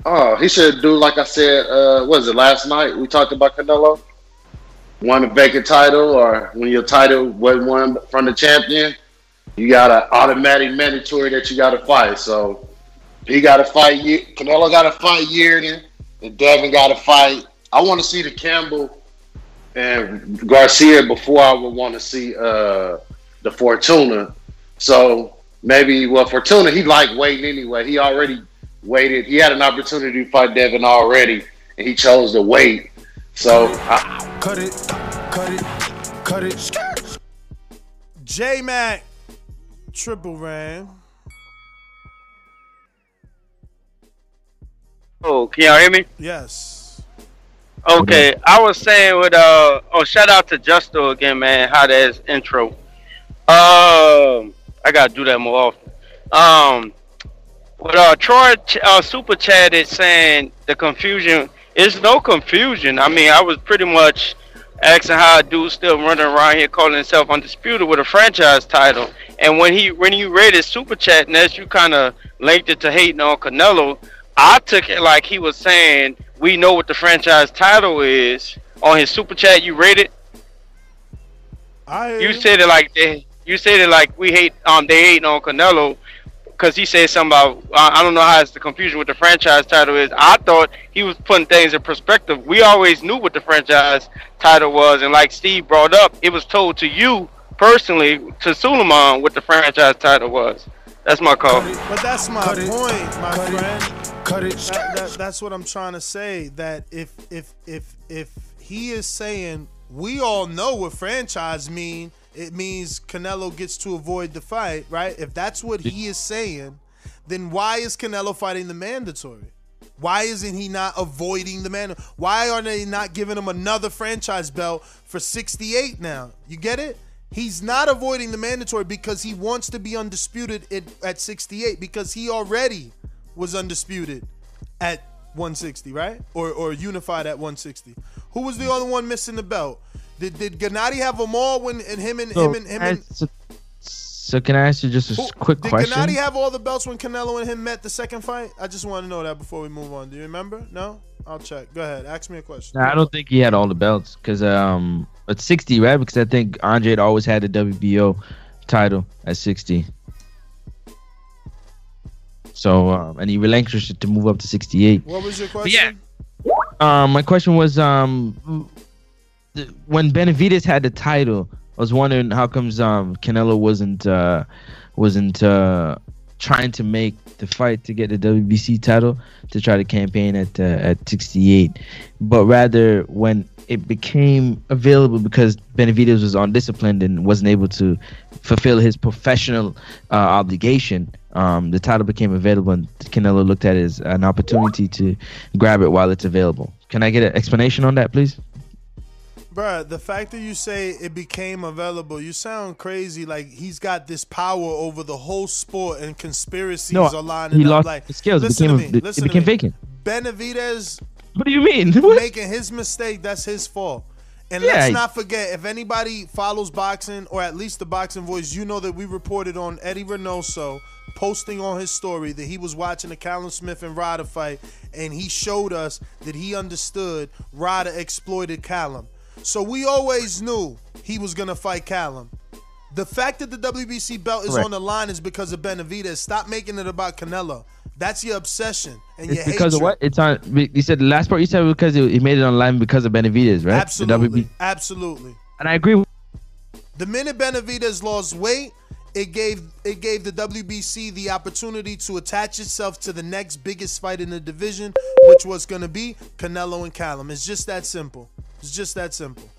Oh, he should do like I said. Uh, what was it last night? We talked about Canelo. Won a vacant title, or when your title wasn't won from the champion, you got an automatic mandatory that you got to fight. So he got to fight. Canelo got to fight Yildirim, and Devin got to fight. I want to see the Campbell and Garcia before I would want to see uh, the Fortuna. So maybe well, Fortuna he liked waiting anyway. He already waited. He had an opportunity to fight Devin already, and he chose to wait. So I, Cut it, cut it, cut it. J Mac, triple ram. Oh, can y'all hear me? Yes. Okay, I was saying with uh oh shout out to Justo again, man. How that's intro. Um, I gotta do that more often. Um, with uh Troy ch- uh, super chatted saying the confusion is no confusion. I mean, I was pretty much asking how a dude still running around here calling himself undisputed with a franchise title. And when he when you read his super chat, and as you kind of linked it to hating on Canelo, I took it like he was saying we know what the franchise title is on his super chat. You read it. I You said it like they. You said it like we hate. Um, they hating on Canelo because he said something about. Uh, I don't know how it's the confusion with the franchise title is. I thought he was putting things in perspective. We always knew what the franchise title was, and like Steve brought up, it was told to you personally to Sulaiman what the franchise title was. That's my call. But that's my point, my friend. Cut it. That, that, that's what I'm trying to say. That if if if if he is saying we all know what franchise mean, it means Canelo gets to avoid the fight, right? If that's what he is saying, then why is Canelo fighting the mandatory? Why isn't he not avoiding the man? Why are they not giving him another franchise belt for 68 now? You get it? He's not avoiding the mandatory because he wants to be undisputed at, at 68 because he already was undisputed at 160, right? Or or unified at 160. Who was the other one missing the belt? Did did Gennady have them all when and him and So, him and him and so, so can I ask you just a s- quick did question? Did Gennady have all the belts when Canelo and him met the second fight? I just want to know that before we move on. Do you remember? No? I'll check. Go ahead. Ask me a question. Nah, I don't think he had all the belts because um, at 60, right? Because I think Andre had always had the WBO title at 60. So um, and he relinquished it to move up to 68. What was your question? Yeah. Um, my question was um, th- when Benavidez had the title, I was wondering how comes um Canelo wasn't uh wasn't uh trying to make the fight to get the WBC title to try to campaign at uh, at 68, but rather when it became available because Benavidez was undisciplined and wasn't able to fulfill his professional uh, obligation. Um, the title became available, and Canelo looked at it as an opportunity to grab it while it's available. Can I get an explanation on that, please? Bruh, the fact that you say it became available, you sound crazy. Like he's got this power over the whole sport, and conspiracies No, are lining he up. lost like, the skills. It Listen became, to me. it became to me. vacant. Benavidez. What do you mean? making his mistake, that's his fault. And Yeah. let's not forget, if anybody follows boxing or at least the boxing voice, you know that we reported on Eddie Reynoso posting on his story that he was watching the Callum Smith and Ryder fight, and he showed us that he understood Ryder exploited Callum. So we always knew he was gonna fight Callum. The fact that the WBC belt is Correct. on the line is because of Benavidez. Stop making it about Canelo. That's your obsession and your It's because of what? It's on. You said the last part. You said because it made it online because of Benavidez, right? The Absolutely, absolutely. And I agree. with The minute Benavidez lost weight, it gave it gave the WBC the opportunity to attach itself to the next biggest fight in the division, which was going to be Canelo and Callum. It's just that simple. It's just that simple.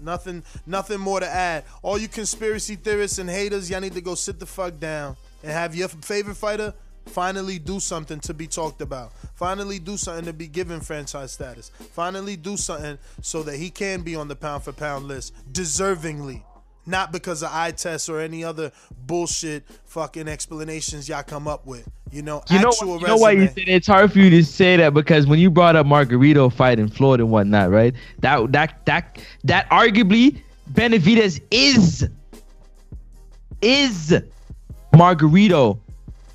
Nothing nothing more to add. All you conspiracy theorists and haters, y'all need to go sit the fuck down and have your favorite fighter finally do something to be talked about. Finally do something to be given franchise status. Finally do something so that he can be on the pound for pound list deservingly. Not because of eye tests or any other bullshit fucking explanations y'all come up with. You know, You know, actual you know why you said it's hard for you to say that because when you brought up Margarito fight in Florida and whatnot, right? That that that that arguably Benavidez is is Margarito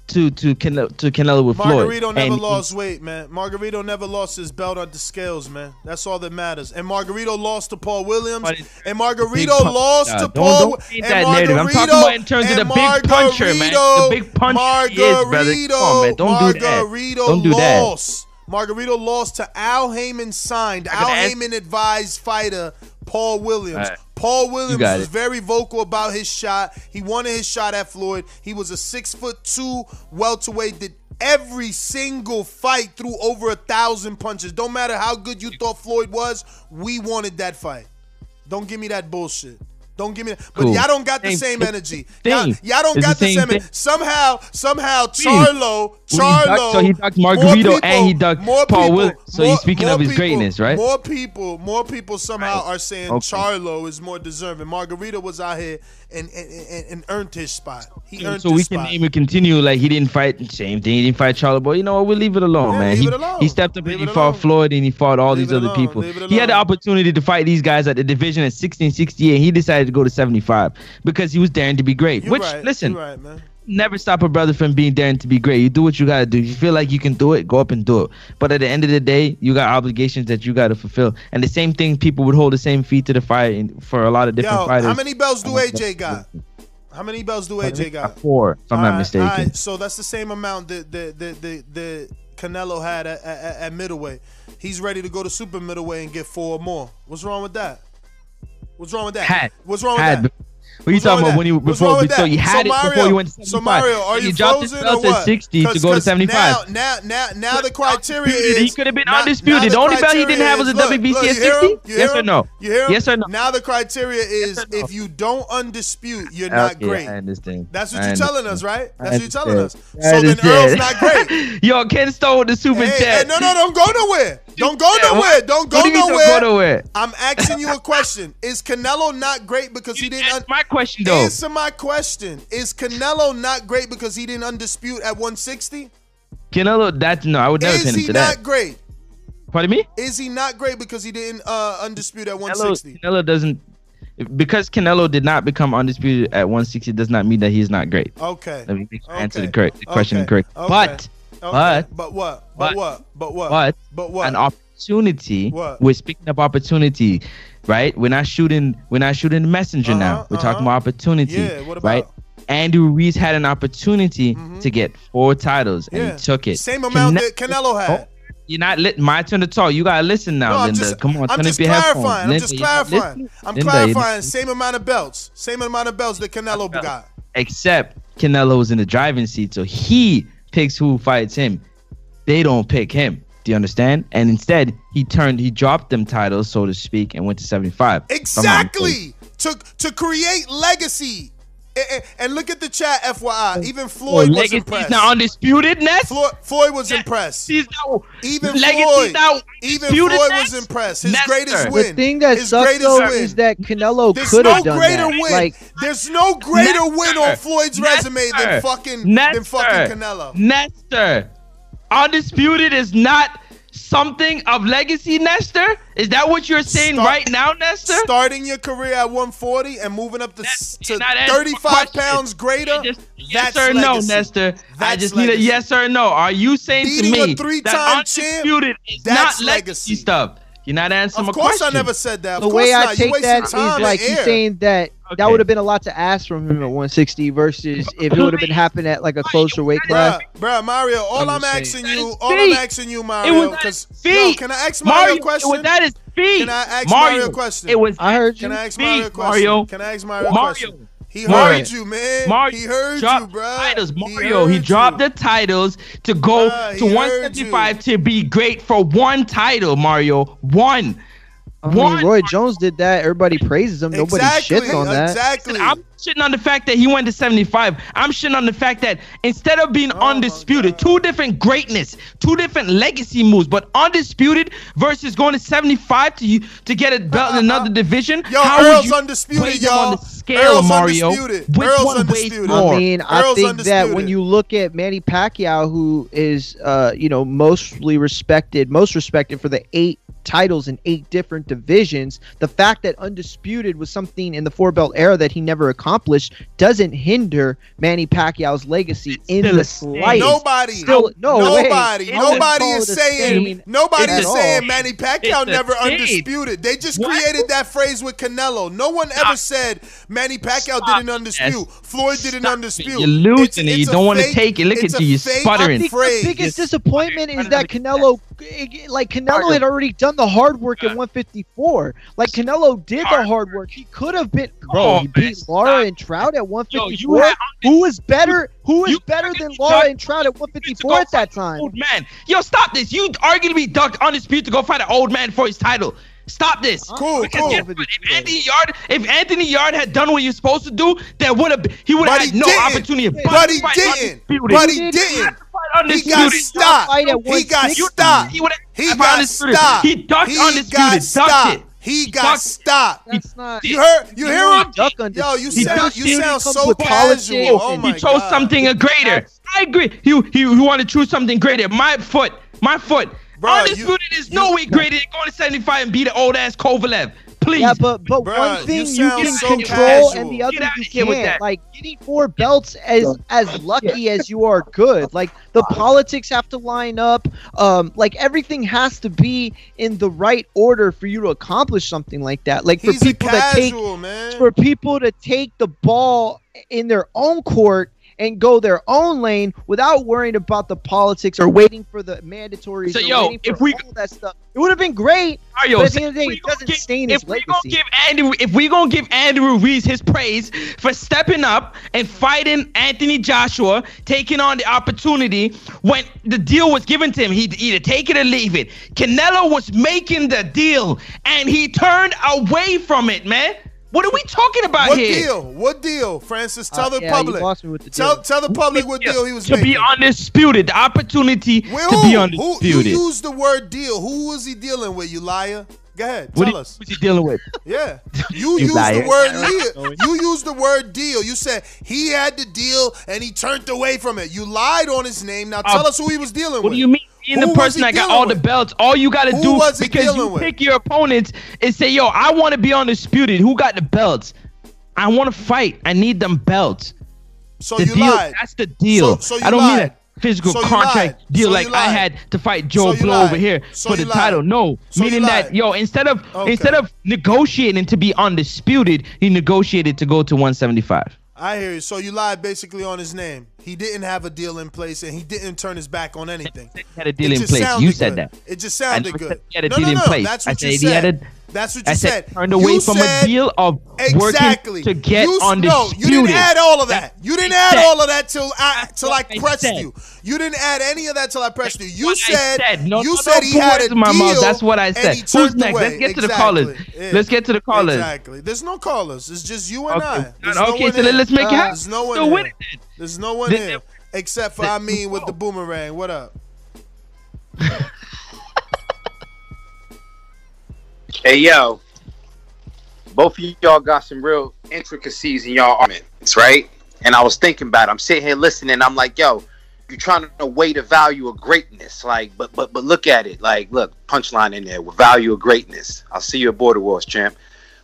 to to Canelo to Canelo with Floyd. Margarito never And- lost weight, man. Margarito never lost his belt on the scales, man. That's all that matters. And Margarito lost to Paul Williams. And Margarito lost Nah, to don't- Paul. don't paint and that narrative. I'm talking Margarito- about in terms of the big puncher, man. The Margarito- big puncher he is, brother. Come on, man. Don't do that. Margarito Don't do that. lost. Margarito lost to Al Haymon signed. Al Haymon advised fighter Paul Williams. Right. Paul Williams was it. very vocal about his shot. He wanted his shot at Floyd. He was a six foot two welterweight. Did every single fight threw over a thousand punches. Don't matter how good you thought Floyd was, we wanted that fight. Don't give me that bullshit. Don't give me that. But Cool. y'all don't got the Same- same energy. the Y'all, y'all don't It's got the the same same. thing. Somehow, somehow, Charlo, Well, he Charlo. ducked- so he ducked more Margarito people- and he ducked more Paul people- Williams. So more- he's speaking of his people- greatness, right? More people, more people somehow are saying Okay. Charlo is more deserving. Margarito was out here and and, and, and earned his spot. He mm, earned so we can spot. even continue like he didn't fight same thing. He didn't fight Charlie Boy. You know what? We'll leave it alone, Yeah, man. He, it alone. he stepped up Leave and he fought. Floyd and he fought all Leave these other people. He had the opportunity to fight these guys at the division at 16, 68. He decided to go to 75 because he was daring to be great. You Which right. listen, right, man. Never stop a brother from being daring to be great. You do what you gotta do. If you feel like you can do it, go up and do it. But at the end of the day, you got obligations that you gotta fulfill. And the same thing, people would hold the same feet to the fire in, for a lot of different Yo, fighters. how many belts do AJ got? How many belts do AJ got? Four, if I'm not Alright, mistaken. alright, so that's the same amount that the the the, the Canelo had at, at, at middleweight. He's ready to go to super middleweight and get four more. What's wrong with that? What's wrong with that? Had. What's wrong Had. with that? What are you What's talking with about when you before wrong so that? you had So it Mario- before you went to 75. So Mario, are you you dropped frozen his belt at 60 to go to 75. Now, now, now, now the criteria Undisputed. is He could have been now- undisputed. now The only belt he didn't have was a look, WBC look, at 60? Yes hear or no? You hear him? Yes or no? Now the criteria is if you don't undispute, you're not Okay, great. I understand. That's what I you're telling us, right? That's what you're telling us. understand. So I then Errol's understand. not great. Yo, Ken Stone with the super Hey, chat. no, no, don't go nowhere. Don't go nowhere. Don't go what do you mean don't nowhere. I'm asking you a question. Is Canelo not great because he didn't? My question though. Answer my question. Is Canelo not great because he didn't undispute at 160? Canelo, that no, I would never Is pin him he not great? Pardon me? Is he not great because he didn't uh, undispute at Canelo, 160? Canelo doesn't because Canelo did not become undisputed at 160 does not mean that he's not great. Okay. Let me I answer the correct the question Okay. correct. Okay. But Okay. but but what? But, but- what? But what? but But what? an opportunity. What? We're speaking of opportunity, right? We're not shooting. We're not shooting the messenger now. We're talking about opportunity, Uh-huh, Yeah, what right? about? Andrew Ruiz had an opportunity to get four titles, and he took it. Same amount Cane- that Canelo had. Oh, You're not lit. My turn to talk. You gotta listen now, No, I'm Linda. just, Come on, I'm turn just up your headphones. clarifying. I'm Linda, just clarifying. I'm Linda, clarifying. Same amount of belts. Same amount of belts that Canelo got. Except Canelo was in the driving seat, so he picks who fights him. They don't pick him. Do you understand? And instead, he turned, he dropped them titles, so to speak, and went to 75. if I'm not mistaken. Exactly. To to create legacy. A- a- And look at the chat, FYI. Even Floyd was Legacy's impressed. not undisputed, Ness. Floyd, Floyd was impressed. Now, Even Floyd, now even Floyd Ness. was impressed. His Nester. greatest win. The thing that His sucks greatest though win. is that Canelo There's could no have done greater that. win. Like There's no greater win on Nester. Floyd's resume than Nester. fucking than Nester. fucking Canelo. Nestor. Undisputed is not something of legacy, Nestor? Is that what you're saying Start- right now, Nestor? Starting your career at 140 and moving up to, to not answering my 35 pounds greater. Yes that's or no, legacy. Nestor? I That's just need a yes or no. Are you saying Beating to a me that champ, undisputed is that's not legacy legacy. stuff? You're not answering. Of course. I never said that. Of the way not. I take that is like he's saying that okay. that would have been a lot to ask from him at 160 versus if it would have been happening at like a closer weight class. Bruh, Mario, all I'm, I'm asking you, all I'm asking you, Mario, because yo, can I ask Mario, Mario a question? It, that is feet. Can I ask Mario, Mario a question? It was. I heard you. Can I ask Mario a question? Mario. Can I ask Mario a question? Mario. He Mario. you, man. Mario he heard you, bro. Titles. Mario, he, he dropped you. the titles to go uh, to 175 to be great for one title, Mario. One. I mean, Roy Jones did that. Everybody praises him. Nobody shits on that. Exactly. I'm shitting on the fact that he went to 75. I'm shitting on the fact that instead of being oh undisputed, two different greatness, two different legacy moves, but undisputed versus going to 75 to to get a belt in another division. Yo, how Earl's undisputed, y'all. On the scale, Earl's Mario. Undisputed. Which Earl's one undisputed. More? I mean, I think undisputed. that when you look at Manny Pacquiao, who is uh, you know mostly respected, most respected for the eight titles in eight different divisions, the fact that undisputed was something in the four belt era that he never accomplished accomplished doesn't hinder Manny Pacquiao's legacy it's in the slightest. Nobody, still, no, nobody, nobody is saying nobody is saying all. Manny Pacquiao never undisputed. They just what? created that phrase with Canelo. No one Stop. ever said Manny Pacquiao Stop didn't undispute. Yes. Floyd didn't Stop undispute. You're losing it's, it. You don't want to take it. Look at you, you're sputtering. The biggest disappointment is that Canelo like Canelo had already done the hard work at 154. Like Canelo did the hard work. He could have been. Bro, oh, he beat Lara not, and Trout at 154. Yo, who is better? Who is better than Lara and Trout at 154 at that time? Old man, yo, stop this! You are going to be ducked on dispute to go fight an old man for his title. Stop this. Cool, because cool. If Anthony Yarde, if Anthony Yarde had done what you're supposed to do, that would have he would have no didn't. opportunity. But, but he didn't. But he didn't. He got stopped. He got stopped. He, got stopped. He ducked he undisputed. Got stopped. He got stopped. You heard? You hear him? Yo, you sound you sound so casual. Oh my he chose something greater. I agree. He he, he wanted to choose something greater. My foot. My foot. Bro, Undisputed you, is no way greater than going to 75 and beat an old ass Kovalev. Please. Yeah, but but Bruh, one thing you, you can so control casual. and the other you can't. Like getting four belts as as lucky as you are good. Like the politics have to line up. Um, like everything has to be in the right order for you to accomplish something like that. Like for He's people casual, that take man. for people to take the ball in their own court and go their own lane without worrying about the politics or waiting for the mandatory. So yo, if we all that stuff, it would have been great. Mario, at the end of the day, it doesn't give, stain his legacy. Give Andrew, if we gonna give Andrew Ruiz his praise for stepping up and fighting Anthony Joshua, taking on the opportunity when the deal was given to him, he either take it or leave it. Canelo was making the deal and he turned away from it, man. What are we talking about what here? deal? What deal, Francis? Tell uh, the yeah, public. The tell, tell the public what deal he was to making. be undisputed. The opportunity to be undisputed. Who, you used the word deal. Who was he dealing with, you liar? Go ahead. What tell you, us. Who's he dealing with? Yeah. You, you used liar. the word deal. You used the word deal. You said he had the deal and he turned away from it. You lied on his name. Now uh, tell uh, us who he was dealing what with. What do you mean? being who the person that got all with? the belts, all you got to do because you with? pick your opponents and say, "Yo, I want to be undisputed. Who got the belts? I want to fight. I need them belts." So the you deal, lied. That's the deal. So, so I don't lied. mean a physical so contract deal like I had to fight Joe Blow lied. over here for the lied. title. No, meaning that yo, instead of okay. instead of negotiating to be undisputed, he negotiated to go to 175. I hear you. So you lied basically on his name. He didn't have a deal in place, and he didn't turn his back on anything. He had a deal in place. You said good. that. It just sounded good. He had a no, deal no, no. in place. That's what I you said. said. He had a, that's what you I said. Turned away you from a deal of exactly. working to get you. No, you didn't add all of that. You didn't add said. all of that till I till I, I pressed said. you. You didn't add any of that till I pressed That's you. You said, said, no, you no, said no, he had a my. Mouth. That's what I said. Who's next? Let's get exactly. to the callers. Let's get to the callers. Exactly. There's no callers. It's just you and okay. I. There's okay, so let's make it uh, happen. There's no one. There's no one here except for I mean with the boomerang. What up? Hey yo, both of y'all got some real intricacies in y'all arguments, right? And I was thinking about it. I'm sitting here listening. I'm like, yo, you're trying to weigh the value of greatness, like, but but but look at it, like, look, punchline in there with value of greatness. I'll see you at Border Wars, champ.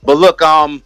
But look, um,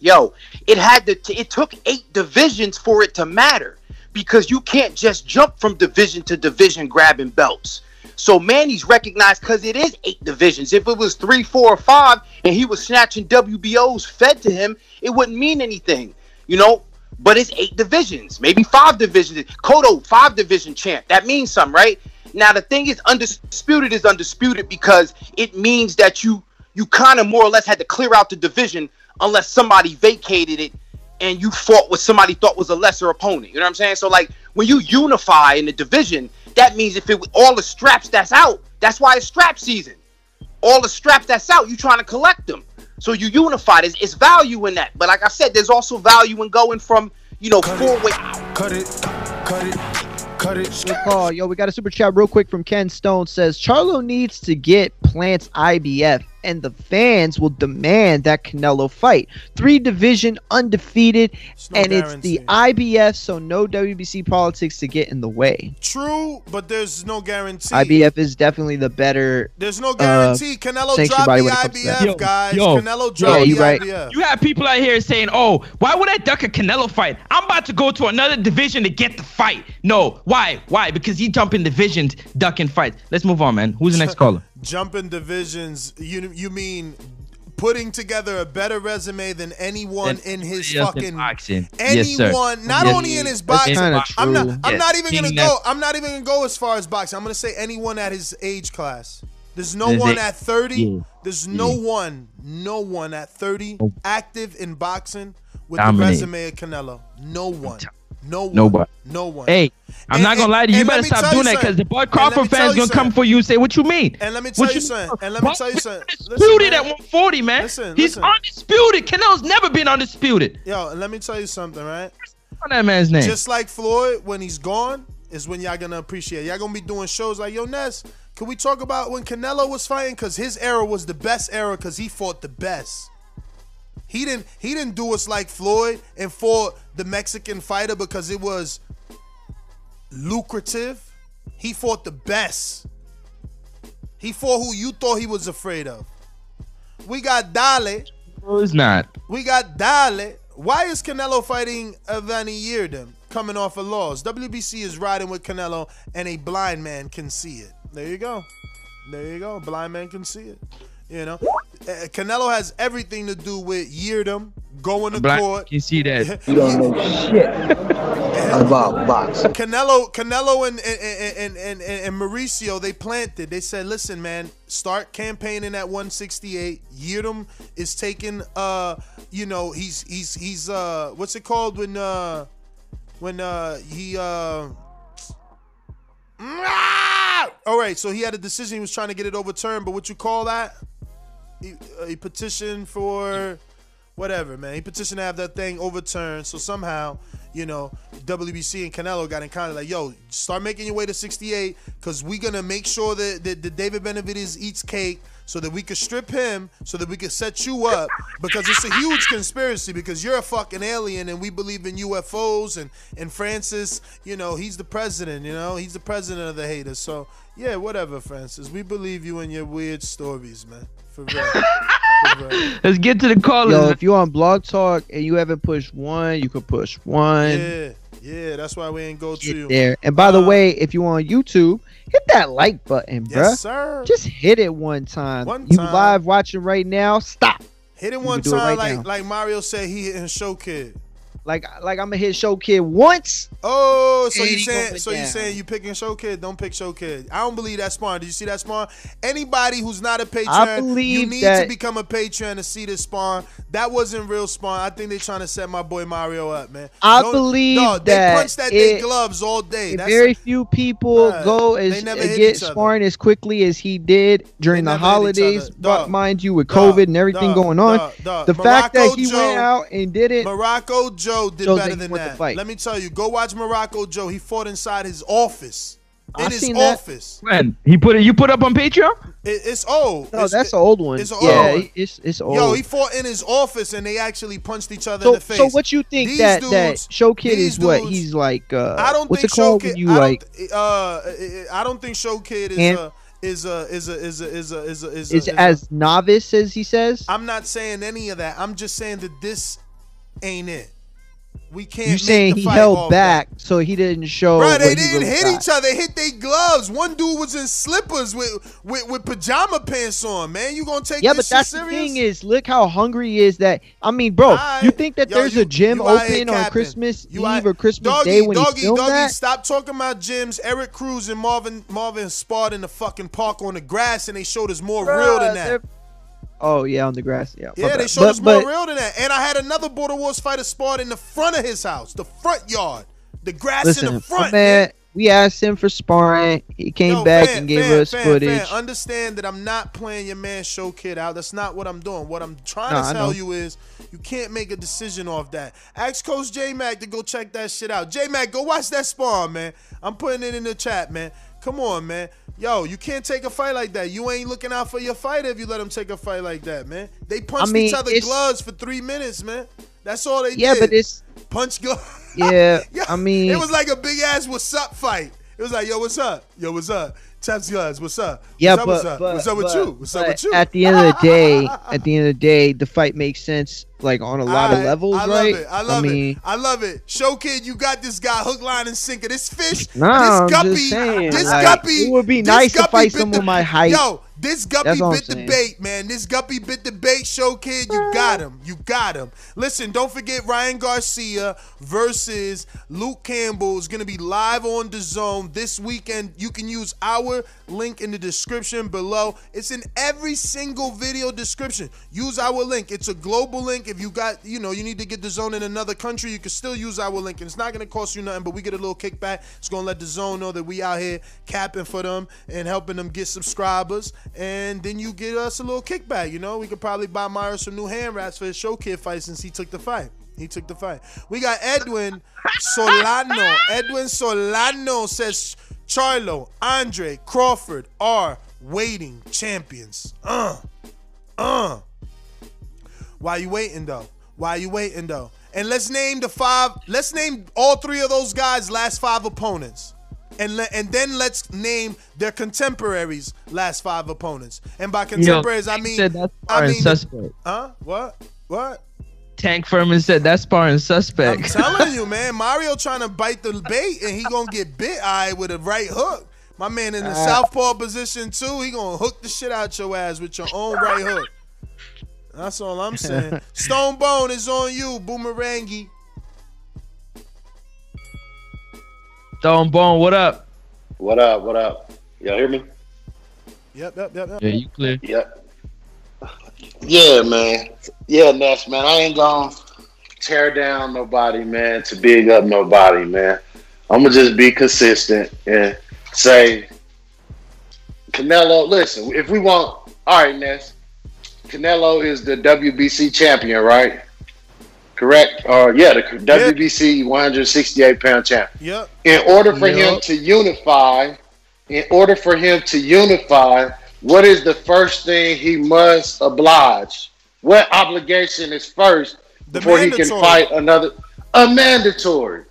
yo, it had to. T- it took eight divisions for it to matter because you can't just jump from division to division grabbing belts. So Manny's recognized because it is eight divisions. If it was three, four, or five, and he was snatching WBOs fed to him, it wouldn't mean anything, you know. But it's eight divisions, maybe five divisions. Kodo, five division champ. That means something, right? Now the thing is, undisputed is undisputed because it means that you you kind of more or less had to clear out the division unless somebody vacated it and you fought with somebody thought was a lesser opponent. You know what I'm saying? So like when you unify in the division, that means if it all the straps that's out, that's why it's strap season. All the straps that's out, you trying to collect them. So you unified. There's it's value in that. But like I said, there's also value in going from you know four way. Cut it, cut it. Cut it. Good call. Yo, we got a super chat real quick from Ken Stone says Charlo needs to get Plant's IBF and the fans will demand that Canelo fight. Three division undefeated, no and it's the IBF, so no WBC politics to get in the way. True, but there's no guarantee. IBF is definitely the better. There's no guarantee. Uh, Canelo dropped the when it comes to that. IBF, Yo, guys. yo, Canelo yo, dropped you the right. IBF. You have people out here saying, "Oh, why would I duck a Canelo fight? I'm about to go to another division to get the fight." No, why? Why? Because he jumping divisions, ducking fights. Let's move on, man. Who's the next caller? Jumping divisions. You you mean putting together a better resume than anyone in his anybody else in fucking boxing. Yes, sir. anyone. not Yes. only in his boxing. I'm not. I'm Yes. not even gonna go. I'm not even gonna go as far as boxing. I'm gonna say anyone at his age class. There's no There's one a- at 30. yeah. There's no Yeah. one, no one at 30 active in boxing with Dominate. the resume of Canelo. No one. No one. Nobody. No one. Hey, I'm And- not gonna lie to you. You better stop doing that because the something. boy And let me Crawford fans gonna come for you and say, "What you mean?" And let me tell What you something. And let me tell you something. Undisputed man. at 140, man. Listen, He's listen. undisputed. Canelo's never been undisputed. Yo, and let me tell you something, right? On that man's name. Just like Floyd, when he's gone, is when y'all gonna appreciate. it. Y'all gonna be doing shows like Yo Ness. Can we talk about when Canelo was fighting? Cause his era was the best era, cause he fought the best. He didn't. He didn't do us like Floyd and fought the Mexican fighter because it was lucrative. He fought the best. He fought who you thought he was afraid of. We got Dale. No, it's not. We got Dale. Why is Canelo fighting Avni Yildirim coming off a loss? WBC is riding with Canelo, and a blind man can see it. There you go. There you go. Blind man can see it. You know, Uh, Canelo has everything to do with Yildirim going to Black, court. you see that? You don't know shit about boxing. Canelo, Canelo, and and, and and and Mauricio, they planted. They said, "Listen, man, start campaigning at 168. Yildirim is taking, uh, you know, he's he's he's uh, what's it called when uh, when uh he uh." All right, so he had a decision. He was trying to get it overturned, but what you call that? He, uh, he petitioned for whatever, man. He petitioned to have that thing overturned. So somehow, you know, WBC and Canelo got in contact like, yo, start making your way to 68 because we're going to make sure that, that, that David Benavidez eats cake so that we could strip him so that we could set you up because it's a huge conspiracy because you're a fucking alien and we believe in UFOs and, and Francis, you know, he's the president, you know, he's the president of the haters. So, yeah, whatever, Francis. We believe you and your weird stories, man. For real. For real. Let's get to the callers. Yo, if you're on Blog Talk and you haven't pushed one, you can push one. Yeah, yeah, that's why we ain't go to. There. And by the way, if you on YouTube, hit that like button, bruh. Yes, sir. Just hit it one time. One you time. live watching right now, stop. Hit it You one can do it time, right like now. like Mario said, he hitting show kid. Like like I'm gonna hit Show Kid once. Oh, so you saying so you saying you picking show kid? Don't pick show kid. I don't believe that spawn. Did you see that spawn? Anybody who's not a patron, you need that- to become a patron to see this spawn. That wasn't real spawn. I think they're trying to set my boy Mario up, man. I Don't- believe that they punch that it- gloves all day. That's very few people Nah, go as never get sparring as quickly as he did during the never hit each holidays. But Dog, mind you, with dog, COVID and everything dog, going on, the fact that he Joe- went out and did it, Morocco Joe did shows better than that. fight. Let me tell you, go watch Morocco Joe. He fought inside his office. In I've his seen that. office. When he put it, you put up on Patreon. It, it's old. no, It's- that's an old one. It's an yeah, old it's it's old. Yo, he fought in his office and they actually punched each other so, in the face. so what you think These that dudes- that Show Kid these is what he's like? Uh, I don't what's think it called Show Kid. you I like? uh, I don't think Show Kid is And- a is a is a is a is a is a is, Is a, is a- as novice as he says. I'm not saying any of that. I'm just saying that this ain't it. We can't. You make saying the he fight held off back so he didn't show? Bro, they didn't really hit got. each other. They hit their gloves. One dude was in slippers with with, with pajama pants on. Man, you gonna take Yeah, this but that's shit the thing is, look how hungry he is. That I mean, bro, Alright. you think that Yo, there's you- a gym you out here open on capping. Christmas You Eve out- or Christmas doggy, Day when doggy, he filmed doggy, that? stop talking about gyms. Eric Cruz and Marvin Marvin sparred in the fucking park on the grass, and they showed us more real than that. Oh yeah, on the grass. Yeah, Yeah, they showed But- us more but- real than that. And I had another Border Wars fighter sparred in the front of his house, the front yard, the grass in the front. man, we asked him for sparring. He came back Fan, and gave fan, us fan, footage. understand that I'm not playing your man show kid out. That's not what I'm doing. What I'm trying No, to tell you is you can't make a decision off that. Ask Coach J Mac to go check that shit out. J Mac, go watch that spawn, man. I'm putting it in the chat, man. Come on, man. Yo, you can't take a fight like that. You ain't looking out for your fighter if you let him take a fight like that, man. They punched mean, each other gloves for three minutes, man. That's all they Yeah, did. Yeah, but it's punch gloves. yeah. I mean, It was like a big ass what's up fight. It was like, yo, what's up? Yo, what's up? Taps guys, what's up? Yeah, what's up, but, what's up? but what's up with you? What's up with you? At the end of the day, at the end of the day, the fight makes sense like on a lot of Alright, levels, I love right? it. I love mean, it. I love it. Show kid, you got this guy hook, line, and sinker. This fish, Nah, this guppy, saying, this like, guppy. it would be nice to fight someone the- my height. Yo, this guppy bit the bait, man. This guppy bit the bait. Show kid, you got him. You got him. Listen, don't forget Ryan Garcia versus Luke Campbell is gonna be live on DAZN this weekend. You can use our link in the description below. It's in every single video description. Use our link. It's a global link. If you got, you know, you need to get DAZN in another country, you can still use our link. And it's not gonna cost you nothing, but we get a little kickback. It's gonna let DAZN know that we out here capping for them and helping them get subscribers. And then you get us a little kickback. You know, we could probably buy Myers some new hand wraps for his show kid fight since he took the fight. He took the fight. We got Edwin Solano. Edwin Solano says Charlo, Andre, Crawford are waiting champions. Uh, uh. Why you waiting though? Why you waiting though? And let's name the five. Let's name all three of those guys' last five opponents, and le- and then let's name their contemporaries' last five opponents. And by contemporaries, I mean said that's I mean suspect. Huh? What? What? Tank Furman said that's sparring suspect. I'm telling you, man. Mario trying to bite the bait, and he gonna get bit eye with a right hook. My man in the Uh, southpaw position too. He gonna hook the shit out your ass with your own right hook. That's all I'm saying. Stone Bone is on you, Boomerangy. Stone Bone, what up? What up? What up? Y'all hear me? Yep, yep, yep, yep. Yeah, you clear. Yep. Yeah, man. Yeah, Ness, man. I ain't gonna tear down nobody, man, to big up nobody, man. I'm gonna just be consistent and say, Canelo. Listen, if we want, all right, Ness. Canelo is the WBC champion, right? Correct? Or yeah, the WBC 168 pound champion. Yep. In order for him to unify, in order for him to unify, what is the first thing he must oblige? What obligation is first The before he can fight another? A mandatory.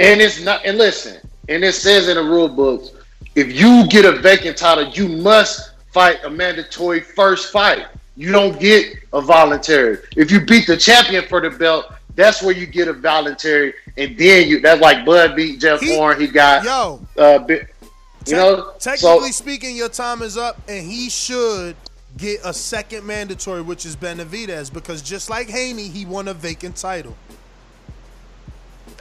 And it's not. And listen, and it says in the rule books, if you get a vacant title, you must fight a mandatory first fight. You don't get a voluntary. If you beat the champion for the belt, that's where you get a voluntary, and then you. That's like Bud beat Jeff Horn. He got Yo. uh, you know. Technically so speaking, your time is up, and he should get a second mandatory, which is Benavidez, because just like Haney, he won a vacant title.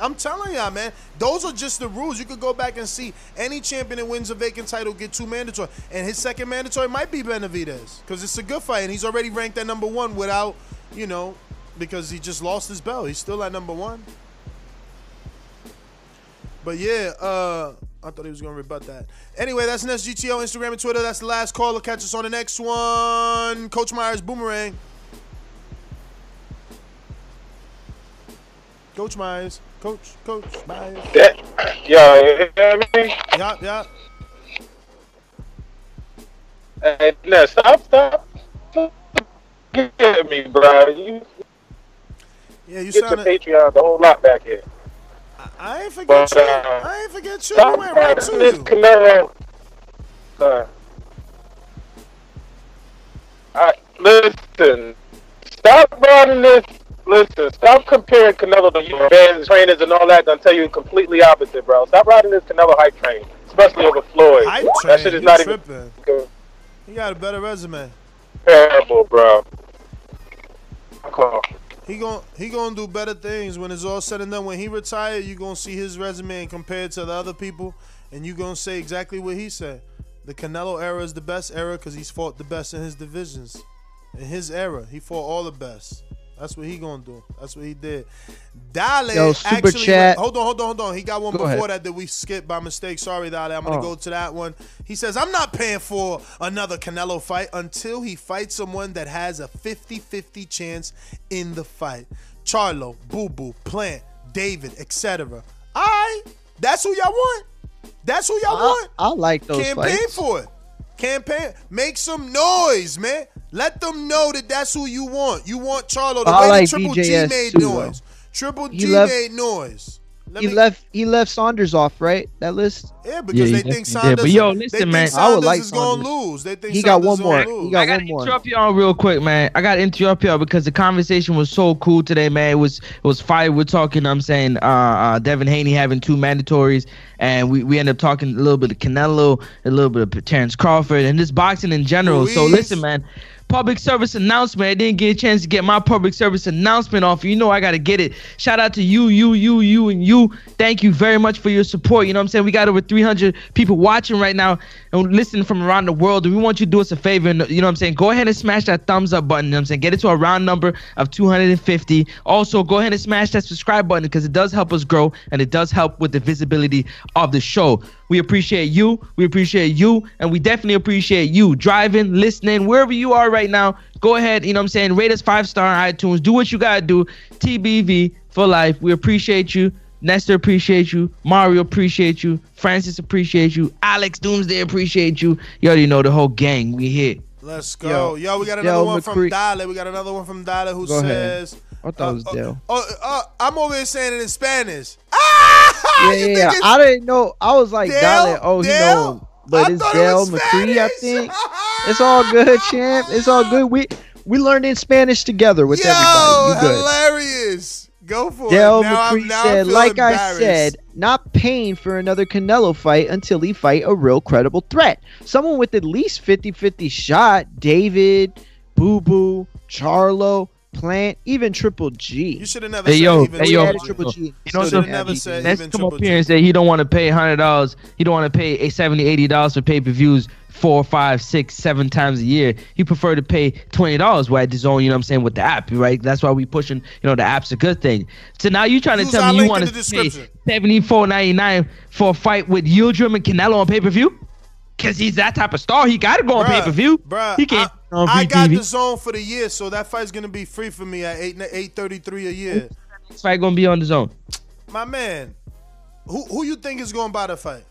I'm telling y'all, man, those are just the rules. You could go back and see any champion that wins a vacant title get two mandatory, and his second mandatory might be Benavidez because it's a good fight, and he's already ranked at number one without, you know, because he just lost his belt. He's still at number one. But yeah, uh, I thought he was gonna rebut that. Anyway, that's Nest GTO, Instagram and Twitter. That's the last caller. Catch us on the next one. Coach Myers Boomerang. Coach Myers. Coach, Coach Myers. Yo, you hear me? Yeah, yeah. Hey, no, stop, stop. Get me, bro. You Yeah, you get sounded. Patreon the whole lot back here. I ain't forget But, you. uh, I ain't forget you. Stop We went right to this you. Canelo. Uh, I, listen, stop running this Listen, stop comparing Canelo to your fans, trainers, and all that. I'll tell you completely opposite, bro. Stop riding this Canelo hype train, especially over Floyd. Hype that train? shit is You not tripping. even good. He got a better resume. terrible, bro. Come He gon' he gonna do better things when it's all said and done. When he retire, you gonna see his resume and compare it to the other people, and you gonna say exactly what he said. The Canelo era is the best era because he's fought the best in his divisions. In his era, he fought all the best. That's what he gonna do. That's what he did. Dale Yo, super actually chat. hold on, hold on, hold on. He got one Go before ahead. that that we skipped by mistake. Sorry, Dale. I'm gonna Oh. go to that one. He says, I'm not paying for another Canelo fight until he fights someone that has a 50-50 chance in the fight. Charlo, Boo Boo, Plant, David, etc. I that's who y'all want. That's who y'all I, want. I like those Campaign fights. for it. Campaign. Make some noise, man. Let them know that that's who you want. You want Charlo. The I way like Triple G made too, noise. Triple G left- made noise. Let He me- left. He left Saunders off, right? That list. Yeah, because Yeah, they think definitely did. Saunders. But yo, listen, man. Saunders I would like is gonna Saunders. lose. They think He got Saunders one more. gonna lose. He got I gotta one more. interrupt y'all real quick, man. I gotta interrupt y'all because the conversation was so cool today, man. It was it was fire. We're talking. I'm saying, uh, uh Devin Haney having two mandatories, and we we end up talking a little bit of Canelo, a little bit of Terrence Crawford, and just boxing in general. So listen, man. Public service announcement. I didn't get a chance to get my public service announcement off. You know I gotta get it. Shout out to you, you, you, you, and you. Thank you very much for your support. You know what I'm saying? We got over 300 people watching right now and listening from around the world. And we want you to do us a favor. And, you know what I'm saying? Go ahead and smash that thumbs up button. You know what I'm saying? Get it to a round number of 250. Also, go ahead and smash that subscribe button because it does help us grow and it does help with the visibility of the show. We appreciate you. We appreciate you. And we definitely appreciate you driving, listening, wherever you are right now. Go ahead, you know what I'm saying? Rate us five star on iTunes. Do what you got to do. TBV for life. We appreciate you. Nestor appreciate you. Mario appreciate you. Francis appreciate you. Alex Doomsday appreciate you. You already know the whole gang. We here. Let's go. Yo, Yo, we got Del another one from McCree- Dale. We got another one from Dale who Go ahead. says, I thought it was Dale. "Oh, uh, I'm over here saying it in Spanish." Ah, yeah, yeah. I didn't know. I was like, Dale? Dale, oh, he Dale? know him. But I it's it Dale was McCree, I think. It's all good, champ. It's all good. We we learned in Spanish together with Yo, everybody. You good? hilarious. Go for Dale it. Now I'm, McCree now I said, like I said, not paying for another Canelo fight until he fight a real credible threat. Someone with at least 50-50 shot, David, Boo Boo, Charlo, Plant, even Triple G. You should have never Hey said yo, even hey yo, Triple G. G. You know Still something? didn't have never said Let's even come Triple up here G. and say he don't want to pay hundred dollars. He don't want to pay a 70 80 dollars for pay per views four, five, six, seven times a year. He prefer to pay twenty dollars at DAZN. You know what I'm saying with the app, right? That's why we pushing. You know the app's a good thing. So now you trying to tell me you want to pay seventy four ninety nine for a fight with Yildirim and Canelo on pay per view? Cause he's that type of star. He got to go on pay per view. bruh, He can't. on I got DAZN for the year, so that fight's gonna be free for me at eight eight thirty three a year. This fight gonna be on DAZN. My man, who who you think is going to buy the fight?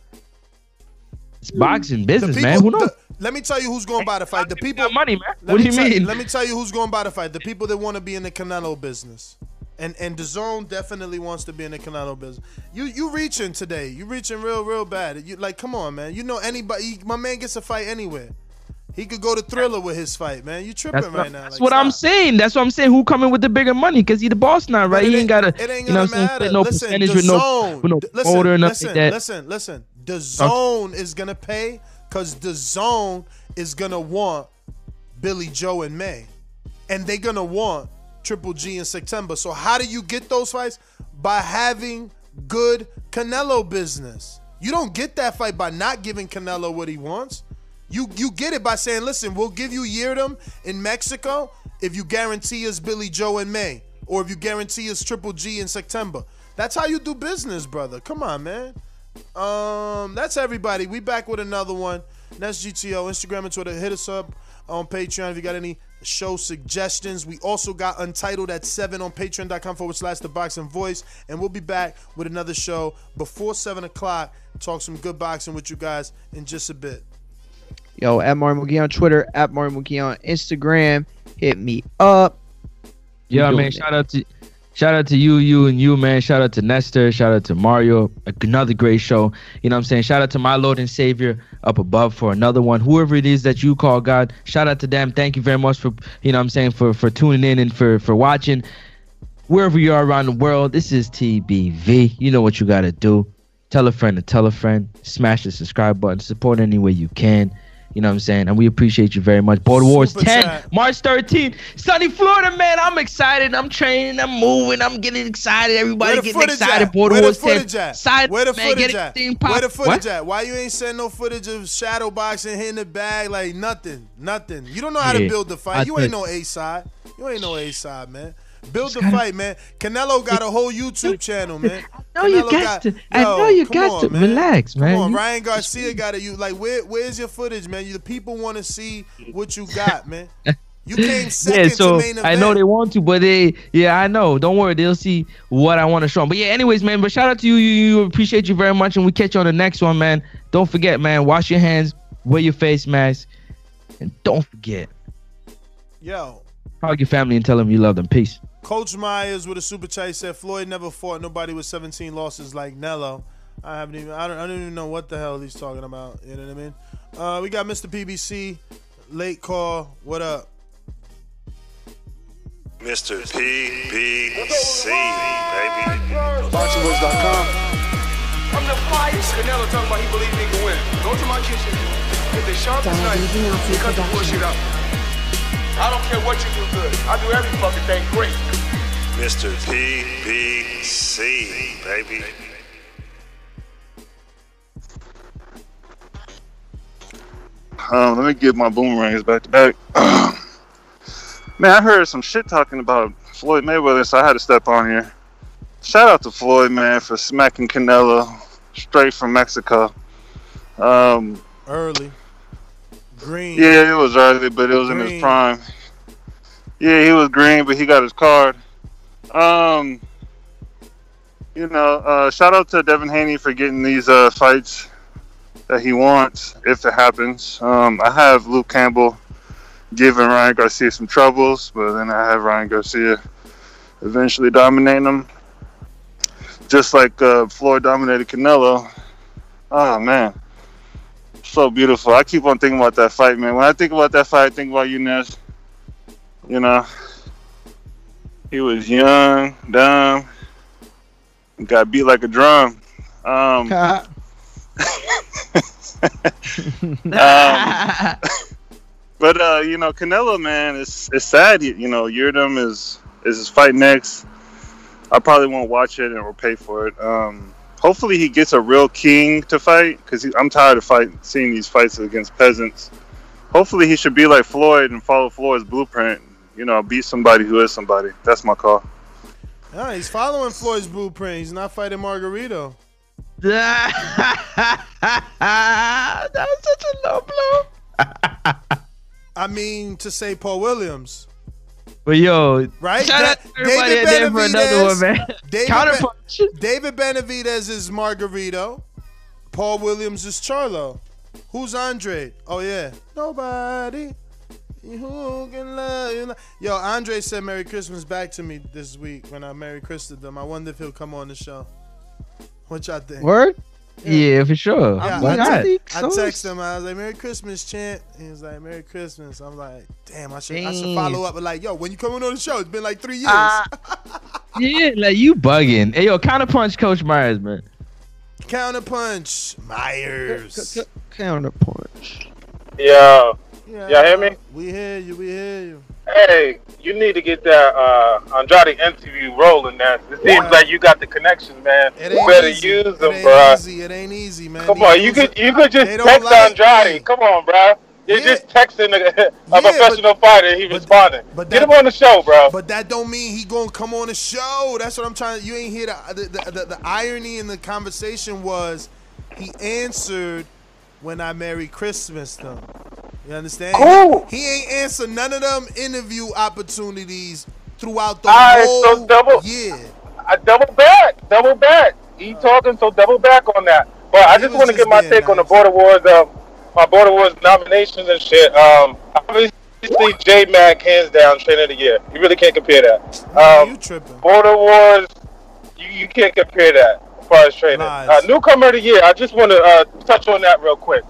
It's boxing business, people- man. Who knows? the- let me tell you who's going by the fight. The people. money, man. Let What me do you tell- mean? Let me tell you who's going by the fight. The people that want to be in the Canelo business. And and DAZN definitely wants to be in the Canelo business. You you reaching today. You reaching real real bad. You like come on, man. You know anybody my man gets a fight anywhere. He could go to Triller with his fight, man. You tripping That's, right now. that's Like, what I'm saying. That's what I'm saying. Who coming with the bigger money? Because he the boss now, right? He ain't got to, It ain't you know gonna what I'm saying? matter. No listen, percentage the with no, zone. with no listen, promoter listen, like listen, listen. DAZN is gonna pay because DAZN is gonna want Billy Joe and May, and they're gonna want Triple G in September. So how do you get those fights? By having good Canelo business. You don't get that fight by not giving Canelo what he wants. You you get it by saying, listen, we'll give you Yildirim in Mexico if you guarantee us Billy Joe in May, or if you guarantee us Triple G in September. That's how you do business, brother. Come on, man. Um, that's everybody. We back with another one. That's GTO, Instagram and Twitter. Hit us up on Patreon if you got any show suggestions. We also got Untitled at 7 on patreon.com forward slash the boxing voice. And we'll be back with another show before 7 o'clock. Talk some good boxing with you guys in just a bit. Yo, at Mario McGee on Twitter, at Mario McGee on Instagram. Hit me up. Yeah, man. it. Shout out to shout out to you, you and you, man. Shout out to Nestor. Shout out to Mario. Another great show. You know what I'm saying? Shout out to my Lord and Savior up above for another one. Whoever it is that you call God, shout out to them. Thank you very much for you know what I'm saying for for tuning in and for for watching. wherever you are around the world. This is TBV. You know what you gotta do. Tell a friend to tell a friend. Smash the subscribe button. Support any way you can. You know what I'm saying? And we appreciate you very much. Border Wars Super 10, chat. March 13th. Sunny Florida, man. I'm excited. I'm training. I'm moving. I'm getting excited. Everybody Where the getting footage excited. at? Border Where the Wars 10. footage at? Side, Where the man, footage at? Where the footage What? at? Why you ain't send no footage of shadow boxing, hitting the bag, like nothing, nothing. You don't know how to build the fight. I you ain't no A side. You ain't no A side, man. Build the fight, man. Canelo got a whole YouTube channel, man. know you Canelo got to- I know you got on, to- relax, man. Come on, You- Ryan Garcia got it. You like where? Where's your footage, man? You, the people want to see what you got, man. You came second yeah, so to main event. I know they want to, but they, yeah, I know. Don't worry, they'll see what I want to show 'em. But yeah, anyways, man. But shout out to you, you, you appreciate you very much, and we catch you on the next one, man. Don't forget, man. Wash your hands, wear your face mask, and don't forget, Yo, hug your family and tell them you love them. Peace. Coach Myers with a super chat said Floyd never fought nobody with 17 losses like Nello. I haven't even I don't, I don't even know what the hell he's talking about. You know what I mean? Uh, we got Mr. PBC, late call. What up? Mr. PBC, baby. BoxingVoice.com. I'm the flyest. Canelo talking about he believe he can win. Go to my kitchen. Get the sharpest knife. and Cut the bullshit out. I don't care what you do good. I do every fucking thing great. Mr. PBC, baby. Um, let me get my boomerangs back to back. Man, I heard some shit talking about Floyd Mayweather, so I had to step on here. Shout out to Floyd, man, for smacking Canelo straight from Mexico. Um, Early. Green. yeah, it was early, but it was in his prime. Yeah, he was green, but he got his card. Um, you know, uh, shout out to Devin Haney for getting these uh, fights that he wants, if it happens. Um, I have Luke Campbell giving Ryan Garcia some troubles, but then I have Ryan Garcia eventually dominating him, just like uh, Floyd dominated Canelo. Oh man, so beautiful. I keep on thinking about that fight, man. When I think about that fight, I think about you, Ness. You know, he was young, dumb, got beat like a drum. Um, um, but uh, you know, Canelo, man, it's it's sad. You, you know, Yildirim is is his fight next. I probably won't watch it and or pay for it. Um, hopefully, he gets a real king to fight because I'm tired of fight seeing these fights against peasants. Hopefully, he should be like Floyd and follow Floyd's blueprint. You know, beat somebody who is somebody. That's my call. Ah, he's following Floyd's blueprint. He's not fighting Margarito. that was such a low blow. I mean, to say Paul Williams, But yo, right? Shout out to everybody out there for another one, man. David, Counterpunch. David Benavidez is Margarito. Paul Williams is Charlo. Who's Andre? Oh yeah, nobody. Who can love you? Yo, Andre said Merry Christmas back to me this week when I Merry Christmas them. I wonder if he'll come on the show. What y'all think? Word? Yeah, for sure. Yeah, Why I, not? te- I text him. I was like, "Merry Christmas, champ." He was like, "Merry Christmas." I'm like, "Damn, I should, I should follow up." But like, yo, when you coming on the show? It's been like three years. Ah. Yeah, like you bugging. Hey, yo, counterpunch Coach Myers, man. Counterpunch, Myers. Counterpunch. Yo, Yeah, y'all hear me? We hear you. We hear you. Hey, you need to get that uh, Andrade interview rolling. Now it seems like you got the connections, man. It You ain't better easy. use It them, ain't bro. easy. It ain't easy, man. Come These on, you could you could just text like Andrade. Come on, bro. You're Yeah. just texting a, a Yeah, professional fighter. He responding. but Get that- him on the show, bro. But that don't mean he gonna come on the show. That's what I'm trying. To you ain't hear the the, the, the, the irony in the conversation was he answered when I Merry Christmas them. You understand? Cool. He, he ain't answered none of them interview opportunities throughout the Alright, whole so double- year. I double back, double back. He talking, so double back on that. But I just want to get my take on the Border Wars, um, my Border Wars nominations and shit. Um, obviously, J Mac hands down trainer of the year. You really can't compare that. Um, you tripping? Border Wars, you, you can't compare that far as training. Uh, newcomer of the year, I just want to uh, touch on that real quick.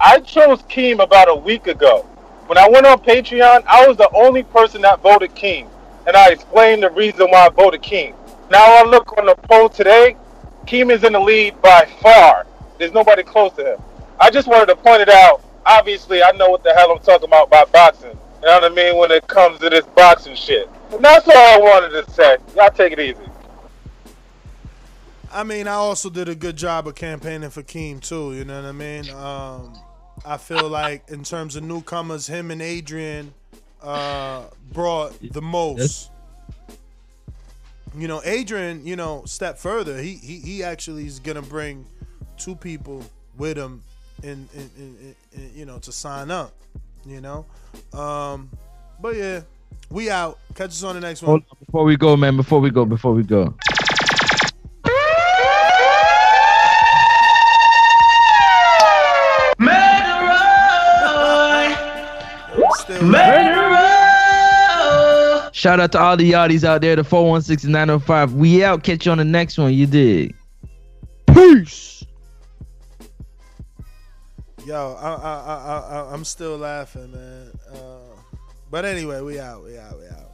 I chose Keem about a week ago. When I went on Patreon, I was the only person that voted Keem. and I explained the reason why I voted Keem. Now I look on the poll today, Keem is in the lead by far. There's nobody close to him. I just wanted to point it out. Obviously, I know what the hell I'm talking about by boxing. You know what I mean when it comes to this boxing shit. And that's all I wanted to say. Y'all take it easy. I mean, I also did a good job of campaigning for Keem too. You know what I mean? Um, I feel like in terms of newcomers, him and Adrian uh, brought the most. You know, Adrian, you know, step further. He he he actually is gonna bring two people with him in in, in, in you know to sign up. You know, um, but yeah, we out. Catch us on the next one. Before we go, man. Before we go, before we go. Shout out to all the yachties out there, the 416 905. We out. Catch you on the next one. You dig? Peace. Yo, I, I, I, I, I'm still laughing, man. Uh, but anyway, we out. We out. We out.